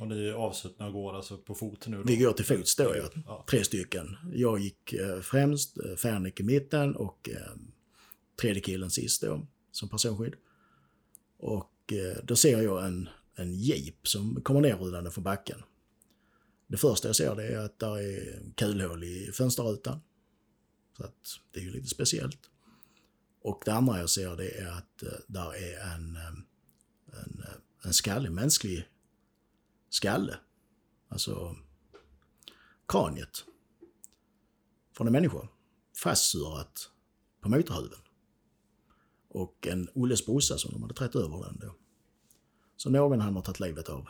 Och ni är avsuttna och går alltså på fot nu? Då? Vi går till fots då, ja. ja. Tre stycken. Jag gick eh, främst, eh, Fernik i mitten och eh, tredje killen sist då, som personskydd. Och eh, då ser jag en, en jeep som kommer nerrullande från backen. Det första jag ser det är att det är kulhål i fönsterrutan. Så att det är ju lite speciellt. Och det andra jag ser det är att eh, där är en, eh, en, eh, en skalle, mänsklig skalle. Alltså kraniet från en människa fastsurat på motorhuven. Och en Olles brorsa som de hade trätt över den då. Så någon han har tagit livet av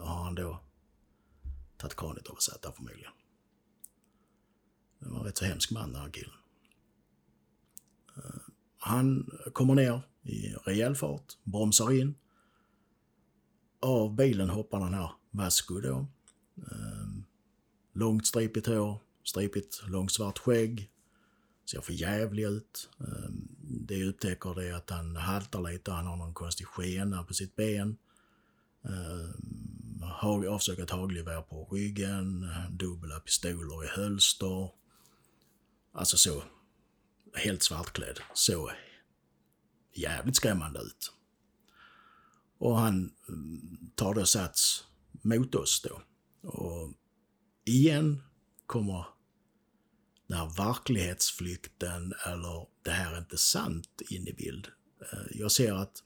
har han då tagit kraniet av och satt där förmodligen. Det var en rätt så hemsk man den här killen. Han kommer ner i rejäl fart, bromsar in. Av bilen hoppar den här Vasco då. Ehm, långt stripigt hår, stripigt långt svart skägg. Ser för jävlig ut. Ehm, det jag upptäcker det är att han haltar lite, han har någon konstig skena på sitt ben. Ehm, Avsökat hagelgevär på ryggen, dubbla pistoler i hölster. Alltså så, helt svartklädd. såg jävligt skrämmande ut. Och han mm, tar då sats mot oss då. Och igen kommer den här verklighetsflykten eller det här är inte sant in i bild. Eh, jag ser att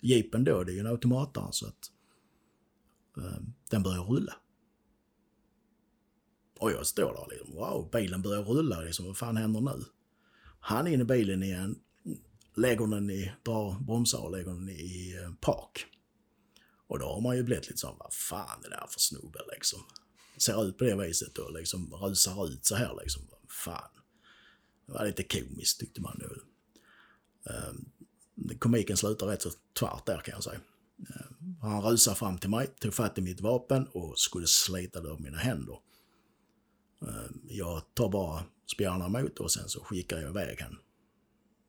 jeepen då, det är ju en automatare så att eh, den börjar rulla. Och jag står där liksom, wow, bilen börjar rulla liksom, vad fan händer nu? Han in i bilen igen, lägger den i, drar bromsar och lägger den i eh, park. Och då har man ju blivit lite såhär, vad fan är det här för snubbe liksom? Ser ut på det viset och liksom rusar ut så här liksom. Fan. Det var lite komiskt tyckte man nu. Um, ehm, komiken slutar rätt så tvärt där kan jag säga. Um, han rusar fram till mig, tog fatt i mitt vapen och skulle slita det ur mina händer. Um, jag tar bara spjärnar emot och sen så skickar jag iväg han.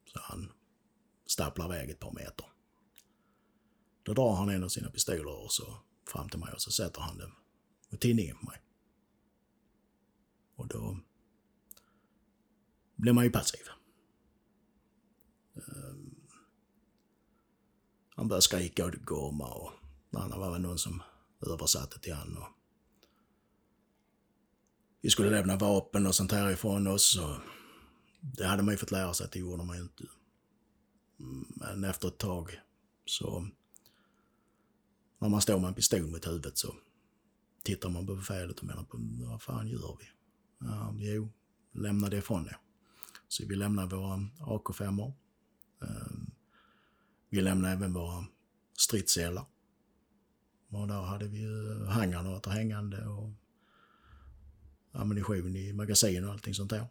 Så han stapplar iväg ett par meter. Då drar han en av sina pistoler och så fram till mig och så sätter han den och tinningen på mig. Och då blir man ju passiv. Um, han började skrika och gorma och det var väl någon som översatte till han. Och vi skulle lämna vapen och sånt här ifrån oss. Och det hade man ju fått lära sig att det gjorde man ju inte. Men efter ett tag så när man står med en pistol mot huvudet så tittar man på befälet och menar på vad fan gör vi? Ja, jo, lämna det ifrån er. Så vi lämnar våra AK5. Ehm, vi lämnar även våra stridsselar. Och där hade vi ju hangarnötter hängande och ammunition i magasin och allting sånt där.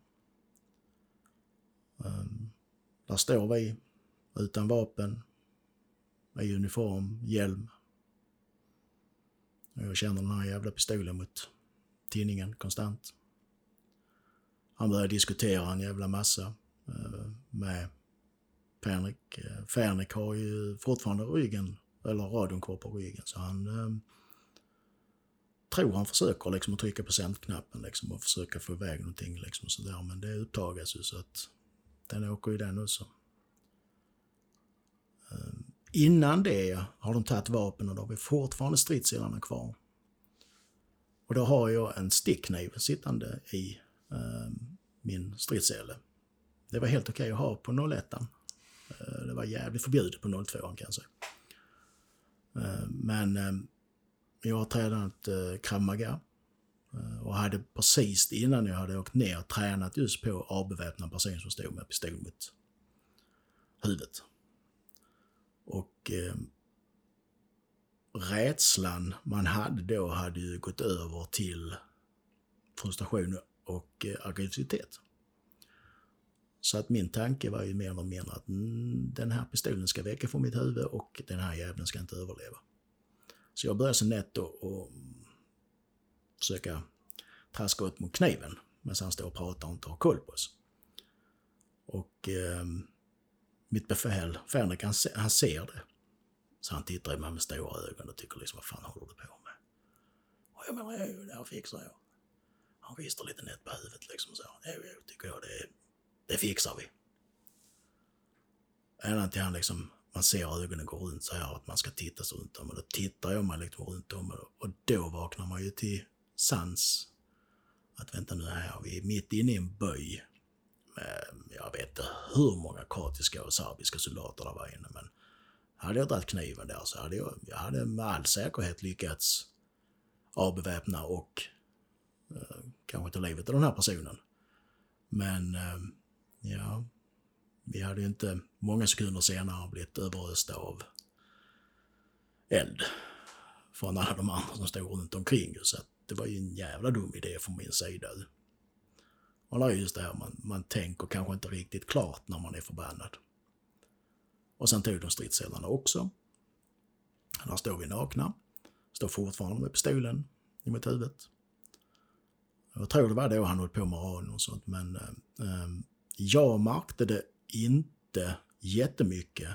Um, där står vi utan vapen, i uniform, hjälm. Och jag känner den här jävla pistolen mot tinningen konstant. Han började diskutera en jävla massa uh, med Fänrik. Fänrik eh, har ju fortfarande ryggen, eller radion kvar på ryggen, så han ehm, tror han försöker liksom att trycka på sändknappen liksom och försöka få iväg någonting liksom sådär, men det upptagas ju så att den åker ju den också. Eh, innan det har de tagit vapen och då har vi fortfarande stridsselarna kvar. Och då har jag en stickkniv sittande i eh, min stridssele. Det var helt okej okay att ha på 01. Eh, det var jävligt förbjudet på 02 kan jag säga. Eh, men eh, jag har tränat eh, Krav Maga eh, och hade precis innan jag hade åkt ner tränat just på avbeväpnad person som stod med pistol mot huvudet. Och eh, rädslan man hade då hade ju gått över till frustration och eh, aggressivitet. Så att min tanke var ju mer eller mindre att mm, den här pistolen ska väcka från mitt huvud och den här jäveln ska inte överleva. Så jag började så nätt att försöka traska upp mot kniven medan han står och pratar och inte har koll på oss. Och eh, mitt befäl, Fänrik, han, han ser det. Så han tittar i mig med stora ögon och tycker liksom, vad fan håller du på med? Och jag menar, jo, det här fixar jag. Han rister lite nätt på huvudet liksom så. Jo, jo, tycker jag, det, det fixar vi. Ända till han liksom, man ser ögonen gå runt så här att man ska titta sig runt om. Och då tittar jag mig liksom runt om och då vaknar man ju till sans. Att vänta nu här, vi är mitt inne i en böj. Med, jag vet inte hur många kroatiska och serbiska soldater det var inne, men hade jag dragit kniven där så hade jag, jag hade med all säkerhet lyckats avbeväpna och eh, kanske ta livet av den här personen. Men eh, ja, vi hade ju inte många sekunder senare blivit överösta av eld från alla de andra som stod runt omkring. Så det var ju en jävla dum idé från min sida. Och det är just det här, man, man tänker kanske inte riktigt klart när man är förbannad. Och sen tog de stridscellerna också. Där står vi nakna. Står fortfarande med pistolen i mitt huvud. Jag tror det var då han höll på med radion och sånt, men eh, eh jag märkte det inte jättemycket.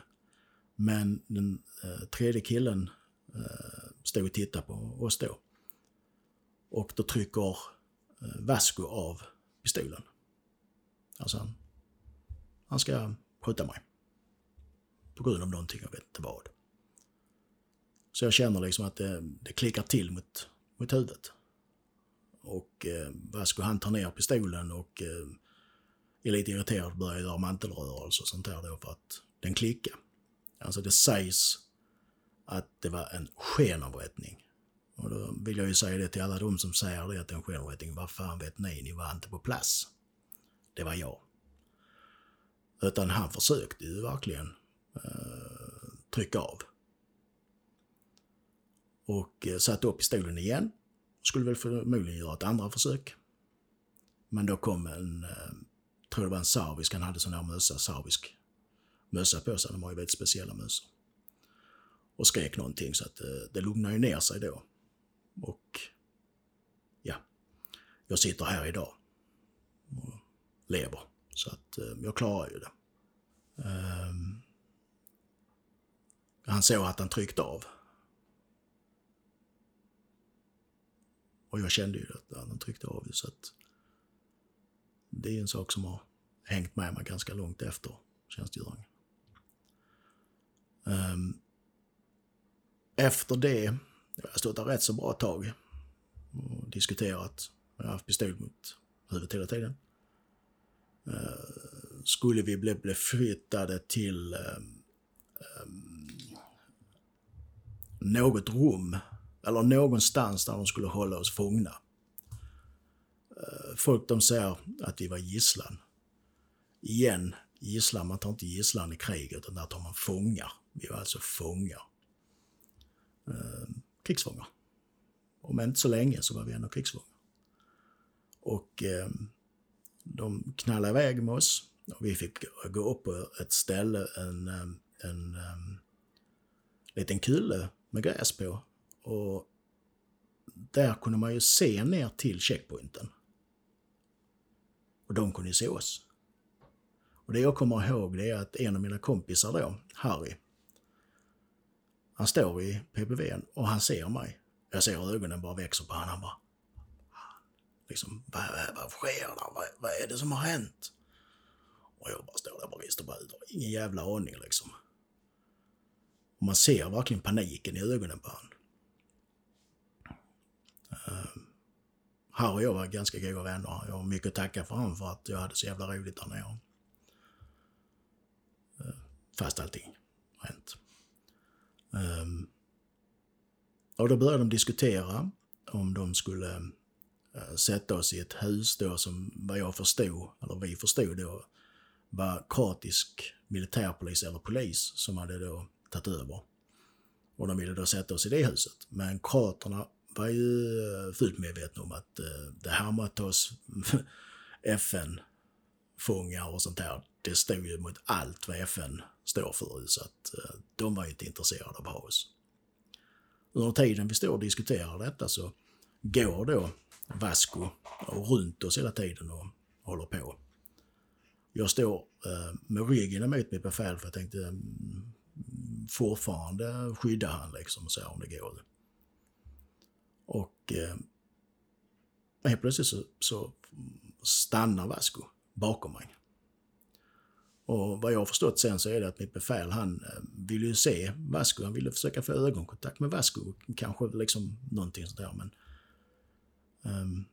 Men den eh, tredje killen, eh, stod och tittade på oss då. Och då trycker eh, Vasco av pistolen. Alltså han, han ska skjuta mig. På grund av någonting, jag vet inte vad. Så jag känner liksom att det, det klickar till mot, mot huvudet. Och eh, Vasco han tar ner pistolen och eh, är lite irriterad och börjar göra mantelrörelser och sånt där då för att den klickar. Alltså det sägs att det var en skenavrättning. Och då vill jag ju säga det till alla de som säger det att det är en skenavrättning. Vad fan vet ni? Ni var inte på plats. Det var jag. Utan han försökte ju verkligen eh, trycka av. Och eh, satte upp pistolen igen. Skulle väl förmodligen göra ett andra försök. Men då kom en, eh, tror det var en sarvisk, han hade sån här mössa, sarvisk mössa på sig. De har ju väldigt speciella mössor. Och skrek någonting så att det, eh, det lugnade ju ner sig då. Och ja, jag sitter här idag och lever. Så att eh, jag klarar ju det. Um, han såg att han tryckte av. Och jag kände ju att han tryckte av så att det är en sak som har hängt med mig ganska långt efter tjänstgöringen. Um, efter det, jag har stått där rätt så bra tag och diskuterat. Jag har haft pistol mot huvudet hela tiden. Uh, skulle vi bli beflyttade till um, um, något rum eller någonstans där de skulle hålla oss fångna. Eh, folk de säger att vi var gisslan. Igen, gisslan, man tar inte gisslan i krig utan där tar man fångar. Vi var alltså fångar. Eh, krigsfångar. Om inte så länge så var vi ändå krigsfångar. Och eh, de knallade iväg med oss och vi fick gå upp på ett ställe, en, eh, en, en um, liten kulle med gräs på. Och där kunde man ju se ner till checkpointen. Och de kunde ju se oss. Och det jag kommer ihåg det är att en av mina kompisar då, Harry, han står i PPVn och han ser mig. Jag ser hur ögonen bara växer på honom. Han bara... Liksom, vad, vad, vad sker där? Vad, vad är det som har hänt? Och jag bara står där och rister på huvudet. Ingen jävla aning liksom. Och man ser verkligen paniken i ögonen på honom. Ehm, um, Harry och jag var ganska goda vänner. Jag har mycket att tacka för honom för att jag hade så jävla roligt där nere. Eh, fast allting har hänt. Um, och då började de diskutera om de skulle uh, sätta oss i ett hus då som vad jag förstod, eller vi förstod då, var kroatisk militärpolis eller polis som hade då tagit över. Och de ville då sätta oss i det huset. Men kraterna var ju eh, fullt medvetna om att eh, det här med att ta FN-fångar och sånt här, det stod ju mot allt vad FN står för. Så att eh, de var ju inte intresserade av att ha oss. Under tiden vi står och diskuterar detta så går då Vasco runt oss hela tiden och håller på. Jag står med ryggen emot mitt befäl för jag tänkte mm, fortfarande skydda han liksom och se om det går. Och eh, helt plötsligt så, så stannar Vasco bakom mig. Och vad jag har förstått sen så är det att mitt befäl han eh, ville ju se Vasco, han ville försöka få ögonkontakt med Vasco, kanske liksom någonting sånt där men... Um,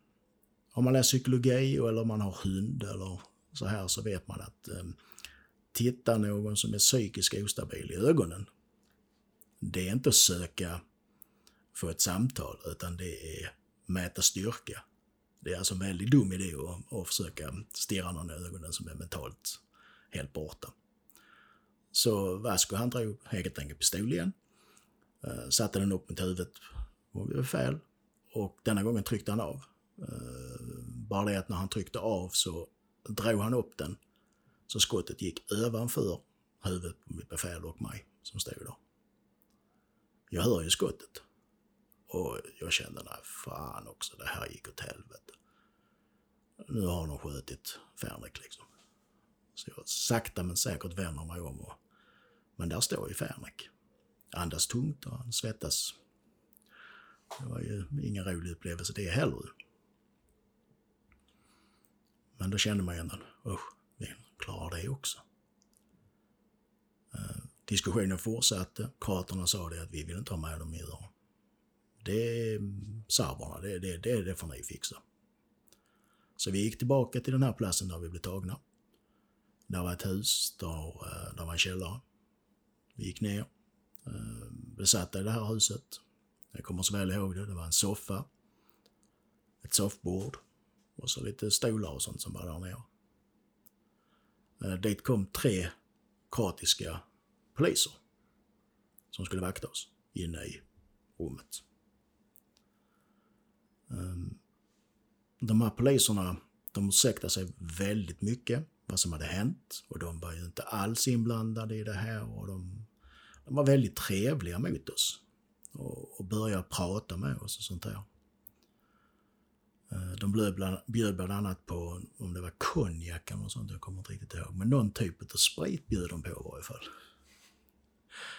om man läser psykologi eller om man har hund eller så här så vet man att ehm, um, titta någon som är psykiskt ostabil i ögonen, det är inte att söka få ett samtal utan det är mäta styrka. Det är alltså en väldigt dum idé att, att försöka stirra någon i ögonen som är mentalt helt borta. Så Vasco han drog helt enkelt pistol igen. Eh, satte den upp mot huvudet på befäl och denna gången tryckte han av. Eh, bara det att när han tryckte av så drog han upp den så skottet gick ovanför huvudet på mitt befäl och mig som stod där. Jag hör ju skottet. Och jag kände, nej fan också, det här gick åt helvete. Nu har de skjutit Fänrik liksom. Så jag sakta men säkert vänder mig om. Och, men där står ju Fänrik. Andas tungt och han svettas Det var ju ingen rolig upplevelse det heller. Men då kände man ju ändå, usch, vi klarar det också. Eh, diskussionen fortsatte. Kroaterna sa det att vi vill inte ha med dem i Iran. Det är serberna, det, det, det, det får ni fixa. Så vi gick tillbaka till den här platsen där vi blev tagna. Där var ett hus, där, eh, där var en källare. Vi gick ner, eh, besatta i det här huset. Jag kommer så väl ihåg det. Det var en soffa, ett soffbord och så lite stolar och sånt som var där nere. Eh, dit kom tre kroatiska poliser som skulle vakta oss inne i rummet. Ehm, de här poliserna, de ursäktade sig väldigt mycket vad som hade hänt och de var ju inte alls inblandade i det här och de, de var väldigt trevliga mot oss och, och började prata med oss och sånt där. Ehm, de bjöd bland, bjöd bland annat på, om det var konjak eller något sånt, jag kommer inte riktigt ihåg, men någon typ av sprit bjöd de på i varje fall.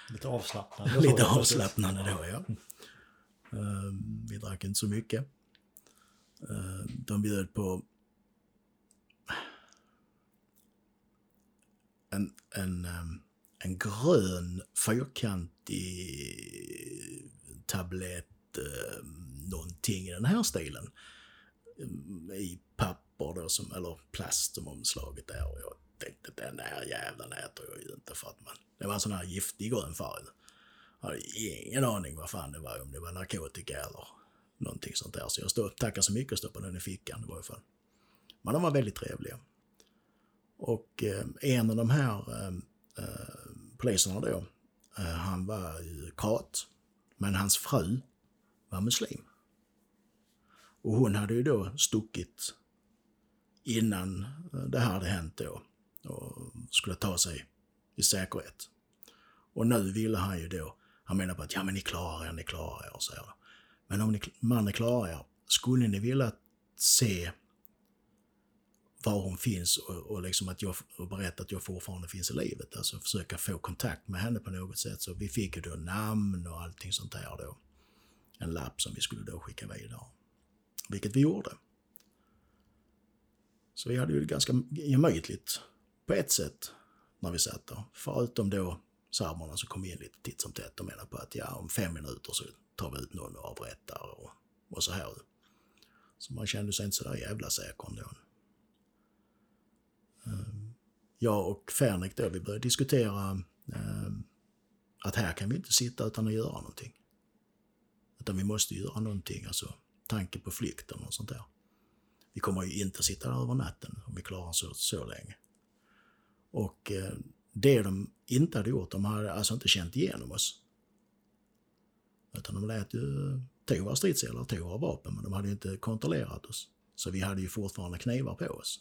Lite avslappnande. Lite avslappnande då, ja. Ehm, vi drack inte så mycket. Eh, de bjöd på en, en, en grön fyrkantig tablett någonting i den här stilen. I papper då, som, eller plast som omslaget är. Och jag tänkte den här jävlen äter jag ju inte för att man... Det var en sån här giftig grön färg. Jag hade ingen aning vad fan det var, om det var narkotika eller någonting sånt där. Så jag stod, tackar så mycket och stoppade den i fickan i varje fall. Men de var väldigt trevliga. Och eh, en av de här eh, eh poliserna då, eh, han var ju krat, men hans fru var muslim. Och hon hade ju då stuckit innan eh, det här hade hänt då och skulle ta sig i säkerhet. Och nu ville han ju då, han menar på att ja men ni klarar er, ni klarar er och så här. Men om ni, mannen klarar er, skulle ni vilja se var hon finns och, och liksom att jag och berätta att jag fortfarande finns i livet. Alltså försöka få kontakt med henne på något sätt. Så vi fick ju då namn och allting sånt där då. En lapp som vi skulle då skicka vidare. Vilket vi gjorde. Så vi hade ju det ganska gemytligt på ett sätt när vi satt där. Förutom då serberna som kom in lite titt som tätt och menade på att ja, om fem minuter så tar vi ut någon och avrättar och, och så här. Så man kände sig inte så där jävla säker ändå. Eh, jag och Fernik då, vi började diskutera eh, att här kan vi inte sitta utan att göra någonting. Utan vi måste göra någonting, alltså tanke på flykten och sånt där. Vi kommer ju inte sitta där över natten om vi klarar så, så länge. Och eh, det de inte hade gjort, de hade alltså inte känt igenom oss. Utan de lät ju, tog våra stridsdelar, tog våra vapen, men de hade ju inte kontrollerat oss. Så vi hade ju fortfarande knivar på oss.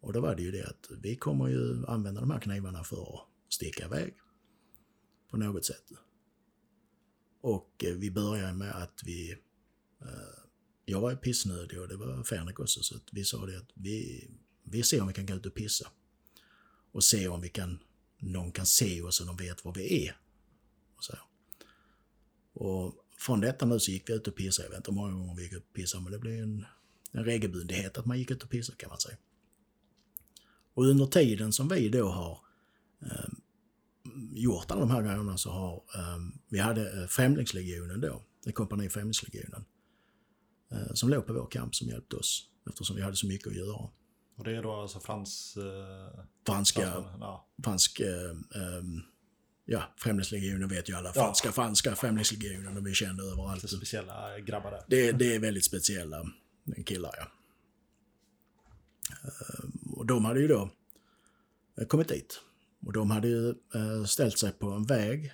Och då var det ju det att vi kommer ju använda de här knivarna för att sticka iväg. På något sätt. Och eh, vi började med att vi... Eh, jag var pissnödig och det var Fänrik också, så att vi sa det att vi, vi ser om vi kan gå ut och pissa och se om vi kan, någon kan se oss och de vet var vi är. Och, så och från detta nu så gick vi ut och pissade. Jag vet inte hur många gånger vi gick ut och pissade, men det blev en, en regelbundenhet att man gick ut och pissade kan man säga. Och under tiden som vi då har eh, gjort alla de här grejerna så har eh, vi hade eh, Främlingslegionen då, det kompani Främlingslegionen, eh, som låg på vår kamp som hjälpte oss eftersom vi hade så mycket att göra. Och det är då alltså Frans... Eh, franska, fransk, eh, eh, ja, Främlingslegionen vet ju alla. Franska, ja. franska Främlingslegionen, de är kända överallt. Lite speciella grabbar där. Det, det är väldigt speciella killar, ja. Eh, och de hade ju då eh, kommit dit. Och de hade ju eh, ställt sig på en väg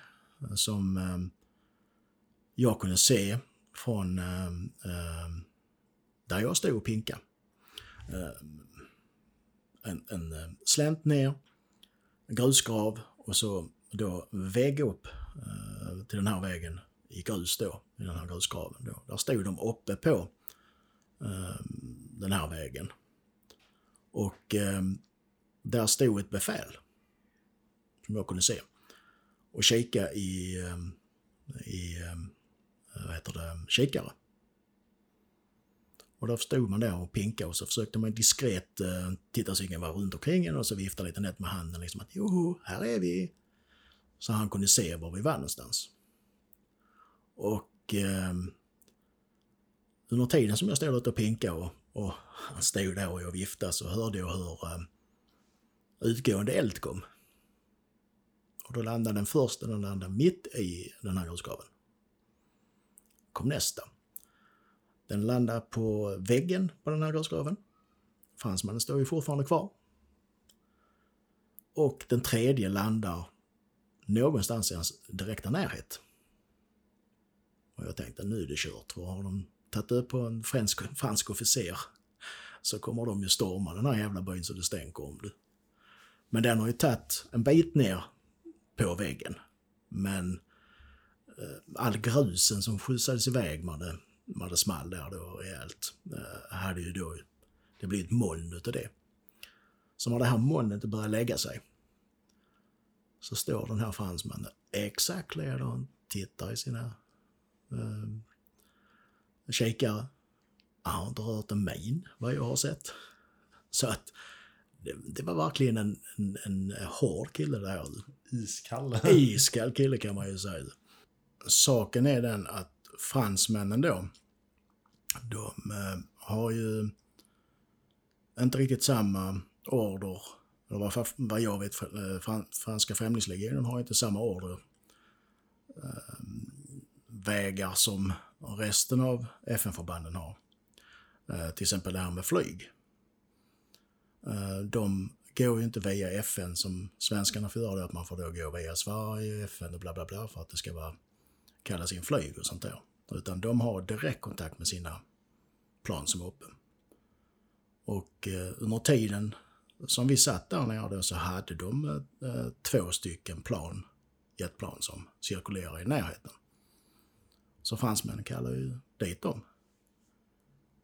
som jag kunde se från där jag stod och pinka en, en slänt ner, en grusgrav och så då vägg upp eh, till den här vägen i grus då, i den här grusgraven. Då. Där stod de uppe på eh, den här vägen. Och eh, där stod ett befäl, som jag kunde se, och kika i, eh, i eh, vad heter det, kikare. Och då stod man där och pinkade och så försökte man diskret eh, titta så ingen var runt omkring en och så vifta lite nätt med handen liksom att joho, här är vi. Så han kunde se var vi var någonstans. Och eh, under tiden som jag stod ute och pinkade och, och han stod där och jag viftade så hörde jag hur eh, utgående eld kom. Och då landade den första, den landade mitt i den här grusgraven. Kom nästa. Den landade på väggen på den här grusgraven. Fransmannen står ju fortfarande kvar. Och den tredje landar någonstans i hans direkta närhet. Och jag tänkte nu är det kört. Vad har de tagit upp på en fransk, fransk officer så kommer de ju storma den här jävla byn så det stänker om det. Men den har ju tagit en bit ner på väggen. Men eh, all grusen som skjutsades iväg med det, med det small där då rejält, eh, hade ju då det blivit ett moln utav det. Så när det här molnet började lägga sig så står den här fransmannen exakt likadan, tittar i sina eh, kikare. Han har inte rört en min, vad jag har sett. Så att det, det var verkligen en, en, en hård kille där. Iskall. Iskall kille kan man ju säga. Saken är den att fransmännen då, de eh, har ju inte riktigt samma order, eller vad, vad jag vet, eh, franska främlingslegionen har inte samma order eh, vägar som resten av FN-förbanden har. Eh, till exempel det här med flyg. De går ju inte via FN som svenskarna får göra, att man får då gå via Sverige, FN och bla bla bla för att det ska vara, kallas in flyg och sånt där. Utan de har direktkontakt med sina plan som är uppe. Och under tiden som vi satt där nere då så hade de eh, två stycken plan, jetplan som cirkulerar i närheten. Så fransmännen kallar ju dit dem.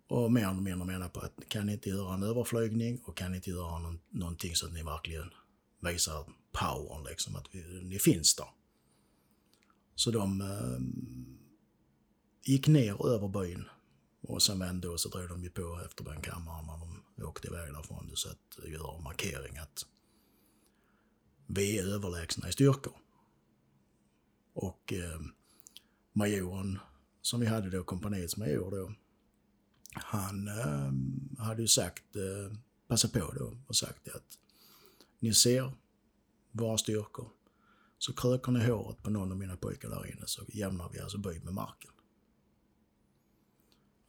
Och mer eller mindre menar på att kan ni inte göra en överflygning och kan ni inte göra någon, någonting så att ni verkligen visar powern, liksom, att vi, ni finns där. Så de eh, gick ner över byn och sen vände och så drog de ju på efterbrännkammaren när de åkte iväg därifrån så att göra en markering att vi är överlägsna i styrkor. Och eh, majoren som vi hade då, kompaniets major då, han eh, hade ju sagt, eh, passat på då och sagt att ni ser våra styrkor. Så kröker ni håret på någon av mina pojkar där inne så jämnar vi alltså by med marken.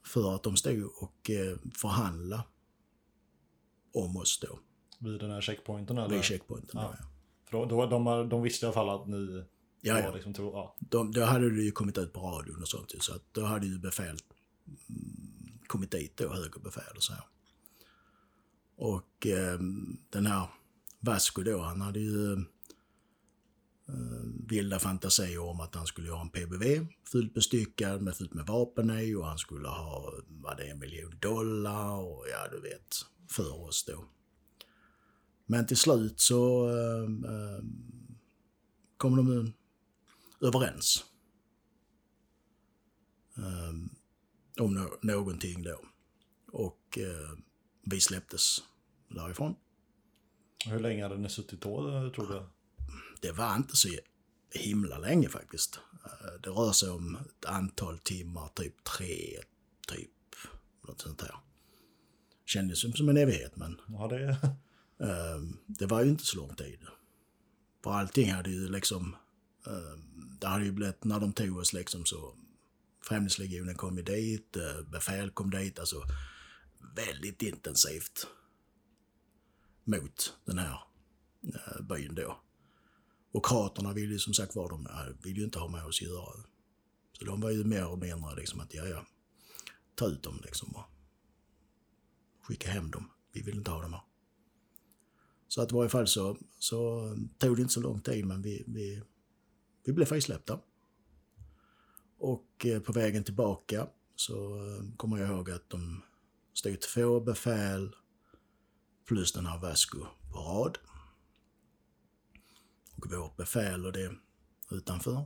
För att de stod och eh, förhandlade om oss då. Vid den här checkpointen? Eller? Vid checkpointen, ja. ja. För då, då, de, de visste i alla fall att ni Ja, ja. Liksom, tro, ja. De, då hade det ju kommit ut på radion och sånt så att då hade ju befäl mm, kommit dit då, högre befäl och så här. Och eh, den här Vasco då, han hade ju eh, vilda fantasier om att han skulle ha en PBV fullt bestyckad med fullt med vapen i och han skulle ha, vad det en miljon dollar och ja, du vet, för oss då. Men till slut så eh, eh kom de överens. Um, om no någonting då. Och uh, vi släpptes därifrån. Hur länge hade ni suttit då, tror du? Det var inte så himla länge faktiskt. Uh, det rör sig om ett antal timmar, typ tre, typ något sånt där. Kändes som en evighet men... Ja, det... Uh, det var ju inte så lång tid. För allting hade ju liksom Ehm, det hade ju blivit, när de tog oss liksom så, Främlingslegionen kom ju dit, eh, befäl kom dit, alltså väldigt intensivt mot den här eh, byn då. Och kraterna ville ju som sagt var, de vill ju inte ha med oss att göra. Så de var ju mer och mindre liksom att, ja ja, ta ut dem liksom och skicka hem dem. Vi vill inte ha dem här. Så att i varje fall så, så tog det inte så lång tid men vi, vi vi blev frisläppta. Och eh, på vägen tillbaka så eh, kommer jag ihåg att de stod två befäl plus den här Vasco på rad. Och vårt befäl och det utanför.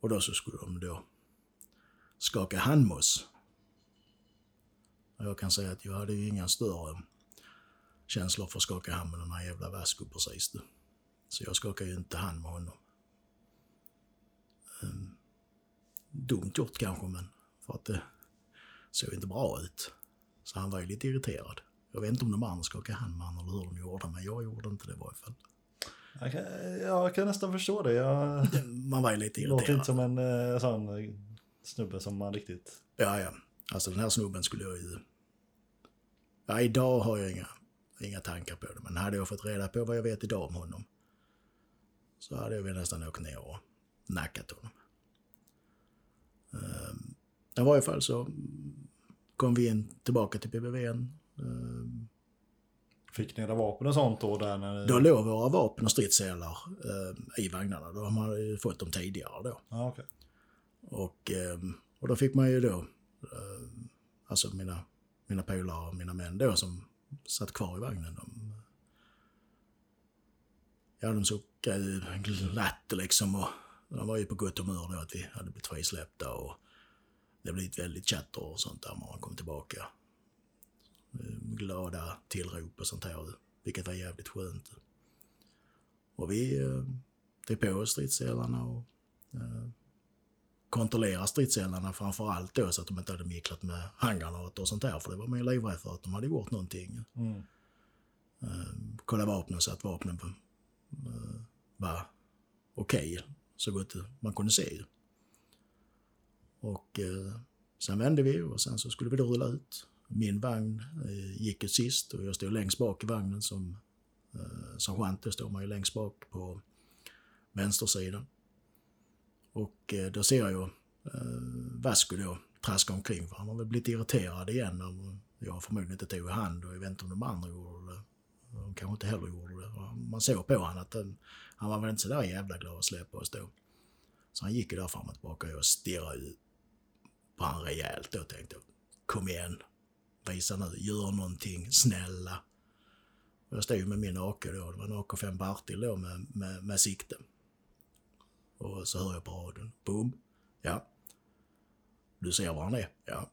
Och då så skulle de då skaka hand med oss. Och jag kan säga att jag hade ju inga större känslor för att skaka hand med den här jävla Vasco precis. Du. Så jag skakade ju inte hand med honom. Um, dumt gjort kanske, men för att det såg inte bra ut. Så han var ju lite irriterad. Jag vet inte om de andra skakade hand med honom eller hur de gjorde, men jag gjorde inte det i varje fall. Jag kan, jag kan nästan förstå det. Jag Man var ju lite irriterad. låter inte som en eh, sån snubbe som man riktigt... Ja, ja. Alltså den här snubben skulle jag ju... Ja, idag har jag inga, inga tankar på det. Men hade jag fått reda på vad jag vet idag om honom så hade jag väl nästan åkt ner och nackat honom. Um, I varje fall så kom vi in tillbaka till PBVn. Um, Fick ni era vapen och sånt då? Där när ni... då låg våra vapen och stridsselar um, i vagnarna. Då har man ju fått dem tidigare då. Ja, okej. Och, ehm, och då fick man ju då, eh, alltså mina, mina polare och mina män då som satt kvar i vagnen. De, ja, de suckade eh, glatt liksom och de var ju på gott humör då att vi hade blivit frisläppta och det blev ett väldigt chatter och sånt där när man kom tillbaka. Ehm, glada tillrop och sånt här, vilket var jävligt skönt. Och vi eh, tog på oss stridsselarna och eh, kontrollera stridsselarna framför allt då så att de inte hade micklat med handgranater och sånt där. För det var man ju livrädd för att de hade gjort någonting. Mm. Eh, kolla vapnen så att vapnen eh, var okej. så gott man kunde se. Och eh, sen vände vi och sen så skulle vi då rulla ut. Min vagn eh, gick ut sist och jag stod längst bak i vagnen som sergeant. Då står man ju längst bak på vänstersidan. Och eh, då ser jag eh, Vasco då traska omkring för han har väl blivit irriterad igen när jag förmodligen inte tog i hand och jag vet inte om de andra gjorde det. De kanske inte heller gjorde det. Man såg på honom att den, han var väl inte sådär jävla glad att släppa oss då. Så han gick ju där fram och tillbaka och jag stirrade ju på honom rejält då tänkte jag. Kom igen. Visa nu, gör någonting, snälla. Jag stod ju med min AK då, det var en AK5 Bartil då med, med, med sikte. Och så hör jag på radion. Boom. Ja. Du ser var han är? Ja.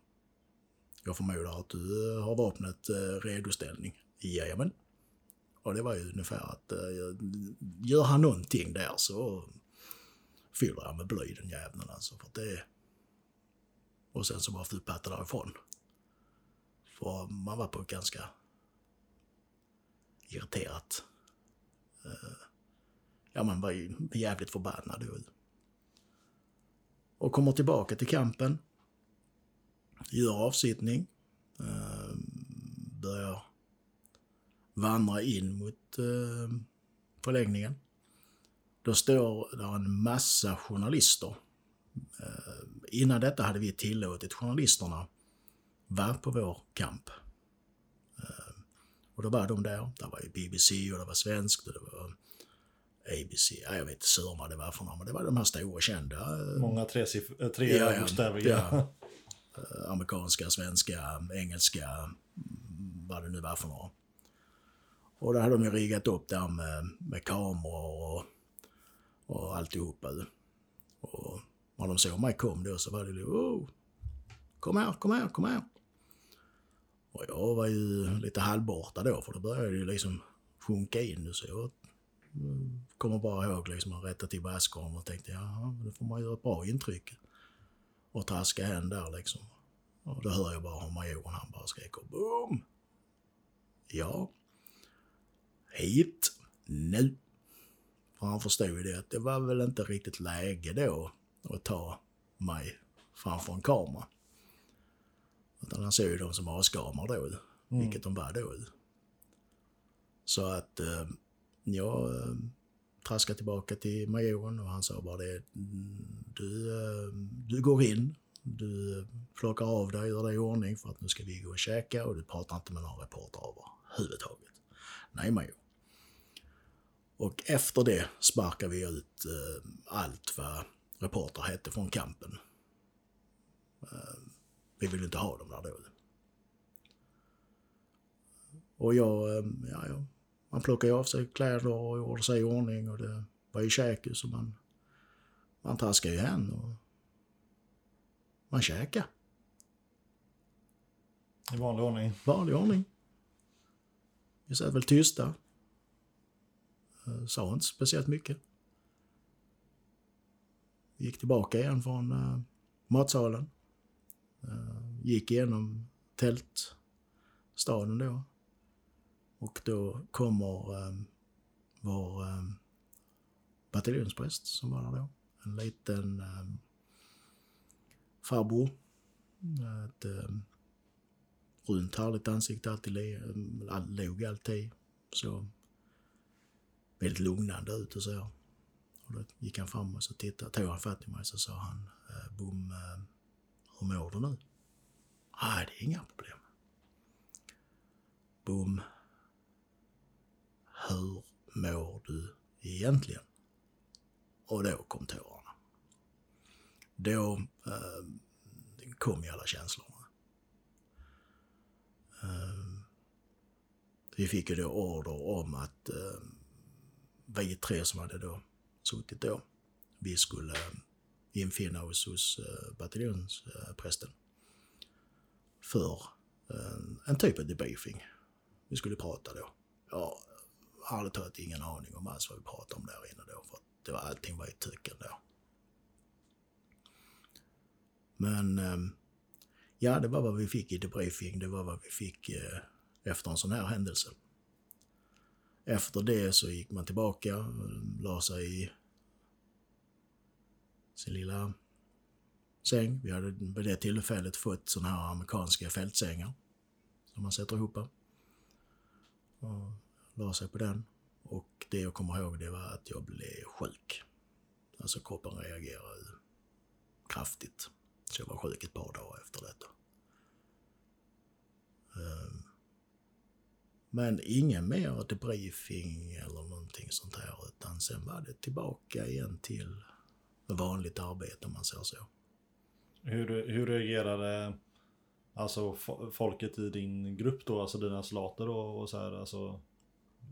Jag förmodar att du eh, har vapnet eh, redoställning? Jajamän. Och det var ju ungefär att eh, gör han någonting där så fyller jag med bly den jäveln alltså. För att det Och sen så bara flytpatta därifrån. För man var på ett ganska irriterat eh, ja, man var ju jävligt förbannad. Och kommer tillbaka till kampen. Gör avsittning. Eh, börjar vandra in mot eh, förläggningen. Då står där en massa journalister. Eh, innan detta hade vi tillåtit journalisterna vara på vår kamp. Eh, och då var de där. Det var ju BBC och det var svenskt och det var ABC, ja, jag vet inte sur vad det var för några, men det var de här stora kända. eh, Många tre, eh, tre Ja, bokstäver. Ja. eh, amerikanska, svenska, engelska, mm, vad det nu var för några. Och då hade de ju riggat upp där med, med kameror och, och alltihopa. Och när de såg mig kom då så var det ju oh, kom här, kom här, kom här. Och jag var ju lite halvborta då för då började det ju liksom sjunka in. Så jag kommer bara ihåg liksom att rätta till baskorn och tänkte ja, nu får man göra ett bra intryck. Och traska hem där liksom. Och då hör jag bara hur majoren han bara skriker boom. Ja. Hit. Nu. För han förstod ju det att det var väl inte riktigt läge då att ta mig framför en kamera. Utan han såg ju dem som askamer då, vilket de var då. Så att eh, jag eh, traskade tillbaka till majoren och han sa bara det. Mm, du, eh, du går in, du eh, plockar av dig, gör dig i ordning för att nu ska vi gå och käka och du pratar inte med någon reporter överhuvudtaget. Nej major. Och efter det sparkar vi ut allt vad reportrar hette från kampen. Vi vill inte ha dem där då. Och jag, ja, jag man plockade ju av sig kläder och gjorde sig i ordning och det var ju käk så man, man traskade ju hem. Och man käkade. I vanlig ordning. Vanlig ordning. Vi satt väl tysta. Eh, Sa inte speciellt mycket. Gick tillbaka igen från uh, matsalen. Uh, gick igenom tältstaden då. Och då kommer eh, vår eh, bataljonspräst som var där då. En liten eh, farbror. Ett eh, runt härligt ansikte, alltid le, ehm, all, log alltid. Så väldigt lugnande ut och så. Och då gick han fram och så tittade, tog han fatt i mig och så sa han, eh, Bom, eh, hur mår du nu? Nej, det är inga problem. Bom, hur mår du egentligen? Och då kom tårarna. Då eh, kom ju alla känslorna. Eh, vi fick ju då order om att eh, vi tre som hade då suttit då, vi skulle eh, infinna oss hos eh, bataljonsprästen för eh, en typ av debriefing. Vi skulle prata då. Ja, ärligt talat ingen aning om alls vad vi pratade om där inne då, för att det var, allting var i töcken då. Men ehm, ja, det var vad vi fick i debriefing, det var vad vi fick eh, efter en sån här händelse. Efter det så gick man tillbaka, eh, la sig i sin lilla säng. Vi hade vid det tillfället fått såna här amerikanska fältsängar som man sätter ihop. Och la sig på den. Och det jag kommer ihåg det var att jag blev sjuk. Alltså kroppen reagerade kraftigt. Så jag var sjuk ett par dagar efter detta. Ehm, men ingen mer debriefing eller någonting sånt här utan sen var det tillbaka igen till vanligt arbete om man säger så. Hur, hur reagerade alltså folket i din grupp då, alltså dina soldater då och så här, alltså?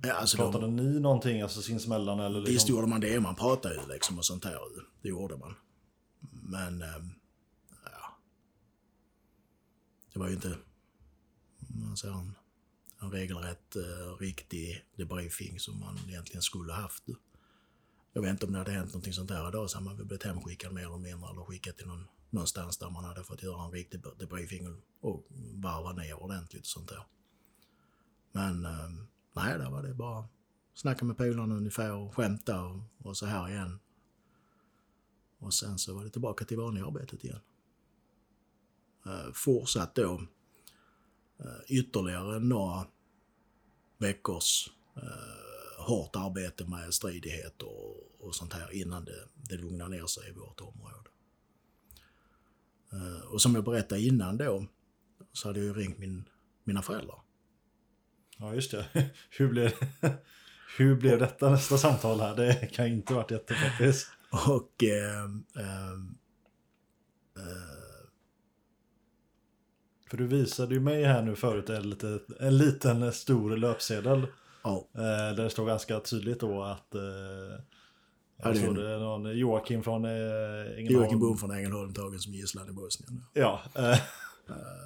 Ja, alltså pratade de, ni någonting alltså sinsemellan eller? Liksom? Visst gjorde man det, man pratade ju liksom och sånt här. Det gjorde man. Men, ähm, ja. Det var ju inte, man säger en, en regelrätt äh, riktig debriefing som man egentligen skulle haft. Jag vet inte om det hade hänt någonting sånt där idag så hade man väl blivit hemskickad mer eller mindre eller skickat till någon, någonstans där man hade fått göra en riktig debriefing och varva ner ordentligt och sånt där. Men äh, nej, där var det bara snacka med polarna ungefär och skämta och, och så här igen. Och sen så var det tillbaka till vanliga arbetet igen. Eh, fortsatt då eh, ytterligare några veckors eh, hårt arbete med stridigheter och, och sånt här innan det, det lugnar ner sig i vårt område. Eh, och som jag berättade innan då så hade jag ju ringt min, mina föräldrar. Ja, just det. Hur blev, hur blev detta nästa samtal här? Det kan inte varit jättefaktiskt. Och... Eh, eh, För du visade ju mig här nu förut en, lite, en liten stor löpsedel. Ja. Eh, där det står ganska tydligt då att... Eh, ja, det, det någon Joakim från eh, Ängelholm. Joakim Bohm från Ängelholm tagen som gisslan i Bosnien. Ja. Eh.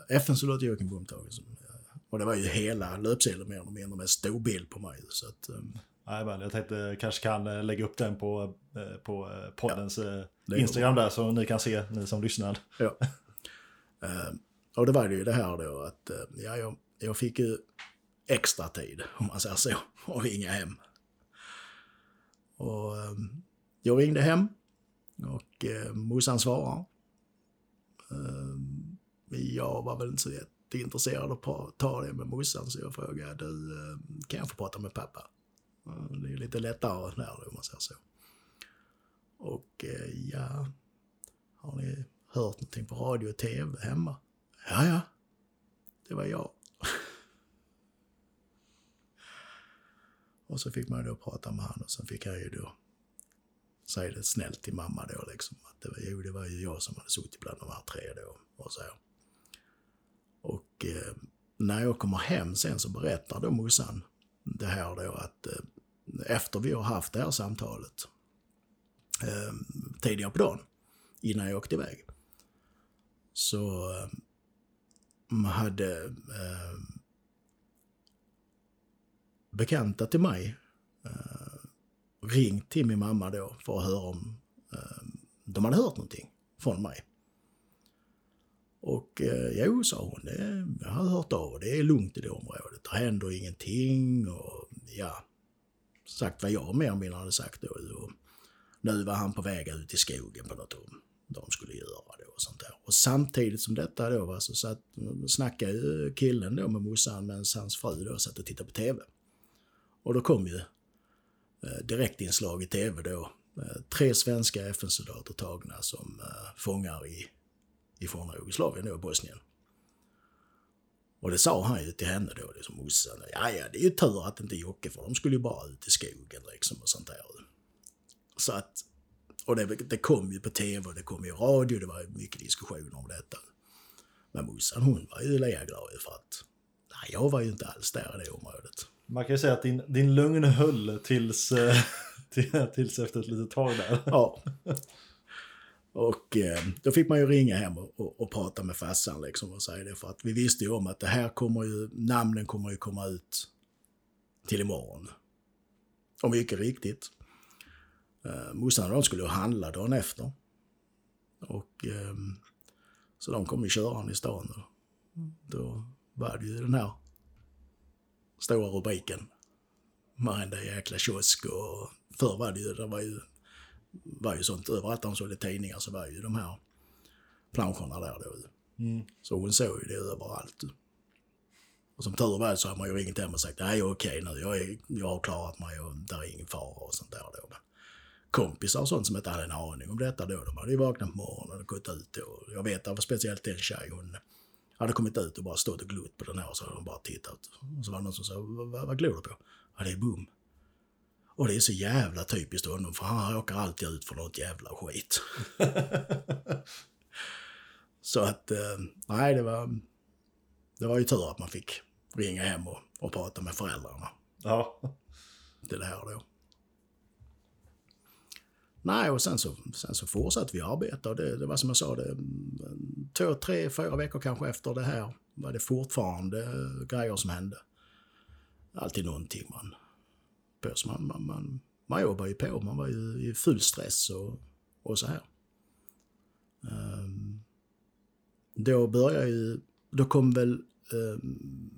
FN-soldat Joakim Bohm tagen som... Och det var ju hela löpsedeln mer eller mindre med stor bild på mig. Så att, um, jag tänkte kanske kan lägga upp den på, på poddens ja, Instagram där så ni kan se, ni som lyssnar. Ja. uh, och det var det ju det här då att ja, jag, jag fick ju extra tid, om man säger så, och ringa hem. Och um, jag ringde hem och uh, morsan svarade. Uh, jag var väl inte så jätteintresserad av att ta det med morsan så jag frågade du, eh, kan jag få prata med pappa? Det är lite lättare där om man säger så. Och eh, ja, har ni hört någonting på radio och tv hemma? Ja, ja, det var jag. och så fick man då prata med han och sen fick jag ju då säga det snällt till mamma då liksom. Att det var, jo, det var ju jag som hade suttit bland de här tre då och så. Och eh, när jag kommer hem sen så berättar då morsan det här då att eh, efter vi har haft det här samtalet eh, tidigare på dagen, innan jag åkte iväg, så eh, hade eh, bekanta till mig eh, ringt till min mamma då för att höra om de hade hört någonting från mig. Och eh, jo, sa hon, det, jag har hört av det är lugnt i det området. Det händer ingenting och ja, sagt vad jag mer eller mindre hade sagt då. Och nu var han på väg ut i skogen på något om de skulle göra det och sånt där. Och samtidigt som detta då var så satt, snackade ju killen då med morsan medan hans fru då satt och tittade på TV. Och då kom ju eh, direktinslag i TV då. Eh, tre svenska FN-soldater tagna som eh, fångar i, i forna Jugoslavien då, Bosnien. Och det sa han ju till henne då, liksom morsan. Ja, ja, det är ju tur att inte Jocke, för de skulle ju bara ut i skogen liksom och sånt där. Så att, och det, det kom ju på tv och det kom ju i radio, det var mycket diskussioner om detta. Men morsan hon var ju lägglad för att, nej, jag var ju inte alls där i det området. Man kan ju säga att din, din lugn höll tills, eh, tills efter ett litet tag där. Ja. Och eh, då fick man ju ringa hem och, och, och, prata med farsan liksom och säga det för att vi visste ju om att det här kommer ju, namnen kommer ju komma ut till imorgon. Och mycket riktigt. Eh, morsan och de skulle ju handla dagen efter. Och eh, så de kom ju körande i stan. Då, då var det ju den här stora rubriken. Varenda jäkla kiosk och förr var det ju, det var ju var ju sånt överallt de sålde tidningar så var ju de här planscherna där då. Mm. Så hon såg ju det överallt. Och som tur var så har man ju ringt hem och sagt nej okej nu, jag, är, jag har klarat mig och det är ingen fara och sånt där då. Men kompisar och sånt som inte hade en aning om detta då, de hade ju vaknat på morgonen och gått ut och jag vet att speciellt en tjej, hon hade kommit ut och bara stått och glott på den här och så hade de bara tittat. Och så var det någon som sa, vad, vad glor du på? Ja det är bum. Och det är så jävla typiskt honom för han råkar alltid ut för något jävla skit. så att, eh, nej det var, det var ju tur att man fick ringa hem och, och prata med föräldrarna. Ja. Till det här då. Nej, och sen så, sen så fortsatte vi arbeta och det, det var som jag sa, det, två, tre, fyra veckor kanske efter det här var det fortfarande grejer som hände. Alltid någonting man på. Så man, man, man, man jobbar ju på, man var ju i full stress och, och så här. Um, då började ju, då kom väl um,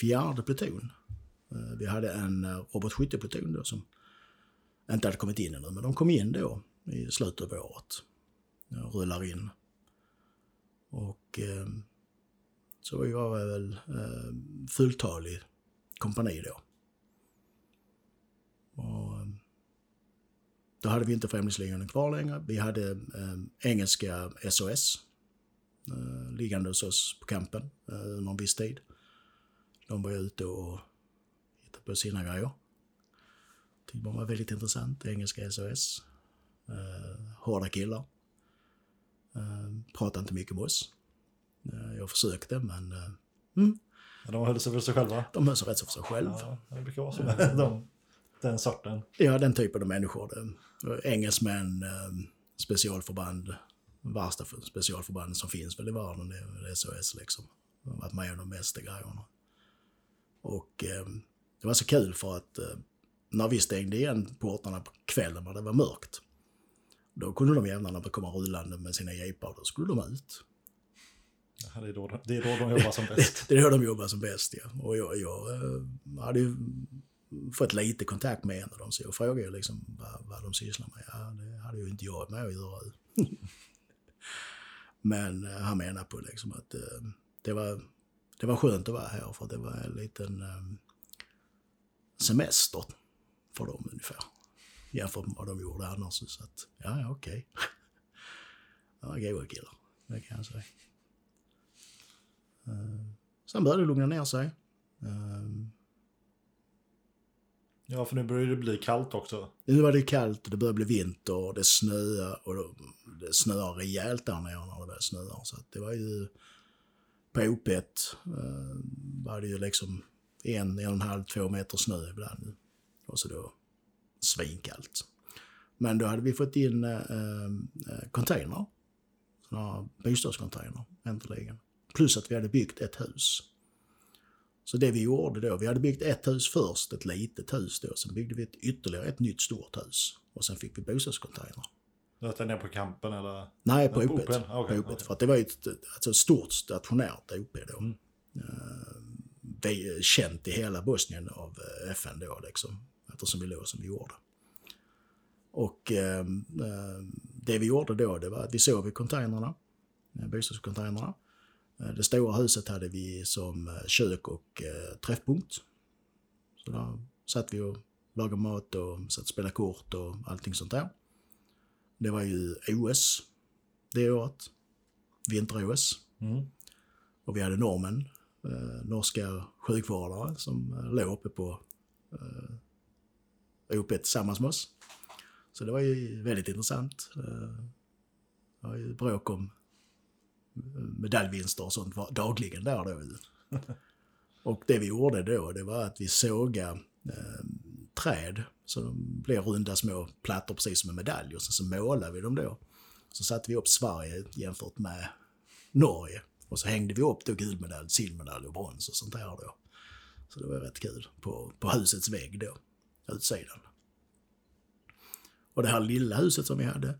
fjärde pluton. Uh, vi hade en eh, uh, robotskyttepluton då som inte hade kommit in ännu, men de kom in då i slutet av året. Jag rullar in. Och um, så var jag väl uh, fulltalig kompani då. Och då hade vi inte Främlingslegionen kvar längre. Vi hade eh, engelska SOS eh, liggande hos oss på campen eh, under en viss tid. De var ute och hittade på sina grejer. Tyckte de var väldigt intressant, engelska SOS. Eh, hårda killar. Eh, pratade inte mycket med oss. Eh, jag försökte men... Eh, mm. De höll sig för sig själva? De höll sig rätt så för sig själva. Ja, det brukar vara så. Den sorten? Ja, den typen av människor. Engelsmän, ehm, specialförband, värsta specialförband som finns väl i världen, det är SOS liksom. De har varit med om de bästa grejerna. Och eh, det var så kul för att eh, när vi stängde igen portarna på kvällen när det var mörkt, då kunde de jävlarna komma rullande med sina jeepar, då skulle de ut. Ja, det, är då, det är då de jobbar som bäst. det är då de jobbar som bäst, ja. Och jag, jag eh, hade ju fått lite kontakt med en av dem så jag frågade ju liksom vad, vad de sysslar med. Ja, det hade ju inte jag med att göra. Men eh, han menar på liksom att eh, det, var, det var skönt att vara här för det var en liten eh, semester för dem ungefär. Jämfört med vad de gjorde annars. Så att, ja, ja okej. Okay. det var goa killar, det kan jag säga. Sen började det lugna ner sig. Ja, för nu börjar det bli kallt också. Nu var det kallt och det börjar bli vinter och det snöar och det snöar rejält där nere när det börjar snöa. Så det var ju på OP1 eh, var det ju liksom en, en och en halv, två meter snö ibland. Och så då svinkallt. Men då hade vi fått in eh, eh container. Sådana bostadscontainer, äntligen. Plus att vi hade byggt ett hus. Så det vi gjorde då, vi hade byggt ett hus först, ett litet hus då. Sen byggde vi ett, ytterligare ett nytt stort hus. Och sen fick vi bostadscontainer. Detta är nere på campen eller? Nej, på OP. På OP. okej. För att det var ju ett, alltså ett stort stationärt OP då. Mm. Är känt i hela Bosnien av eh, FN då liksom. Eftersom vi låg som vi gjorde. Och eh, det vi gjorde då, det var att vi sov i containrarna. Bostadscontainrarna. Eh, Det stora huset hade vi som eh, kök och eh, träffpunkt. Så där satt vi och lagade mat och satt och spelade kort och allting sånt där. Det var ju OS det året. Vinter-OS. Mm. Och vi hade normen, eh, norska sjukvårdare som låg uppe på eh, OP tillsammans med oss. Så det var ju väldigt intressant. Eh, det var ju bråk om medaljvinster och sånt var dagligen där då. Och det vi gjorde då, det var att vi sågade eh, träd så de blev runda små plattor precis som en medalj och så, så målade vi dem då. Så satte vi upp Sverige jämfört med Norge. Och så hängde vi upp då guldmedalj, silvermedalj och brons och sånt där då. Så det var rätt kul på, på husets vägg då, utsidan. Och det här lilla huset som vi hade,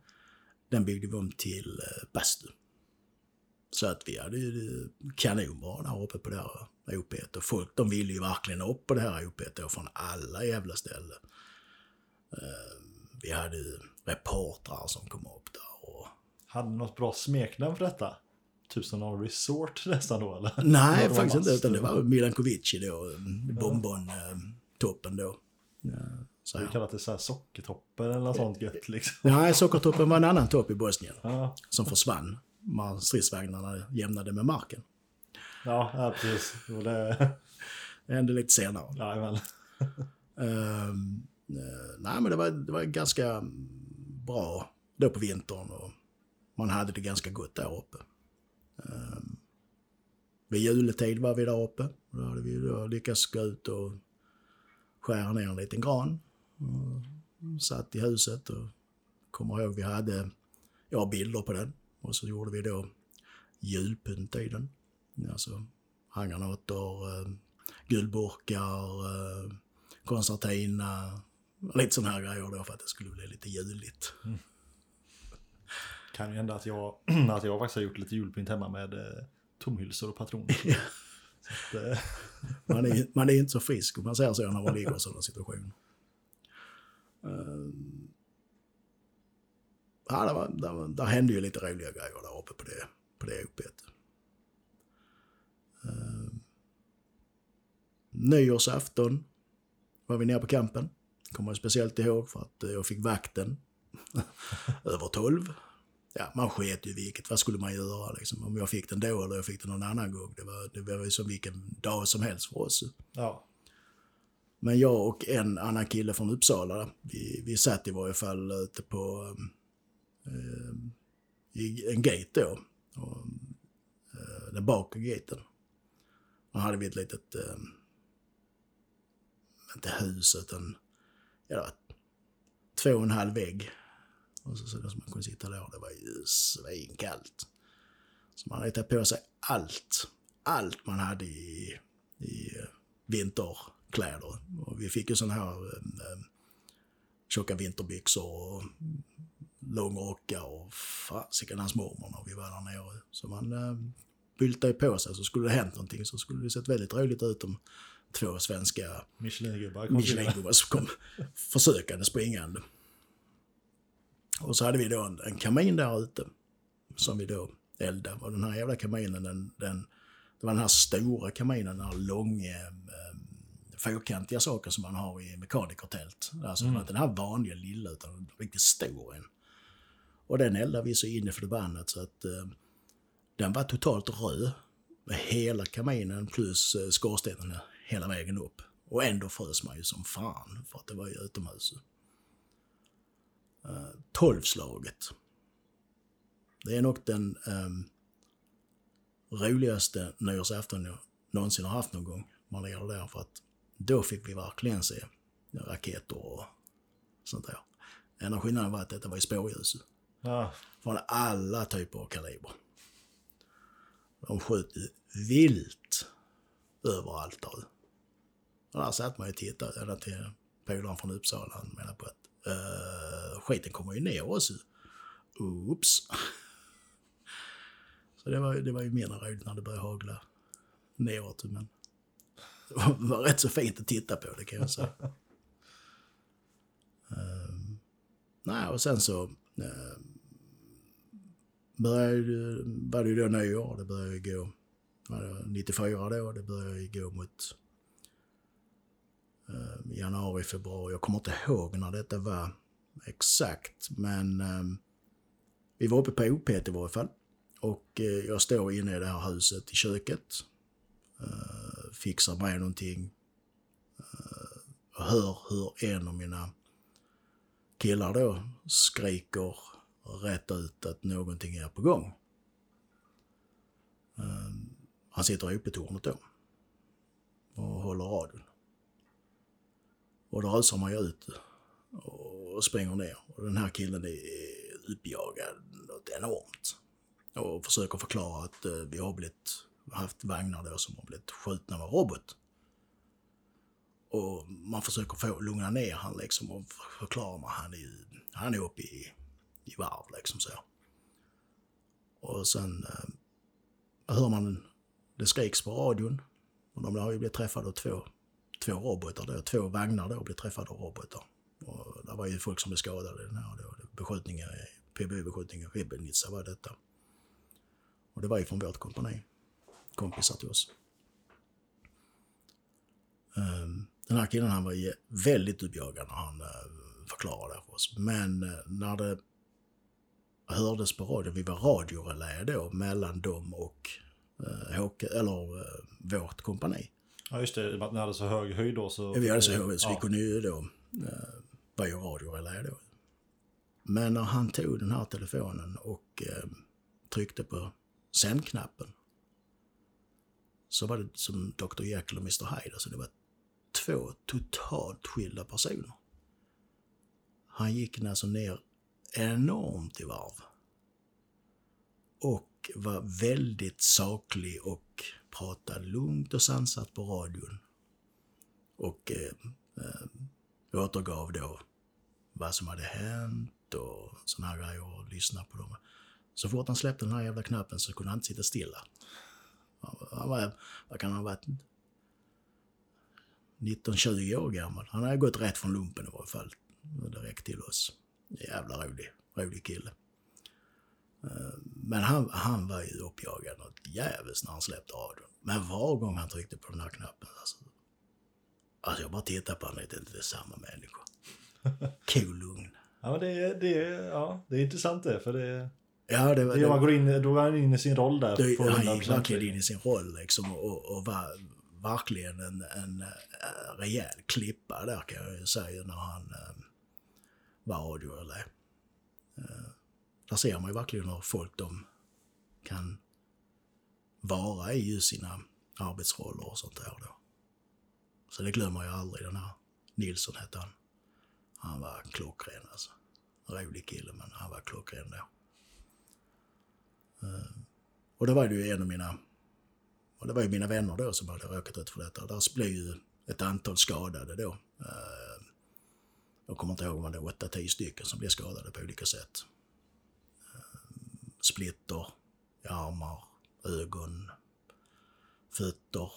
den byggde vi om till eh, bastu. Så att vi hade ju kanonbra där uppe på det här OP. Och folk de ville ju verkligen upp på det här OP då från alla jävla ställen. Eh, Vi hade reportrar som kom upp där och Hade ni något bra smeknamn för detta? Typ som någon resort nästan då eller? Nej, faktiskt inte. Utan det var Milankovic då, bonbon-toppen då. Ja, så Vi här. kallar det så här sockertoppen eller något sånt gött liksom. Nej, Sockertoppen var en annan topp i Bosnien Ja, som försvann stridsvagnarna jämnade med marken. ja, ja precis. Det var det. Det hände lite senare. Jajamän. Ehm, eh, nej, men det var, det var ganska bra då på vintern och man hade det ganska gott där uppe. Um, vid juletid var vi där uppe. Då hade vi då lyckats gå ut och skära ner en liten gran. Och satt i huset och kommer ihåg vi hade, jag har bilder på den. Och så gjorde vi då julpynt i den. Alltså handgranater, eh, guldburkar, eh, koncertina, lite sådana här grejer då för att det skulle bli lite juligt. Kan ju hända att jag, att jag faktiskt har gjort lite julpynt hemma med eh, tomhylsor och patroner. Så att, eh, Man är, man är inte så frisk om man säger så när man ligger i sådana situationer. Ehm, ja, det, var, det, var, det hände ju lite roliga grejer där uppe på det, på det uppet. Um, nyårsafton var vi nere på campen. Kommer jag speciellt ihåg för att eh, jag fick vakten över 12. Ja, man sket ju vilket. Vad skulle man göra liksom? Om jag fick den då eller jag fick den någon annan gång. Det var, det var ju som vilken dag som helst för oss. ja. Men jag och en annan kille från Uppsala, vi, vi satt i varje fall ute på eh, Eh, i en gate då. Och, eh, den bakre gaten. Då hade vi ett litet, eh, inte hus utan, ja, två och en halv vägg. Och så, så som man kunde sitta där. Det var ju svinkallt. Så man hade tagit på sig allt, allt man hade i, i eh, vinterkläder. Och vi fick ju sådana här eh, eh, tjocka vinterbyxor och långrockar och fasiken hans mormor när vi var där nere. Så man eh, byltade på sig så skulle det hänt någonting så skulle det sett väldigt roligt ut om två svenska Michelin-gubbar kom som kom försökande springande. Och så hade vi då en, en kamin där ute som vi då eldade. Och den här jävla kaminen, den, den, det var den här stora kaminen, den här långa, eh, fyrkantiga saker som man har i mekanikertält. Alltså var inte den här vanliga lilla, utan en riktigt stor en. Och den eldade vi så in i förbannat så att eh, den var totalt röd. Med hela kaminen plus eh, skorstenen hela vägen upp. Och ändå frös man ju som fan för att det var ju utomhus. Eh, tolvslaget. Det är nog den eh, roligaste nyårsafton jag någonsin har haft någon gång. Man är där för att då fick vi verkligen se raketer och sånt där. Enda skillnaden var att detta var i spårljus. Ja. Från alla typer av kalibrer. De sköt vilt överallt där. Och där satt man ju och tittade ända till polaren från Uppsala. Han menade på att uh, skiten kommer ju ner också. Oops. Så det var, det var ju mindre roligt när det började hagla neråt. Men det var, var rätt så fint att titta på det kan jag säga. um, nej, och sen så um, började, var det ju då nyår. Det började ju gå, var det 94 då, det började ju gå mot eh, januari, februari. Jag kommer inte ihåg när detta var exakt, men eh, vi var uppe på OP i varje fall. Och eh, jag står inne i det här huset i köket. Eh, fixar med någonting. Eh, och hör hur en av mina killar då skriker rätt ut att någonting är på gång. Ehm, han sitter uppe i tornet då. Och håller radion. Och då rusar man ju ut och springer ner. Och den här killen är uppjagad något enormt. Och försöker förklara att eh, vi har blivit, haft vagnar då som har blivit skjutna med robot. Och man försöker få lugna ner han liksom och förklara att han är, han är uppe i, i varv liksom så. Och sen eh, hör man det skriks på radion. Och de har ju blivit träffade av två, två robotar då, två vagnar då blivit träffade av robotar. Och det var ju folk som blev skadade i den här då, beskjutningen, PBU-beskjutningen, i Rebelnitsa var detta. Och det var ju från vårt kompani. Kompisar till oss. Um, den här killen han var väldigt uppjagad när han uh, förklarade det för oss. Men uh, när det hördes på radio, vi var radiorelä då mellan dem och uh, Håke, eller uh, vårt kompani. Ja just det, ni hade så hög höjd då så... Vi hade så hög höjd så ja. vi kunde ju då uh, vara ju radiorelä då. Men när han tog den här telefonen och uh, tryckte på sändknappen så var det som Dr. Jekyll och Mr. Hyde. Alltså det var två totalt skilda personer. Han gick alltså ner enormt i varv. Och var väldigt saklig och pratade lugnt och sansat på radion. Och eh, eh, återgav då vad som hade hänt och såna här grejer och lyssnade på dem. Så fort han släppte den här jävla knappen så kunde han inte sitta stilla. Han var, vad kan han ha varit? 19-20 år gammal. Han hade gått rätt från lumpen i varje fall. Direkt till oss. Jävla rolig, rolig kille. Eh, men han, han var ju uppjagad något jävligt när han släppte radion. Men var gång han tryckte på den här knappen, alltså. Alltså jag bara tittar på honom och tänkte det är samma människa. Cool lugn. Ja, men det, det, ja, det är intressant det, för det... Ja, det var... Det, man går in, då går han in i sin roll där. Det, han gick verkligen in i sin roll liksom och, och var verkligen en, en, en rejäl klippa där kan jag ju säga när han um, radio eller... Där ser man ju verkligen hur folk de kan vara i just sina arbetsroller och sånt där då. Så det glömmer jag aldrig den här Nilsson hette han. Han var klockren alltså. Rolig kille men han var klockren då. Eh, och då var det ju en av mina, och det var ju mina vänner då som hade råkat ut för detta. Där blev ju ett antal skadade då. Eh, jag kommer inte ihåg om det var 8-10 stycken som blev skadade på olika sätt. Eh, splitter i armar, ögon, fötter,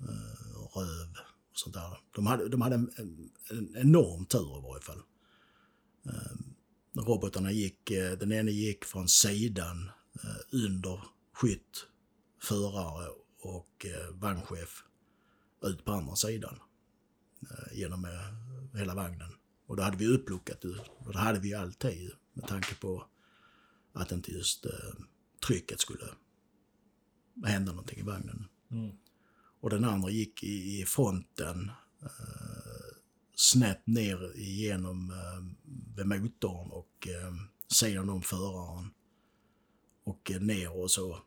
eh, röv och sånt där. De hade, de hade en, en enorm tur i varje fall. Eh, robotarna gick, den ena gick från sidan under skytt, förare och vagnchef ut på andra sidan genom hela vagnen. Och då hade vi uppluckat det. Och det hade vi alltid med tanke på att inte just trycket skulle hända någonting i vagnen. Mm. Och den andra gick i, fronten eh, snett ner igenom eh, motorn och eh, sidan om föraren och ner och så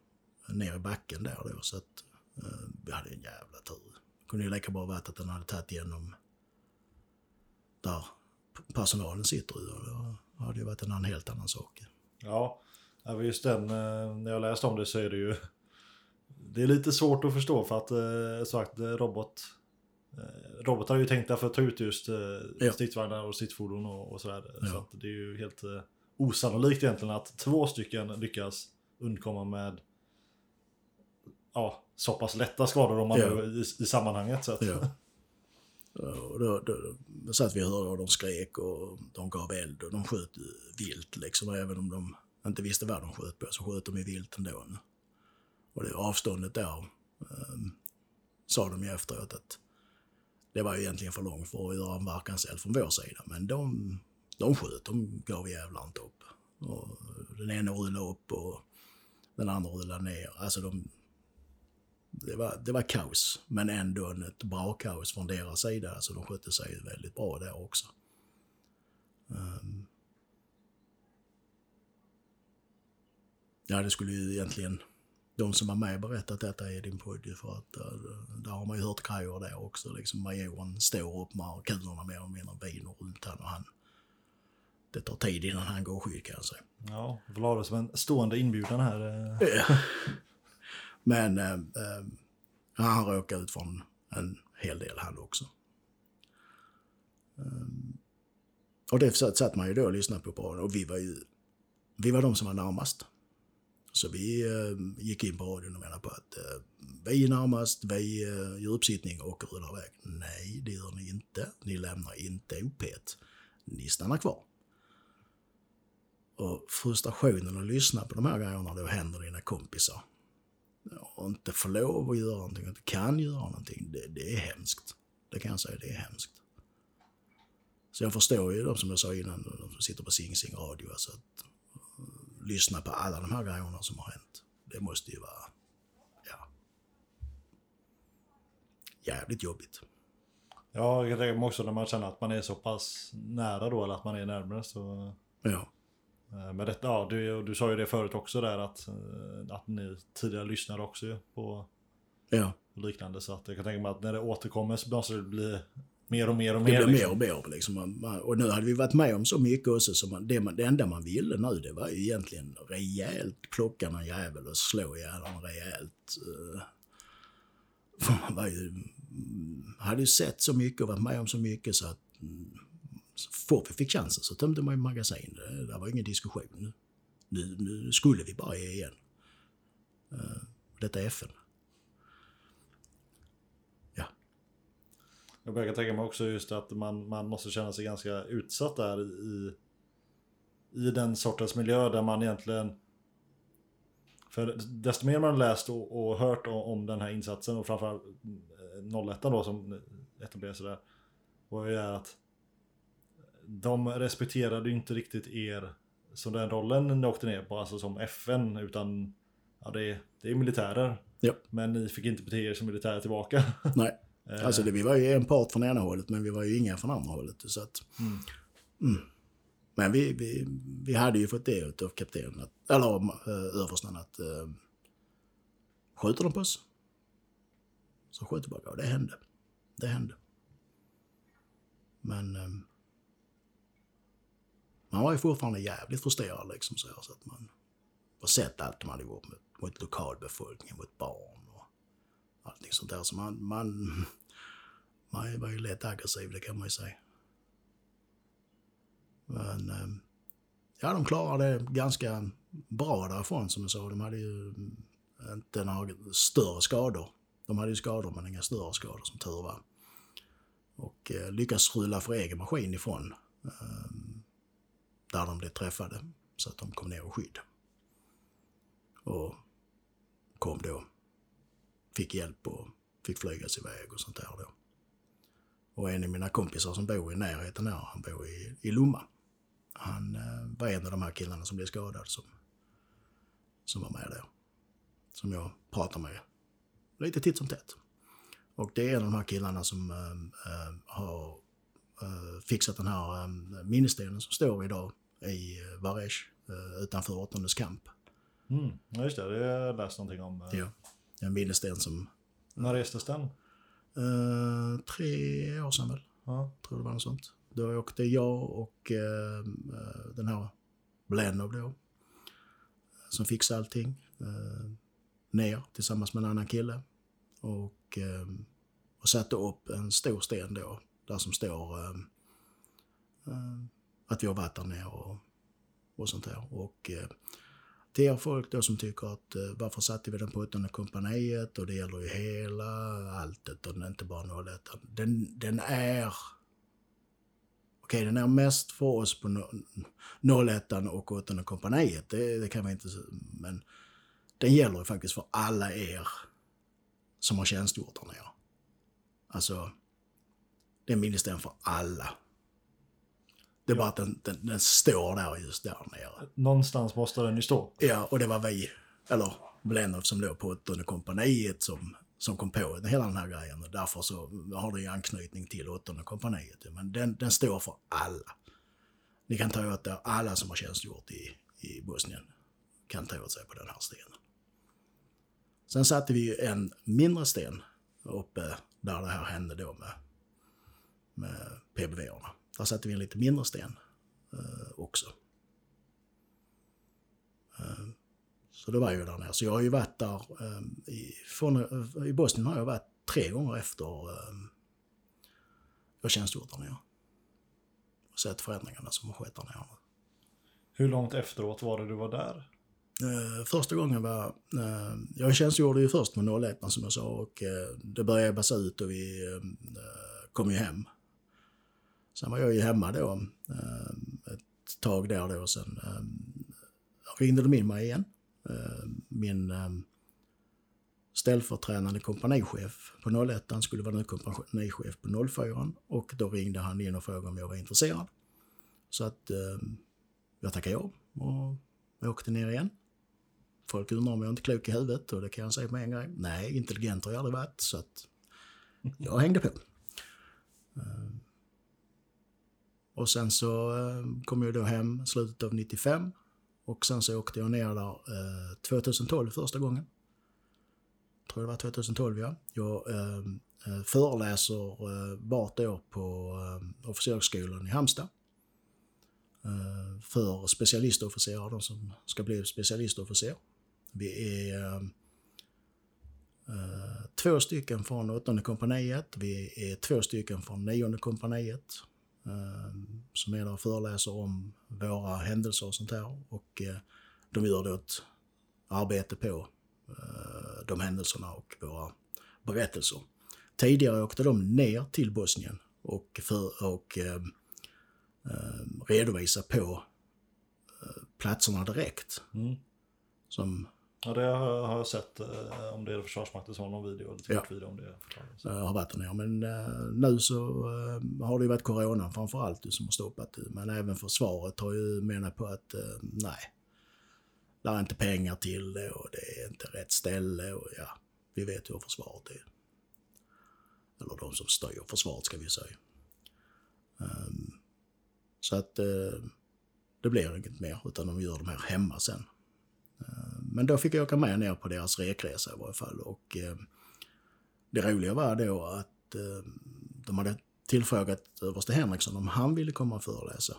ner i backen där då. Så att eh, vi hade en jävla tur. Kunde ju lika bra varit att den hade tagit igenom där personalen sitter. Och då hade det varit en helt annan sak. Ja, just den, eh, när jag läst om det så är det ju... Det är lite svårt att förstå för att eh, sagt robot... eh, Robotar är ju tänkta för att ta ut just Ja. stridsvagnar och stridsfordon och, och sådär. Så Ja. att det är ju helt osannolikt egentligen att två stycken lyckas undkomma med ja, så pass lätta skador om man Ja. i, i sammanhanget. Så att, Ja. Och då, då, då satt vi och hörde och de skrek och de gav eld och de sköt vilt liksom. Även om de inte visste vad de sköt på så sköt de i vilt ändå. Och det avståndet där um, sa de ju efteråt att det var ju egentligen för långt för att göra en verkanseld från vår sida. Men de, de sköt, de gav jävlar inte upp. Och den ena rullade upp och den andra rullade ner. Alltså de, det var, det var kaos, men ändå ett bra kaos från deras sida. Alltså de skötte sig väldigt bra där också. Ehm. ja, det skulle ju egentligen de som var med berättat detta i din podd för att uh, där har man ju hört grejer där också. Liksom majoren står upp med kulorna mer eller mindre viner runt han och han. Det tar tid innan han går skydd kan jag säga. ja, det som en stående inbjudan här. Men eh, eh, han råkade ut från en hel del han också. Eh, och det satt, satt man ju då och lyssnade på på radion och vi var ju vi var de som var närmast. Så vi eh, gick in på radion och menade på att eh, vi är närmast, vi eh, gör uppsittning och rullar iväg. Nej, det gör ni inte. Ni lämnar inte op Ni stannar kvar. Och frustrationen att lyssna på de här grejerna då händer dina kompisar. Och inte få lov att göra någonting, inte kan göra någonting. Det, det är hemskt. Det kan jag säga, det är hemskt. Så jag förstår ju de som jag sa innan, de som sitter på Sing Sing Radio, alltså att uh, lyssna på alla de här grejerna som har hänt. Det måste ju vara, ja, jävligt jobbigt. Ja, jag tänker också när man känner att man är så pass nära då, eller att man är närmare. Så, Ja, men detta, ja, du, du sa ju det förut också där att, eh, att ni tidigare lyssnade också på ja. liknande. Så att jag kan tänka mig att när det återkommer så måste det bli mer och mer och Det mer. blir mer liksom. och mer. Liksom. Man- man- Och nu hade vi varit med om så mycket också, så man, det, man, det enda man ville nu det var ju egentligen rejält plocka någon jävel och slå ihjäl honom rejält. eh. Man var ju, mm, hade ju sett så mycket och varit med om så mycket så att mm, fort vi fick chansen så tömde man ju magasin. Eh, det, det var ingen diskussion. Nu, nu skulle vi bara ge igen. Uh, Detta är FN. Ja, Jag börjar tänka mig också just att man, man måste känna sig ganska utsatt där i, i den sortens miljö där man egentligen... För desto mer man läst och, och hört om, om den här insatsen och framförallt eh, 01 då som etablerades där. Var ju att de respekterade ju inte riktigt er som den rollen ni åkte ner på, alltså som FN, utan ja, det, är, det är militärer. Ja. Men ni fick inte bete er som militärer tillbaka. nej. Eh, Alltså det, vi var ju en part från ena hållet men vi var ju inga från andra hållet. Så att, Mm. Mm. Men vi, vi, vi hade ju fått det av kaptenen, att, eller av äh, översten att äh, skjuter de på oss så skjuter bara. Och det hände. Det hände. Men äh, man var ju fortfarande jävligt frustrerad liksom så, här, så att man har sett allt man hade gjort mot, mot lokalbefolkningen, mot barn och allting sånt där. Så man, man, man var ju lätt aggressiv, det kan man ju säga. Men eh, ja, de klarade det ganska bra därifrån som jag sa. De hade ju eh, inte några större skador. De hade ju skador men inga större skador som tur var. Och eh, lyckas rulla för egen maskin ifrån eh, där de blev träffade så att de kom ner och skydd. Och kom då, fick hjälp och fick flygas iväg och sånt där då. Och en av mina kompisar som bor i närheten här, han bor i, i Lomma. Han eh, var en av de här killarna som blev skadad som, som var med där. Som jag pratar med lite titt som tätt. Och det är en av de här killarna som eh, eh, har eh, fixat den här eh, minnesstenen som står idag i Varesh eh, utanför åttondes kamp. Mm, just det, det har jag läst någonting om. eh. Ja. En minnessten som När restes den? eh, tre år sedan väl, Ja. tror det var något sånt. Då åkte jag och eh, den här Blenov då som fixade allting. Eh, ner tillsammans med en annan kille. Och, eh, och satte upp en stor sten då, där som står att vi har varit där nere och, och sånt där. Och eh, till er folk då som tycker att eh, varför satte vi den på åttonde kompaniet och det gäller ju hela alltet och inte bara 01. Den, den är Okej, den är mest för oss på 01 och 8 kompaniet, det, det kan vi inte... Men den gäller ju faktiskt för alla er som har tjänstgjort där nere. Alltså, det är en för alla. Det är bara att den, den, den står där just där nere. Någonstans måste den ju stå. Ja, och det var vi, eller Blennow som låg på åttonde kompaniet som, som kom på hela den här grejen. Och därför så har det ju anknytning till åttonde kompaniet. Men den, den står för alla. Ni kan ta åt er, alla som har tjänstgjort i, i Bosnien kan ta åt sig på den här stenen. Sen satte vi ju en mindre sten uppe där det här hände då med, med PBV-erna. Där satte vi en lite mindre sten eh, också. Eh, så det var ju där nere. Så jag har ju varit där, eh, i, från, i Bosnien har jag varit tre gånger efter jag tjänstgjort där nere. Och sett förändringarna som har skett där nere. Hur långt efteråt var det du var där? Första gången var... Jag tjänstgjorde ju först med 01 som jag sa och det började ebbas ut och vi kom ju hem. Sen var jag ju hemma då eh, ett tag där då. Sen eh, ringde de in mig igen. Eh, min ställföreträdande kompanichef på 01 skulle vara ny kompanichef på 04 och då ringde han in och frågade om jag var intresserad. Så att jag tackade ja och jag åkte ner igen. Folk undrar om jag inte är klok i huvudet och det kan jag säga på en gång. Nej, intelligent har jag aldrig varit så att jag hängde på. Och sen så eh, kom jag då hem slutet av 95 och sen så åkte jag ner där eh, 2012 första gången. Jag tror det var 2012 ja. Jag eh, föreläser vart år på officershögskolan i Halmstad. För specialistofficerare, de som ska bli specialistofficer. Vi är två stycken från åttonde kompaniet, vi är två stycken från nionde kompaniet som är där och föreläser om våra händelser och sånt här. Och eh, de gör då ett arbete på eh, de händelserna och våra berättelser. Tidigare åkte de ner till Bosnien och, för, och eh, eh, redovisa på platserna direkt. Mm. Som Ja, det har jag sett. eh, Om det är Försvarsmakten som har någon video, eller Ja. ja. video om det. förklaras. eh, har varit nere. Men eh, nu så har det ju varit corona framför allt som har stoppat det. Men även försvaret har ju menat på att nej, det är inte pengar till det och det är inte rätt ställe och ja, vi vet ju hur försvaret är. Eller de som styr försvaret ska vi säga. Ehm, så att det blir inget mer utan de gör de här hemma sen. Men då fick jag åka med ner på deras rekresa i varje fall och eh, det roliga var då att eh, de hade tillfrågat överste Henriksson om han ville komma och föreläsa.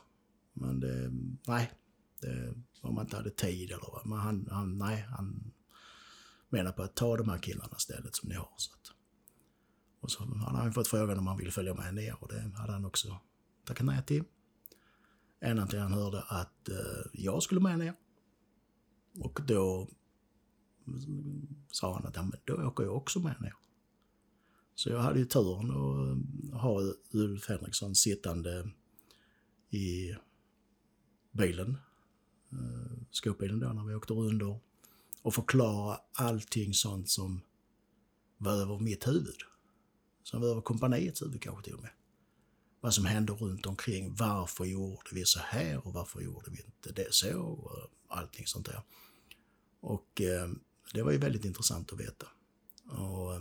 Men det, nej, det, om man inte hade tid eller vad. Men han, han, nej, han menar på att ta de här killarna istället som ni har. Så att, och så han hade fått frågan om han ville följa med ner och det hade han också tackat nej till. Ända till han hörde att eh, jag skulle med ner. Och då sa han att ja, men då åker jag också med ner. Så jag hade ju turen att ha Ulf Henriksson sittande i bilen, eh, skåpbilen då när vi åkte under, och förklara allting sånt som var över mitt huvud. Som var över kompaniets huvud kanske till och med. Vad som hände runt omkring, varför gjorde vi så här och varför gjorde vi inte det så och allting sånt där. Och eh, det var ju väldigt intressant att veta. Och eh,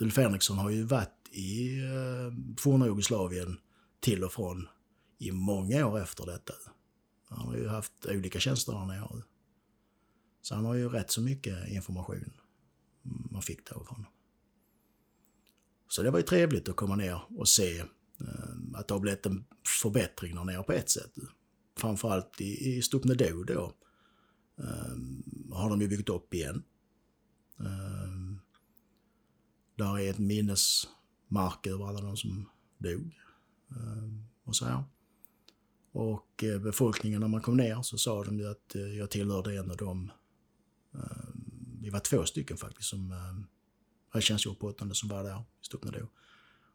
Ulf Henriksson har ju varit i eh, forna Jugoslavien till och från i många år efter detta. Han har ju haft olika tjänster där nere. Så han har ju rätt så mycket information man fick därifrån. Så det var ju trevligt att komma ner och se eh, att det har blivit en förbättring där nere på ett sätt. Framförallt i, i Stupnedo då. Eh, har de ju byggt upp igen. Eh, där är ett minnesmark över alla de som dog. Ehm, eh, och så här. Och befolkningen när man kom ner så sa de ju att eh, jag tillhörde en av dem. Ehm, vi var två stycken faktiskt som ehm, hade tjänstgjort på åttonde som var där i Stockholm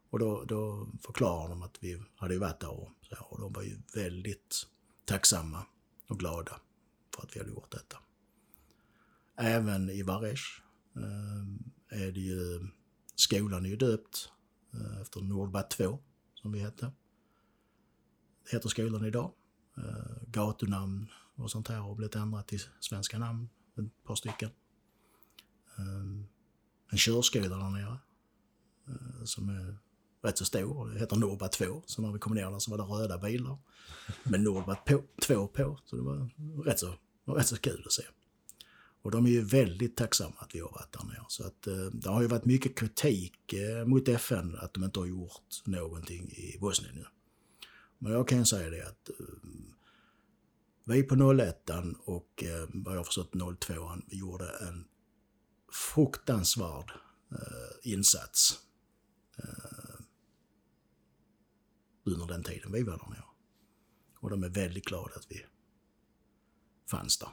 Och då, då förklarade de att vi hade ju varit där och, så och de var ju väldigt tacksamma och glada för att vi hade gjort detta. Även i Varesh ehm, är det ju, skolan är ju döpt eh, efter Nordbat 2 som vi hette Det heter skolan idag. Eh, gatunamn och sånt här har blivit ändrat till svenska namn, ett par stycken. Eh, en körskola där nere eh, som är rätt så stor. Det heter Norba 2. Så när vi kom ner där så var det röda bilar med Norba 2 på. Så det var rätt så, var rätt så kul att se. Och de är ju väldigt tacksamma att vi har varit där nere. Så att, eh, det har ju varit mycket kritik eh, mot FN att de inte har gjort någonting i Bosnien nu. Men jag kan säga det att eh, vi på 01 och eh, vad jag förstått 02 gjorde en fruktansvärd eh, insats under den tiden vi var där nere. Och de är väldigt glada att vi fanns där.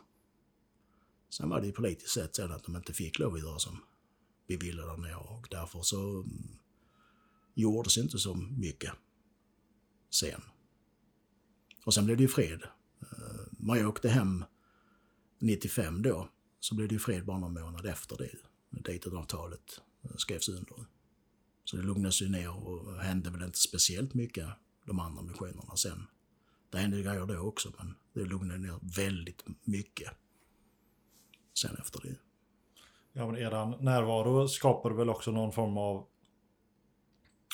Sen var det ju politiskt sett så att de inte fick lov att göra som vi ville där nere och därför så mm, gjordes inte så mycket sen. Och sen blev det ju fred. Eh, när jag åkte hem 95 då, så blev det ju fred bara någon månad efter det. Daytonavtalet eh, skrevs under. Så det lugnades ju ner och hände väl inte speciellt mycket de andra missionerna sen. Det hände grejer då också, men det lugnade ner väldigt mycket sen efter det. Ja, men eran närvaro skapade väl också någon form av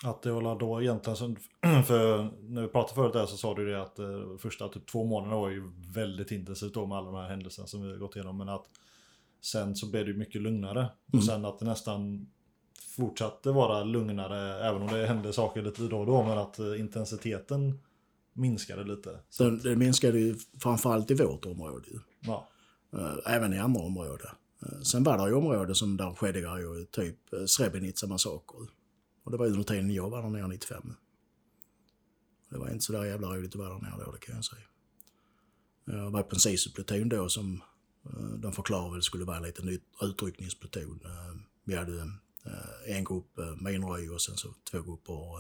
att det var då egentligen, för när vi pratade förut där så sa du det att eh, första typ två månaderna var ju väldigt intensivt då med alla de här händelserna som vi har gått igenom. Men att sen så blev det mycket lugnare. Mm. Och sen att det nästan fortsatte vara lugnare, även om det hände saker lite då och då, men att eh, intensiteten minskade lite. Så det minskade ju framförallt i vårt område. Ja. Eh, även i andra områden. Eh, sen var det ju områden som där skedde grejer, typ eh, Srebrenica-massakern. Och det var under tiden jag var där nere 95. Det var inte så där jävla roligt att vara där nere då, det kan jag säga. Jag var på en SISU-pluton då som de förklarade väl skulle vara en liten utryckningspluton. Vi hade en grupp minröj och sen så två grupper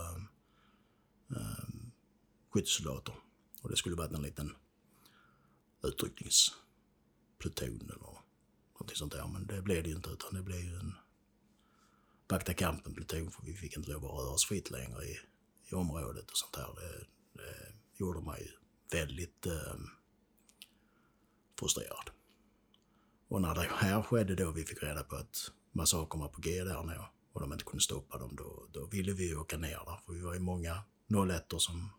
skyttesoldater. Och det skulle vara en liten pluton eller någonting sånt där. Men det blev det ju inte utan det blev ju en vakta kampen-pluton för vi fick inte lov att röra oss fritt längre i, i området och sånt här. Det, det gjorde mig väldigt eh, frustrerad. Och när det här skedde då vi fick reda på att massakern var på G där nu och de inte kunde stoppa dem, då, då ville vi åka ner där. För vi var ju många 01 som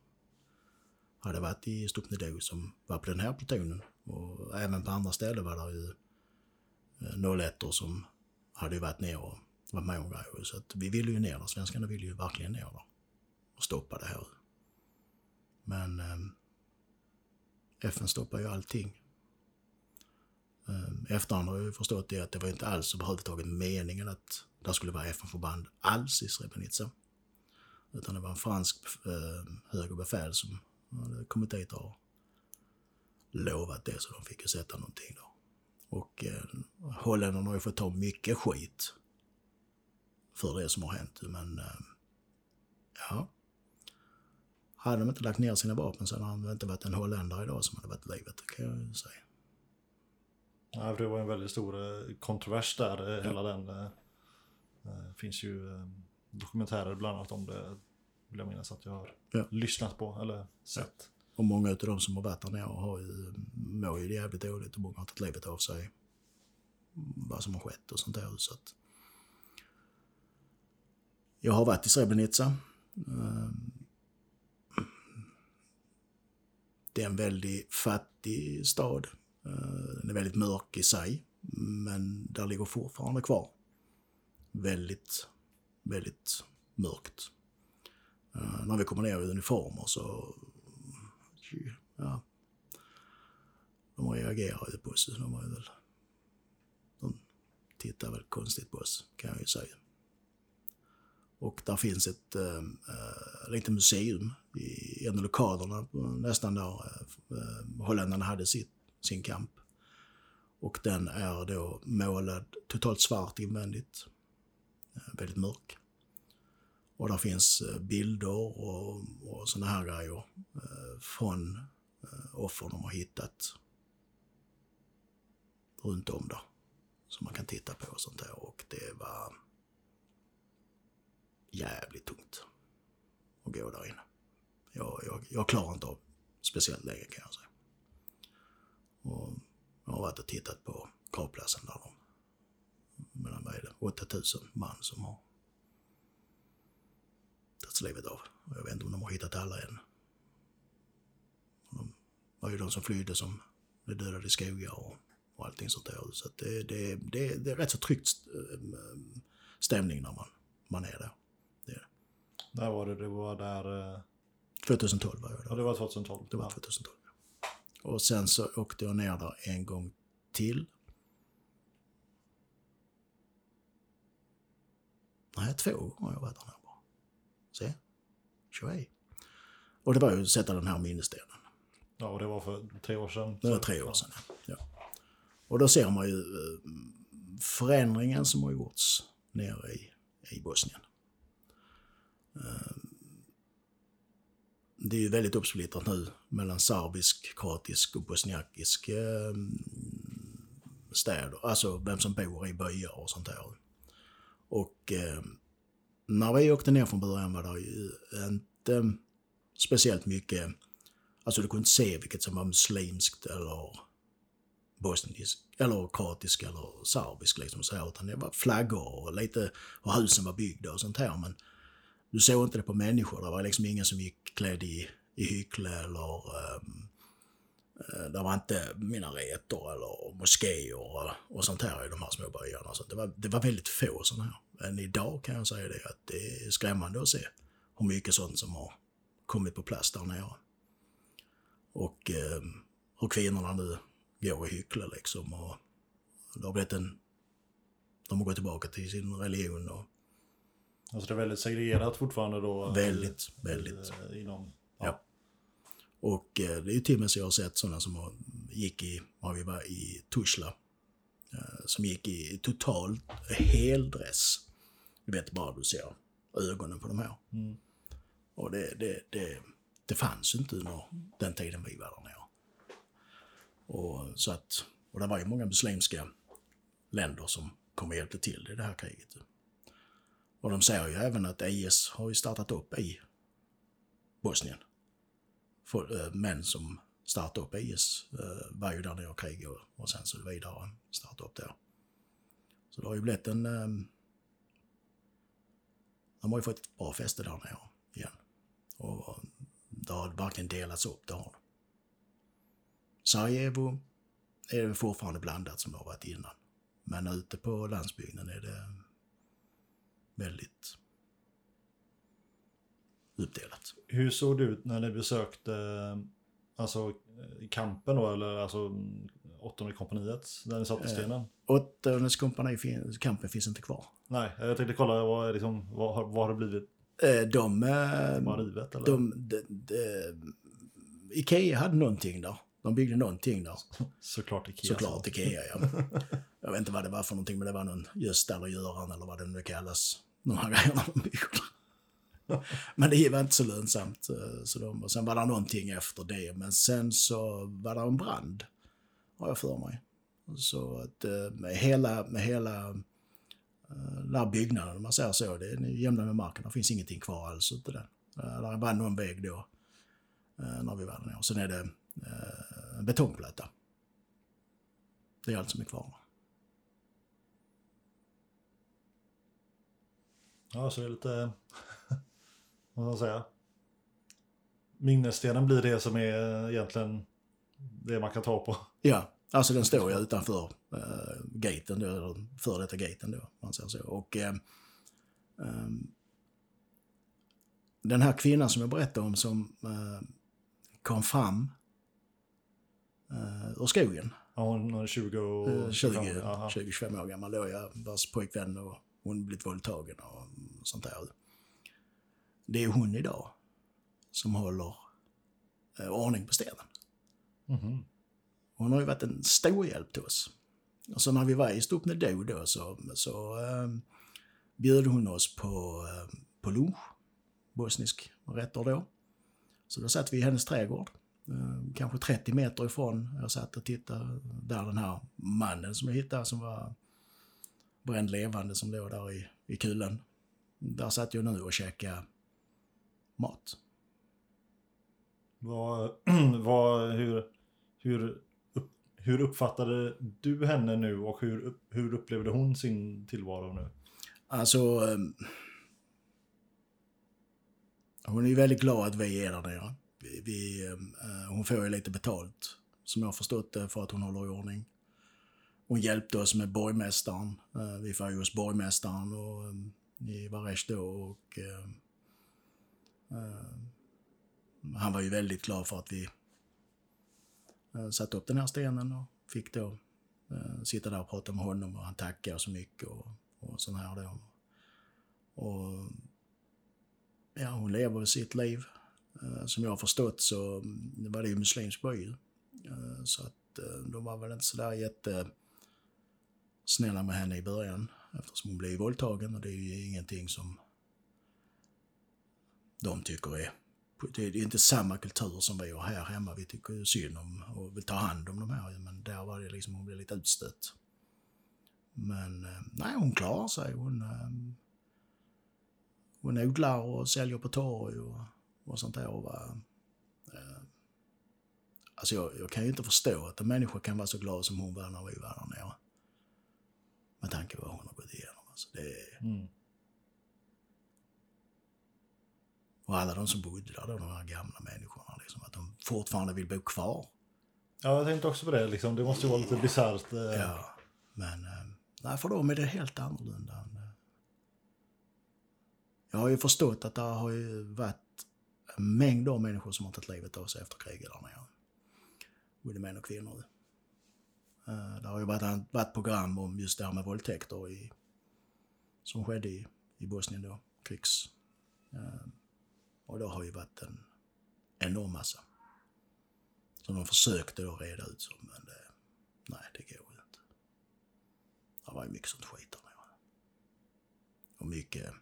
hade varit i Stupnedo som var på den här plutonen. Och även på andra ställen var det ju eh, 01 som hade varit ner och varit med om grejer. Så att vi ville ju ner där. Svenskarna ville ju verkligen ner där. Och stoppa det här. Men eh, FN stoppar ju allting. Eh, efterhand har jag ju förstått det att det var inte alls överhuvudtaget meningen att det skulle vara FN-förband alls i Srebrenica. Utan det var en fransk eh, högre befäl som hade kommit dit och lovat det så de fick ju sätta någonting då. Och eh, holländarna har ju fått ta mycket skit för det som har hänt. Men eh, ja, hade de inte lagt ner sina vapen så hade det inte varit en holländare idag som hade varit livet, kan jag säga. Ja, det var en väldigt stor eh, kontrovers där, eh, ja. hela den. Det finns ju dokumentärer bland annat om det, vill jag minnas att jag har ja. lyssnat på eller sett. Och många av de som har varit där nere har ju, mår ju jävligt dåligt och många har tagit livet av sig. Vad som har skett och sånt där. Så att, jag har varit i Srebrenica. Det är en väldigt fattig stad. Den är väldigt mörk i sig, men där ligger fortfarande kvar väldigt, väldigt mörkt. När vi kommer ner i uniformer så... Ja. De reagerar ju på oss. De var väl tittar väl konstigt på oss, kan jag ju säga. Och där finns ett eh, eh, äh, litet museum i en av lokalerna, nästan där äh, holländarna hade sitt, sin kamp. Och den är då målad totalt svart invändigt. Väldigt mörk. Och där finns bilder och, och sådana här grejer från eh, offer de har hittat runt om där. Som man kan titta på och sånt där. Och det var jävligt tungt att gå där inne. Jag, jag, jag klarar inte av speciellt länge kan jag säga. Och jag har varit och tittat på gravplatsen där de, mellan vad är det, 8000 man som har tagits livet av. Jag vet inte om de har hittat alla än. Var ju de som flydde som blev dödade i skogar och, och allting sånt där. Så det, det, det, det är rätt så tryggt eh, stämning när man, man är där. När var det? Det var där... 2012 var jag där. Ja, det var 2012. Det var 2012. Och sen så åkte jag ner där en gång till. Nej, två gånger har jag varit där nere bara. Se. Tjohej. Och det var ju att sätta den här minnesstenen. Ja, och det var för tre år sedan? Det var tre år sedan, ja. Och då ser man ju eh, förändringen som har gjorts nere i, i Bosnien. Eh, det är ju väldigt uppsplittrat nu mellan serbisk, kroatisk och bosniakisk eh, städer. Alltså vem som bor i byar och sånt där. Och när vi åkte ner från början var det ju inte speciellt mycket, alltså du kunde inte se vilket som var muslimskt eller bosnisk, eller kroatisk eller serbisk liksom så här, utan det var flaggor och lite hur husen var byggda och sånt här. Men du såg inte det på människor. Det var liksom ingen som gick klädd i, i hyckle eller um, det var inte minareter eller moskéer och, och sånt här i de här små byarna. Så det, var, det var väldigt få sådana här. Men idag kan jag säga det att det är skrämmande att se hur mycket sånt som har kommit på plats där nere. Och eh, hur kvinnorna nu går i hyckle liksom. Och det har blivit en... De har gått tillbaka till sin religion och Alltså det är väldigt segregerat fortfarande då? Väldigt, i, väldigt. Inom, ja. ja. Och eh, det är ju till och med så jag har sett sådana som gick i, var vi var i eh, som gick i total heldress. Du vet bara du ser ögonen på de här. Mm. Och det, det, det, det fanns inte under den tiden vi var där nere. Och, så att, och det var ju många muslimska länder som kom och hjälpte till i det här kriget. Och de säger ju även att IS har ju startat upp i Bosnien. För, äh, män som startade upp IS äh, var ju där nere och krigade och sen så vidare startade upp där. Så det har ju blivit en... Äh, de har ju fått ett bra fäste där nere igen. Och det har verkligen delats upp, det har. Sarajevo är det fortfarande blandat som det har varit innan. Men ute på landsbygden är det väldigt uppdelat. Hur såg det ut när ni besökte alltså, kampen då, eller alltså åttonde kompaniet där ni satt i stenen? Eh, åttonde kompani, kampen finns inte kvar. Nej, jag tänkte kolla vad, liksom, vad, vad har det blivit? Eh, de... Eh, rivet eller? De, de, de, Ikea hade någonting där. De byggde någonting där. Såklart Ikea. Såklart Ikea, ja. Jag vet inte vad det var för någonting, men det var någon Gösta eller Göran eller vad det nu kallas. De här grejerna de bygger. Men det var inte så lönsamt. Eh, så de, och sen var det någonting efter det, men sen så var det en brand. Har jag för mig. Så att med hela, med hela den här byggnaden, om man säger så, det är jämna med marken. Det finns ingenting kvar alls ute den. Det var någon väg då, när vi var där nere. Sen är det en betongplatta. Det är allt som är kvar. Ja, så det är lite, vad ska man säga? Minnesstenen blir det som är egentligen det man kan ta på. Ja, alltså den står ju utanför äh, gaten då, eller före detta gaten då, man säger så. Och äh, äh, den här kvinnan som jag berättade om som kom fram ur skogen Ja, hon är 20 och... Eh, 20, 25. Jaha. 20-25 år gammal då, jag vars pojkvän och hon blivit våldtagen och sånt där. Det är hon idag som håller eh, ordning på stenen. Mhm. Hon har ju varit en stor hjälp till oss. Och så när vi var i Stupnedo då så, så eh, bjöd hon oss på, eh, på lunch, bosnisk rätter då. Så då satt vi i hennes trädgård, eh, kanske 30 meter ifrån. Jag satt och tittade där den här mannen som jag hittade som var bränd levande som låg där i, i kulan. Där satt jag nu och käkade mat. Vad, vad, hur, hur, hur uppfattade du henne nu och hur, hur upplevde hon sin tillvaro nu? Alltså... Ehm, hon är ju väldigt glad att vi är där nere. Vi, vi, ehm, eh, hon får ju lite betalt, som jag har förstått det, för att hon håller i ordning. Hon hjälpte oss med borgmästaren. Eh, vi får ju hos borgmästaren och, ehm, i Varesh då och... ehm, eh, han var ju väldigt glad för att vi Eh, satte upp den här stenen och fick då eh, sitta där och prata med honom och han tackade så mycket och, och sån här då. Och ja, hon lever sitt liv. Eh, som jag har förstått så mm, var det ju muslimsk by. Så att de var väl inte sådär jätte snälla med henne i början eftersom hon blev våldtagen och det är ju ingenting som de tycker är det är inte samma kultur som vi har här hemma. Vi tycker ju synd om och vill ta hand om de här men där var det liksom, hon blev lite utstött. Men eh, nej, hon klarar sig. Hon, ehm, hon odlar och säljer på torg och, och sånt där. Och eh, alltså jag, jag kan ju inte förstå att en människa kan vara så glad som hon var när vi var där nere. Med tanke på vad hon har gått igenom. Alltså det, Mm. Och alla de som bodde där, de här gamla människorna, liksom, att de fortfarande vill bo kvar. Ja, jag tänkte också på det. Liksom. Det måste ju vara lite bisarrt. eh. Ja, men eh, nej, för dem är det helt annorlunda. eh, Jag har ju förstått att det har ju varit en mängd av människor som har tagit livet av sig efter kriget där nere. Både män och kvinnor. Det har ju varit, varit program om just det här med våldtäkter i, som skedde i, i Bosnien då, krigs. Eh, Och det har ju varit en enorm massa. Som de försökte då reda ut som, men det, nej det går ju inte. Det var ju mycket sånt skit där nere. Och mycket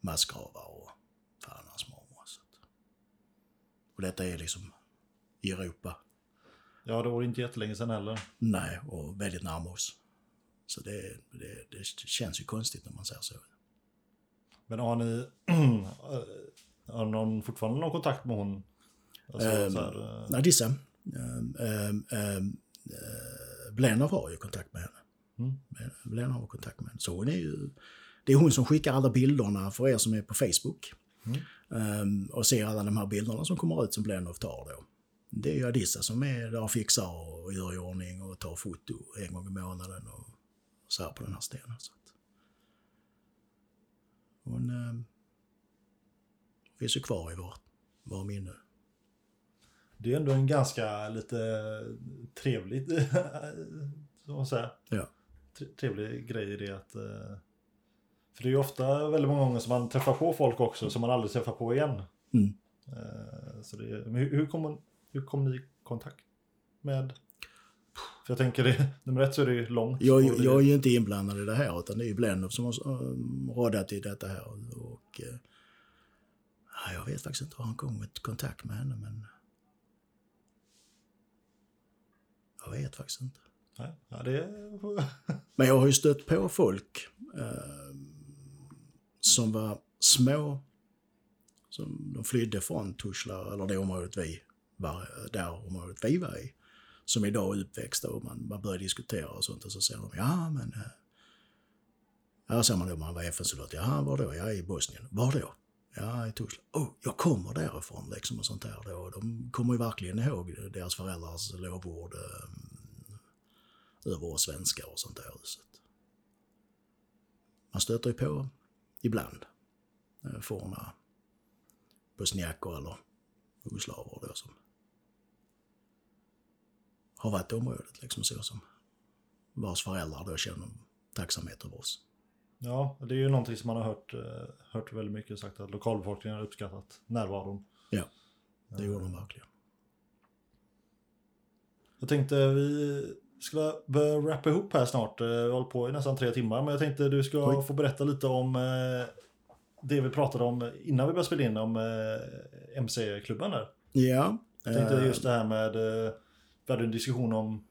massgravar och fan hans mormor. Så att. Och detta är liksom i Europa. ja, det var inte jättelänge sedan heller. Nej, och väldigt nära oss. Så det, det, det känns ju konstigt när man säger så. Men har ni... har någon fortfarande någon kontakt med hon? Alltså, så här, eh, Nej, Dissa. Um, um, um, Blenov har ju kontakt med henne. Mm. Blenov har kontakt med henne. Så hon är ju... Det är hon som skickar alla bilderna för er som är på Facebook. Mm. Ehm, och ser alla de här bilderna som kommer ut som Blenov tar då. Det är ju Adissa som är där och fixar och gör i ordning och tar foto en gång i månaden och så här på den här stenen. Så att hon um, finns ju kvar i vår, vår minne. Det är ändå en ganska lite trevlig, så man säger, Ja. tre- trevlig grej i det att... eh, För det är ju ofta väldigt många gånger som man träffar på folk också som man aldrig träffar på igen. Mm. Eh, Så det, är- hur, hur, kom, hur kom ni i kontakt med... För jag tänker, det, nummer ett så är det ju långt. Jag, och jag är ju inte inblandad i det här utan det är ju Blenov som har rådat i detta här. Och, eh, ja, jag vet faktiskt inte hur han kom i kontakt med henne men... Jag vet faktiskt inte. Nej, ja, det Men jag har ju stött på folk eh, som var små, som de flydde från Tuzla, eller det området vi var, där området vi var i, som idag är uppväxta och man, man börjar diskutera och sånt och så säger de ja men... Eh, ja, säger man då man var FN-soldat, ja var då? Ja i Bosnien. Var då? Ja i Tuzla. Oh, jag kommer därifrån liksom och sånt där då. Och De kommer ju verkligen ihåg deras föräldrars lovord eh, över oss svenskar och sånt där. Så man stöter ju på ibland eh, forna bosniaker eller jugoslaver då som har varit i området liksom så som vars föräldrar då känner tacksamhet över oss. Ja, det är ju någonting som man har hört, eh, hört väldigt mycket sagt att lokalbefolkningen har uppskattat närvaron. Ja, det gjorde de verkligen. Jag tänkte vi skulle börja wrappa ihop här snart. Eh, Vi har hållit på i nästan tre timmar, men jag tänkte du ska Oj. få berätta lite om eh, det vi pratade om innan vi började spela in om eh, MC-klubben där. Ja. Jag tänkte eh, just det här med, eh, vi hade en diskussion om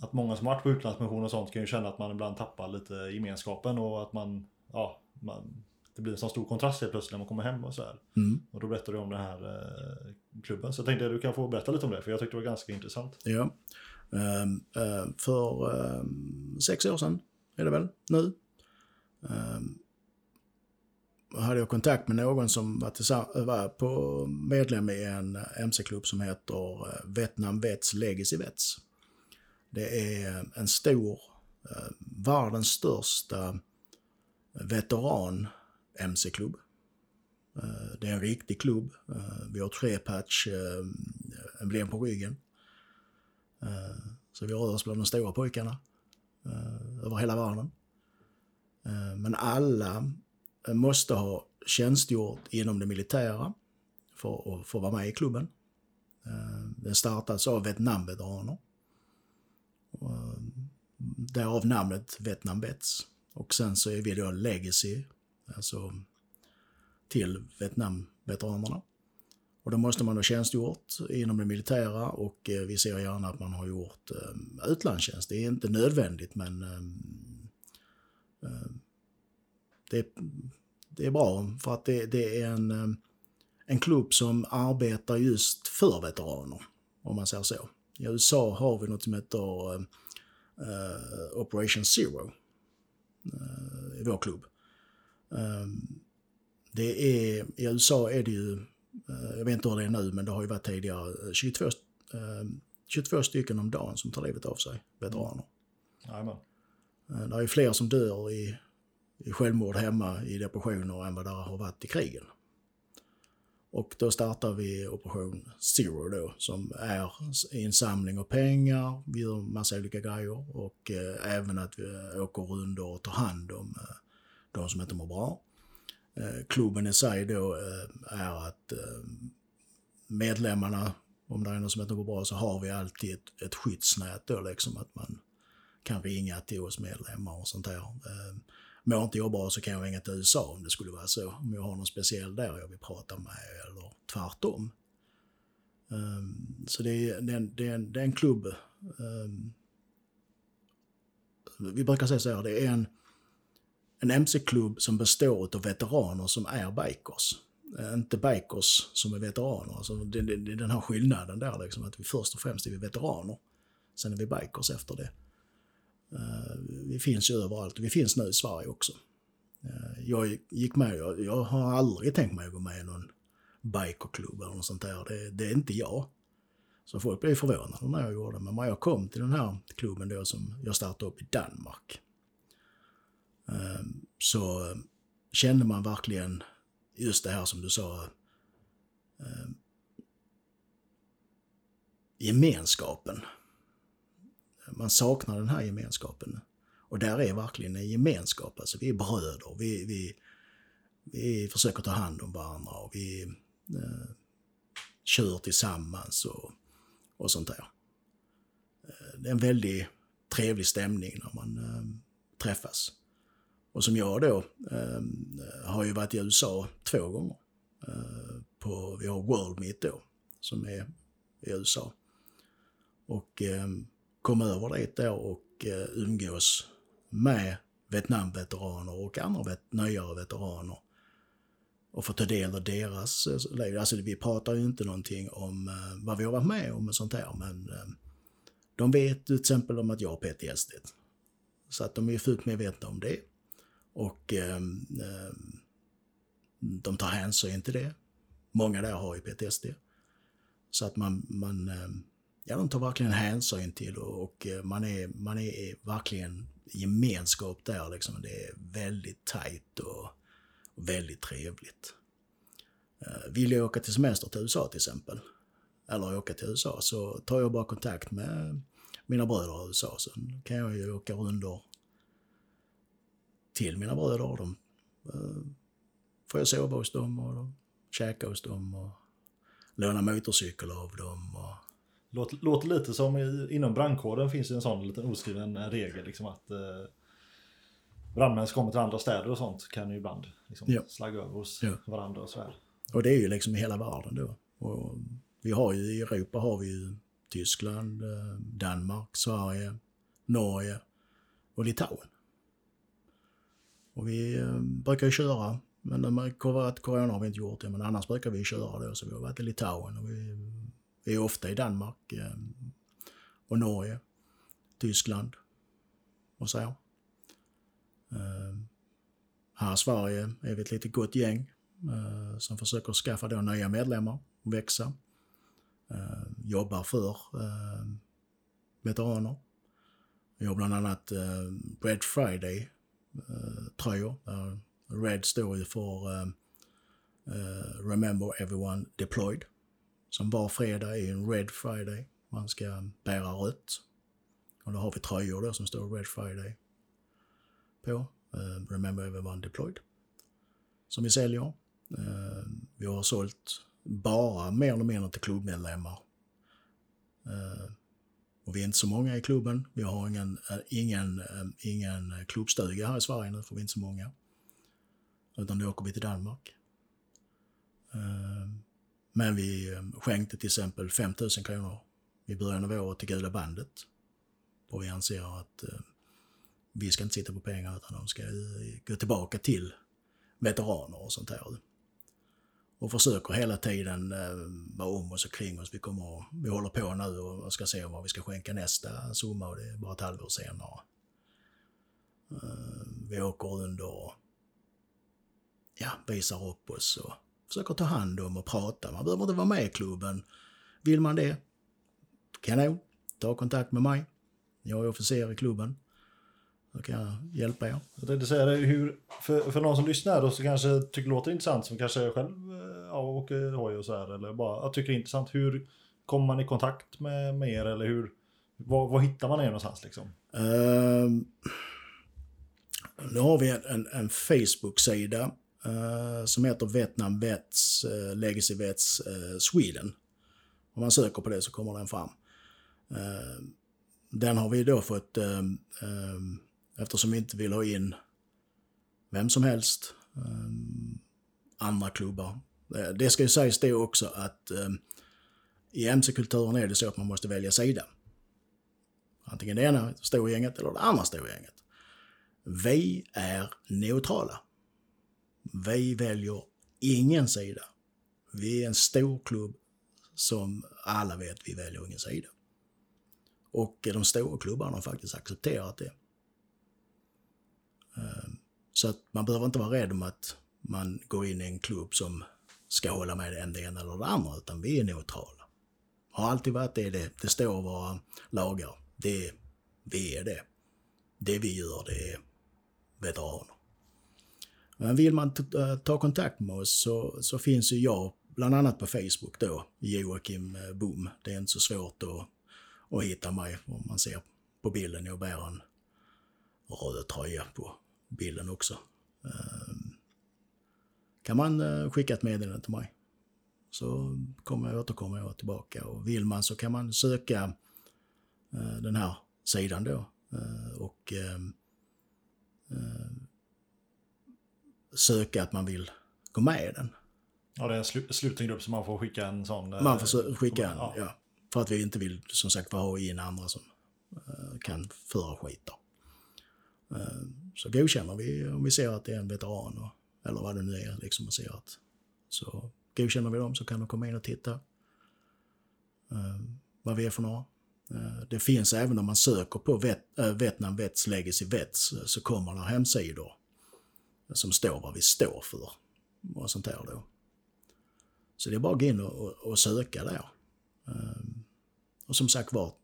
att, många som varit på utlandsmission och sånt kan ju känna att man ibland tappar lite gemenskapen och att man, ja, man, det blir en sån stor kontrast helt plötsligt när man kommer hem och så. Mm, Och då berättade du om den här eh, klubben. Så jag tänkte att du kan få berätta lite om det, för jag tyckte det var ganska intressant. ja. Ehm, eh, för ehm, sex år sedan är det väl nu. Um, hade jag kontakt med någon som var, var på medlem i en MC-klubb som heter eh, Vietnam Vets Legacy Vets. Det är en stor, eh, världens största eh, veteran-MC-klubb. Eh, Det är en riktig klubb. Eh, Vi har tre patch eh, emblem på ryggen. Eh, Så vi rör oss bland de stora pojkarna eh, över hela världen. Eh, Men alla eh, måste ha tjänstgjort inom det militära för att få vara med i klubben. Eh, den startades av Vietnamveteraner. Eh, därav namnet Vietnam Vets. Och sen så är vi då legacy, alltså till Vietnamveteranerna. Och då måste man ha tjänstgjort inom det militära och eh, vi ser gärna att man har gjort eh, utlandstjänst. Det är inte nödvändigt men eh, eh det, det är bra för att det, det är en, en klubb som arbetar just för veteraner, om man säger så. I USA har vi något som heter eh, Operation Zero eh, i vår klubb. Eh, det är, I USA är det ju, eh, jag vet inte hur det är nu, men det har ju varit tidigare, 22, eh, 22 stycken om dagen som tar livet av sig, veteraner. Eh, Det är ju fler som dör i, i självmord hemma i depressioner än vad det har varit i krigen. Och då startar vi Operation Zero då, som är insamling av pengar, vi gör massa olika grejer och eh, även att vi eh, åker runt och tar hand om eh, de som inte mår bra. Eh, klubben i sig då eh, är att eh, medlemmarna, om det är någon som inte mår bra, så har vi alltid ett, ett skyddsnät då liksom att man kan ringa till oss medlemmar och sånt där. Eh, Mår inte jag bra så kan jag ringa till USA om det skulle vara så. Om jag har någon speciell där jag vill prata med eller tvärtom. Um, så det är, det, är en, det, är en, det är en klubb. Um, vi brukar säga så här, det är en, en MC-klubb som består av veteraner som är bikers. Eh, inte bikers som är veteraner. Alltså det, det, det är den här skillnaden där, liksom, att vi först och främst är vi veteraner. Sen är vi bikers efter det. Eh, vi finns ju överallt och vi finns nu i Sverige också. Eh, jag gick med, jag, jag har aldrig tänkt mig att gå med i någon bikerklubb eller något sånt där. Det, det är inte jag. Så folk blev förvånade när jag gjorde det. Men när jag kom till den här klubben då som jag startade upp i Danmark. Eh, så kände man verkligen just det här som du sa. Gemenskapen man saknar den här gemenskapen. Och där är verkligen en gemenskap. Alltså vi är bröder. Vi, vi, vi försöker ta hand om varandra och vi eh, kör tillsammans och, och sånt där. Eh, det är en väldigt trevlig stämning när man eh, träffas. Och som jag då eh, har ju varit i USA två gånger. Eh, på, vi har World Meet då, som är i USA. Och eh, kom över dit då och eh, umgås med Vietnamveteraner och andra vet, nyare veteraner. Och få ta del av deras eh, liv. Alltså vi pratar ju inte någonting om eh, vad vi har varit med om och sånt här men eh, de vet till exempel om att jag har PTSD. Så att de är fullt medvetna om det. Och eh, de tar hänsyn till det. Många där har ju PTSD. Så att man, man ehm, ja, de tar verkligen hänsyn till och, och eh, man, är, man är verkligen i gemenskap där. Liksom. Det är väldigt tajt och, och väldigt trevligt. Eh, vill jag åka till semester till USA till exempel, eller åka till USA så tar jag bara kontakt med mina bröder i USA. Sen kan jag ju åka rundor till mina bröder. De, eh, får jag sova hos dem och de, käka hos dem och låna motorcykel av dem. Och, Låter, låter lite som i, inom brandkåren finns det en sån liten oskriven regel liksom att eh, brandmän som kommer till andra städer och sånt kan ju ibland liksom, Ja. slagga över hos Ja. varandra och sådär. och det är ju liksom i hela världen då. Och vi har ju i Europa har vi ju Tyskland, eh, Danmark, Sverige, Norge och Litauen. Och vi eh, brukar ju köra, men med cor- corona har vi inte gjort det, men annars brukar vi köra då. Så vi har varit i Litauen och vi, vi är ofta i Danmark ehm, och Norge, Tyskland och så. Ehm, här i Sverige är vi ett litet gott gäng eh, som försöker skaffa då nya medlemmar och växa. Ehm, jobbar för veteraner. Vi har bland annat Red Friday-tröjor. Eh, Red står ju för eh, Remember Everyone Deployed. Som var fredag är en Red Friday. Man ska bära rött. Och då har vi tröjor då som står Red Friday på. Uh, Remember Everyone Deployed. Som vi säljer. Uh, vi har sålt bara mer eller mindre till klubbmedlemmar. Uh, och vi är inte så många i klubben. Vi har ingen, ingen, ingen klubbstuga här i Sverige nu, för vi är inte så många. Utan då åker vi till Danmark. Men vi eh, skänkte till exempel 5 000 kronor i början av året till Gula bandet. Och vi anser att eh, vi ska inte sitta på pengar utan de ska eh, gå tillbaka till veteraner och sånt här. Och försöker hela tiden eh, vara om oss och kring oss. Vi, kommer, vi håller på nu och ska se vad vi ska skänka nästa summa och det är bara ett halvår senare. Eh, vi åker under och ja, visar upp oss och försöker ta hand om och prata. Man behöver inte vara med i klubben. Vill man det, kanon, ta kontakt med mig. Jag är officer i klubben. Då kan jag hjälpa er. Jag tänkte säga det, hur, för, för någon som lyssnar och så kanske tycker det låter intressant, som kanske själv eh, ja, åker hoj och så här, eller bara tycker det är intressant, hur kommer man i kontakt med, med er, eller hur, var, var hittar man er någonstans liksom? Ehm, nu har vi en, en, en Facebook-sida eh, som heter Vietnam Vets, uh, Legacy Vets eh, Sweden. Om man söker på det så kommer den fram. Eh, den har vi då fått, eh, eftersom vi inte vill ha in vem som helst, andra klubbar. Det ska ju sägas det också att i MC-kulturen är det så att man måste välja sida. Antingen det ena storgänget eller det andra storgänget. Vi är neutrala. Vi väljer ingen sida. Vi är en stor klubb som alla vet vi väljer ingen sida. Och de stora klubbarna har faktiskt accepterat det. Ehm, så att man behöver inte vara rädd om att man går in i en klubb som ska hålla med en det ena eller det andra, utan vi är neutrala. Har alltid varit det. Det, det står våra lagar. Det, vi är det. Det vi gör, det är veteraner. Men vill man eh, ta kontakt med oss så, så finns ju jag, bland annat på Facebook då, Joakim eh, Boom. Det är inte så svårt att, att hitta mig om man ser på bilden. Jag bär en röd tröja på bilden också. Ehm, kan man eh, skicka ett meddelande till mig så kommer jag återkomma jag tillbaka. Och vill man så kan man söka den här sidan då. Och ehm, söka att man vill gå med i den. Ja, det är en slu, sluten grupp så man får skicka en sån. eh, Man får skicka en, ja. ja. För att vi inte vill som sagt ha in andra som eh, kan föra skit då. Eh, Så godkänner vi om vi ser att det är en veteran och, eller vad det nu är liksom och ser att så godkänner vi dem så kan de komma in och titta eh, vad vi är för några. Det finns även om man söker på vet, Vietnam Vets Legacy Vets så kommer det hemsidor som står vad vi står för och sånt där då. Så det är bara att gå in och, och, och söka där. Ehm, och som sagt var,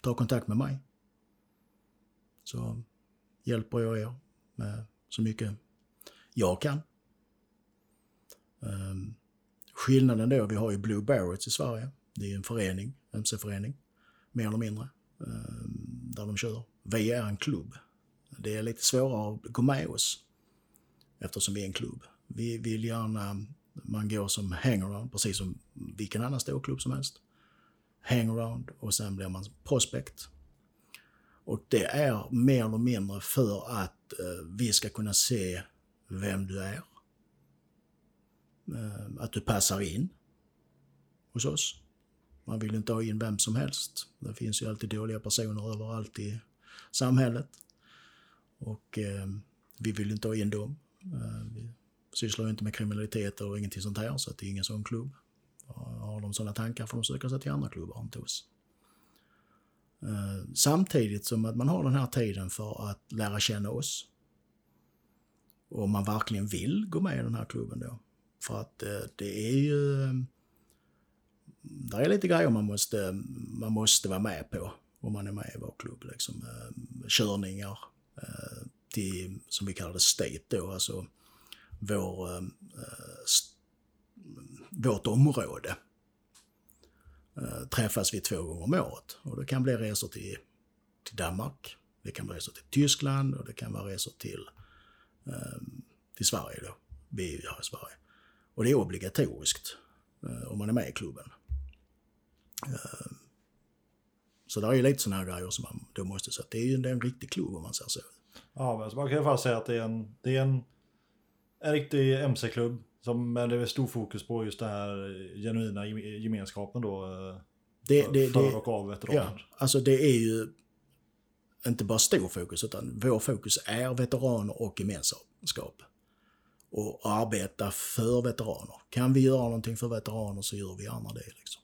ta kontakt med mig. Så hjälper jag er med så mycket jag kan. Ehm, skillnaden då, vi har ju Blue Barrets i Sverige. Det är en förening, MC-förening, mer eller mindre, ehm, där de kör. Vi är en klubb. Det är lite svårare att gå med oss eftersom vi är en klubb. Vi vill gärna, man går som hangaround, precis som vilken annan ståklubb som helst. Hangaround och sen blir man prospect. Och det är mer eller mindre för att eh, vi ska kunna se vem du är. Eh, att du passar in hos oss. Man vill inte ha in vem som helst. Det finns ju alltid dåliga personer överallt i samhället. Och eh, vi vill inte ha in dem. Eh, vi sysslar ju inte med kriminalitet och ingenting sånt här, så att det är ingen sån klubb. Har de sådana tankar får de söka sig till andra klubbar, inte oss. Eh, samtidigt som att man har den här tiden för att lära känna oss. Och om man verkligen vill gå med i den här klubben då. För att eh, det är ju... Det är lite grejer man måste, man måste vara med på om man är med i vår klubb. Liksom. Körningar till, som vi kallar det, state då, alltså vår, eh, eh, vårt område eh, träffas vi två gånger om året. Och det kan bli resor till, till Danmark, det kan vara resor till Tyskland och det kan vara resor till, till Sverige då. Vi är här i Sverige. Och det är obligatoriskt eh, om man är med i klubben. Eh, så det är ju lite sådana här grejer som man då måste säga. Det är ju en riktig klubb om man säger så. Ja, men man kan i alla fall säga att det är en, det är en, en riktig MC-klubb. Som, men det är stor fokus på just den här genuina gemenskapen då. Eh, det, det, för det, och av veteraner. Ja, alltså det är ju inte bara stor fokus utan vår fokus är veteraner och gemenskap och arbeta för veteraner. Kan vi göra någonting för veteraner så gör vi gärna det. Liksom.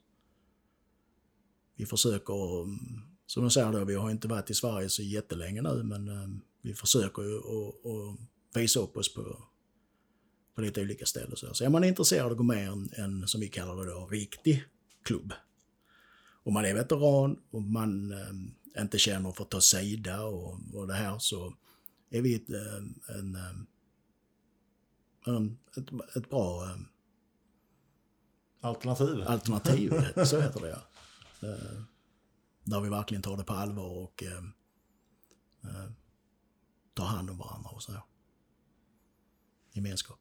Vi försöker, mm, som jag säger då, vi har inte varit i Sverige så jättelänge nu men um, vi försöker ju att visa upp oss på, på lite olika ställen. Så, så är man intresserad av att gå med i en, en, som vi kallar det då, riktig klubb. Om man är veteran och man um, inte känner för att ta sida och, och det här så är vi ett, um, en, en en, ett, ett bra eh, alternativ. Alternativ, så heter det ja. Eh, där vi verkligen tar det på allvar och eh, tar hand om varandra och så. Gemenskap.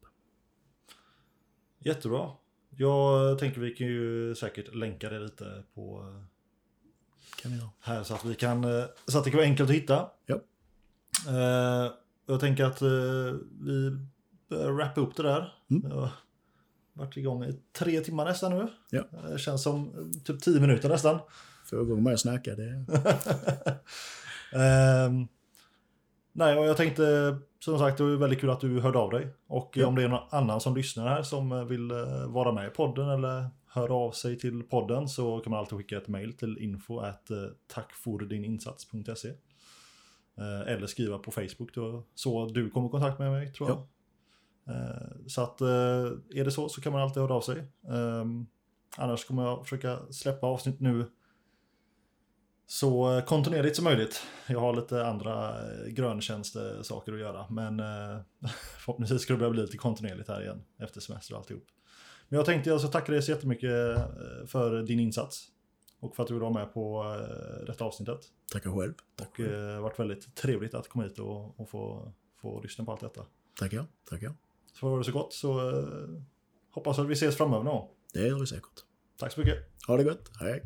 Jättebra. Jag tänker vi kan ju säkert länka det lite på eh, här så att vi kan eh, så att det kan vara enkelt att hitta. Ja. Eh, jag tänker att vi wrappa upp det där. Mm. Jag har varit igång i tre timmar nästan nu. Ja. Det känns som typ tio minuter nästan. Få igång med att snacka. Det... um, nej, och jag tänkte som sagt det var väldigt kul att du hörde av dig. Och ja. om det är någon annan som lyssnar här som vill eh, vara med i podden eller höra av sig till podden så kan man alltid skicka ett mail till info at eh, tackfordininsats.se eh, eller skriva på Facebook då, så du kommer i kontakt med mig tror jag. Ja. Eh, så att eh, är det så så kan man alltid höra av sig. Ehm, annars kommer jag försöka släppa avsnitt nu så kontinuerligt som möjligt. Jag har lite andra eh, gröntjänstesaker att göra men förhoppningsvis ska det börja bli lite kontinuerligt här igen efter semester och alltihop. Men jag tänkte jag ska tacka dig så jättemycket för din insats och för att du var med på detta avsnittet. Tackar själv. Tack och det har varit väldigt trevligt att komma hit och, och få, få lyssna på allt detta. Tackar, tackar. Så var det så gott så eh, hoppas att vi ses framöver någon Det gör vi säkert. Tack så mycket. Ha det gott. Hej.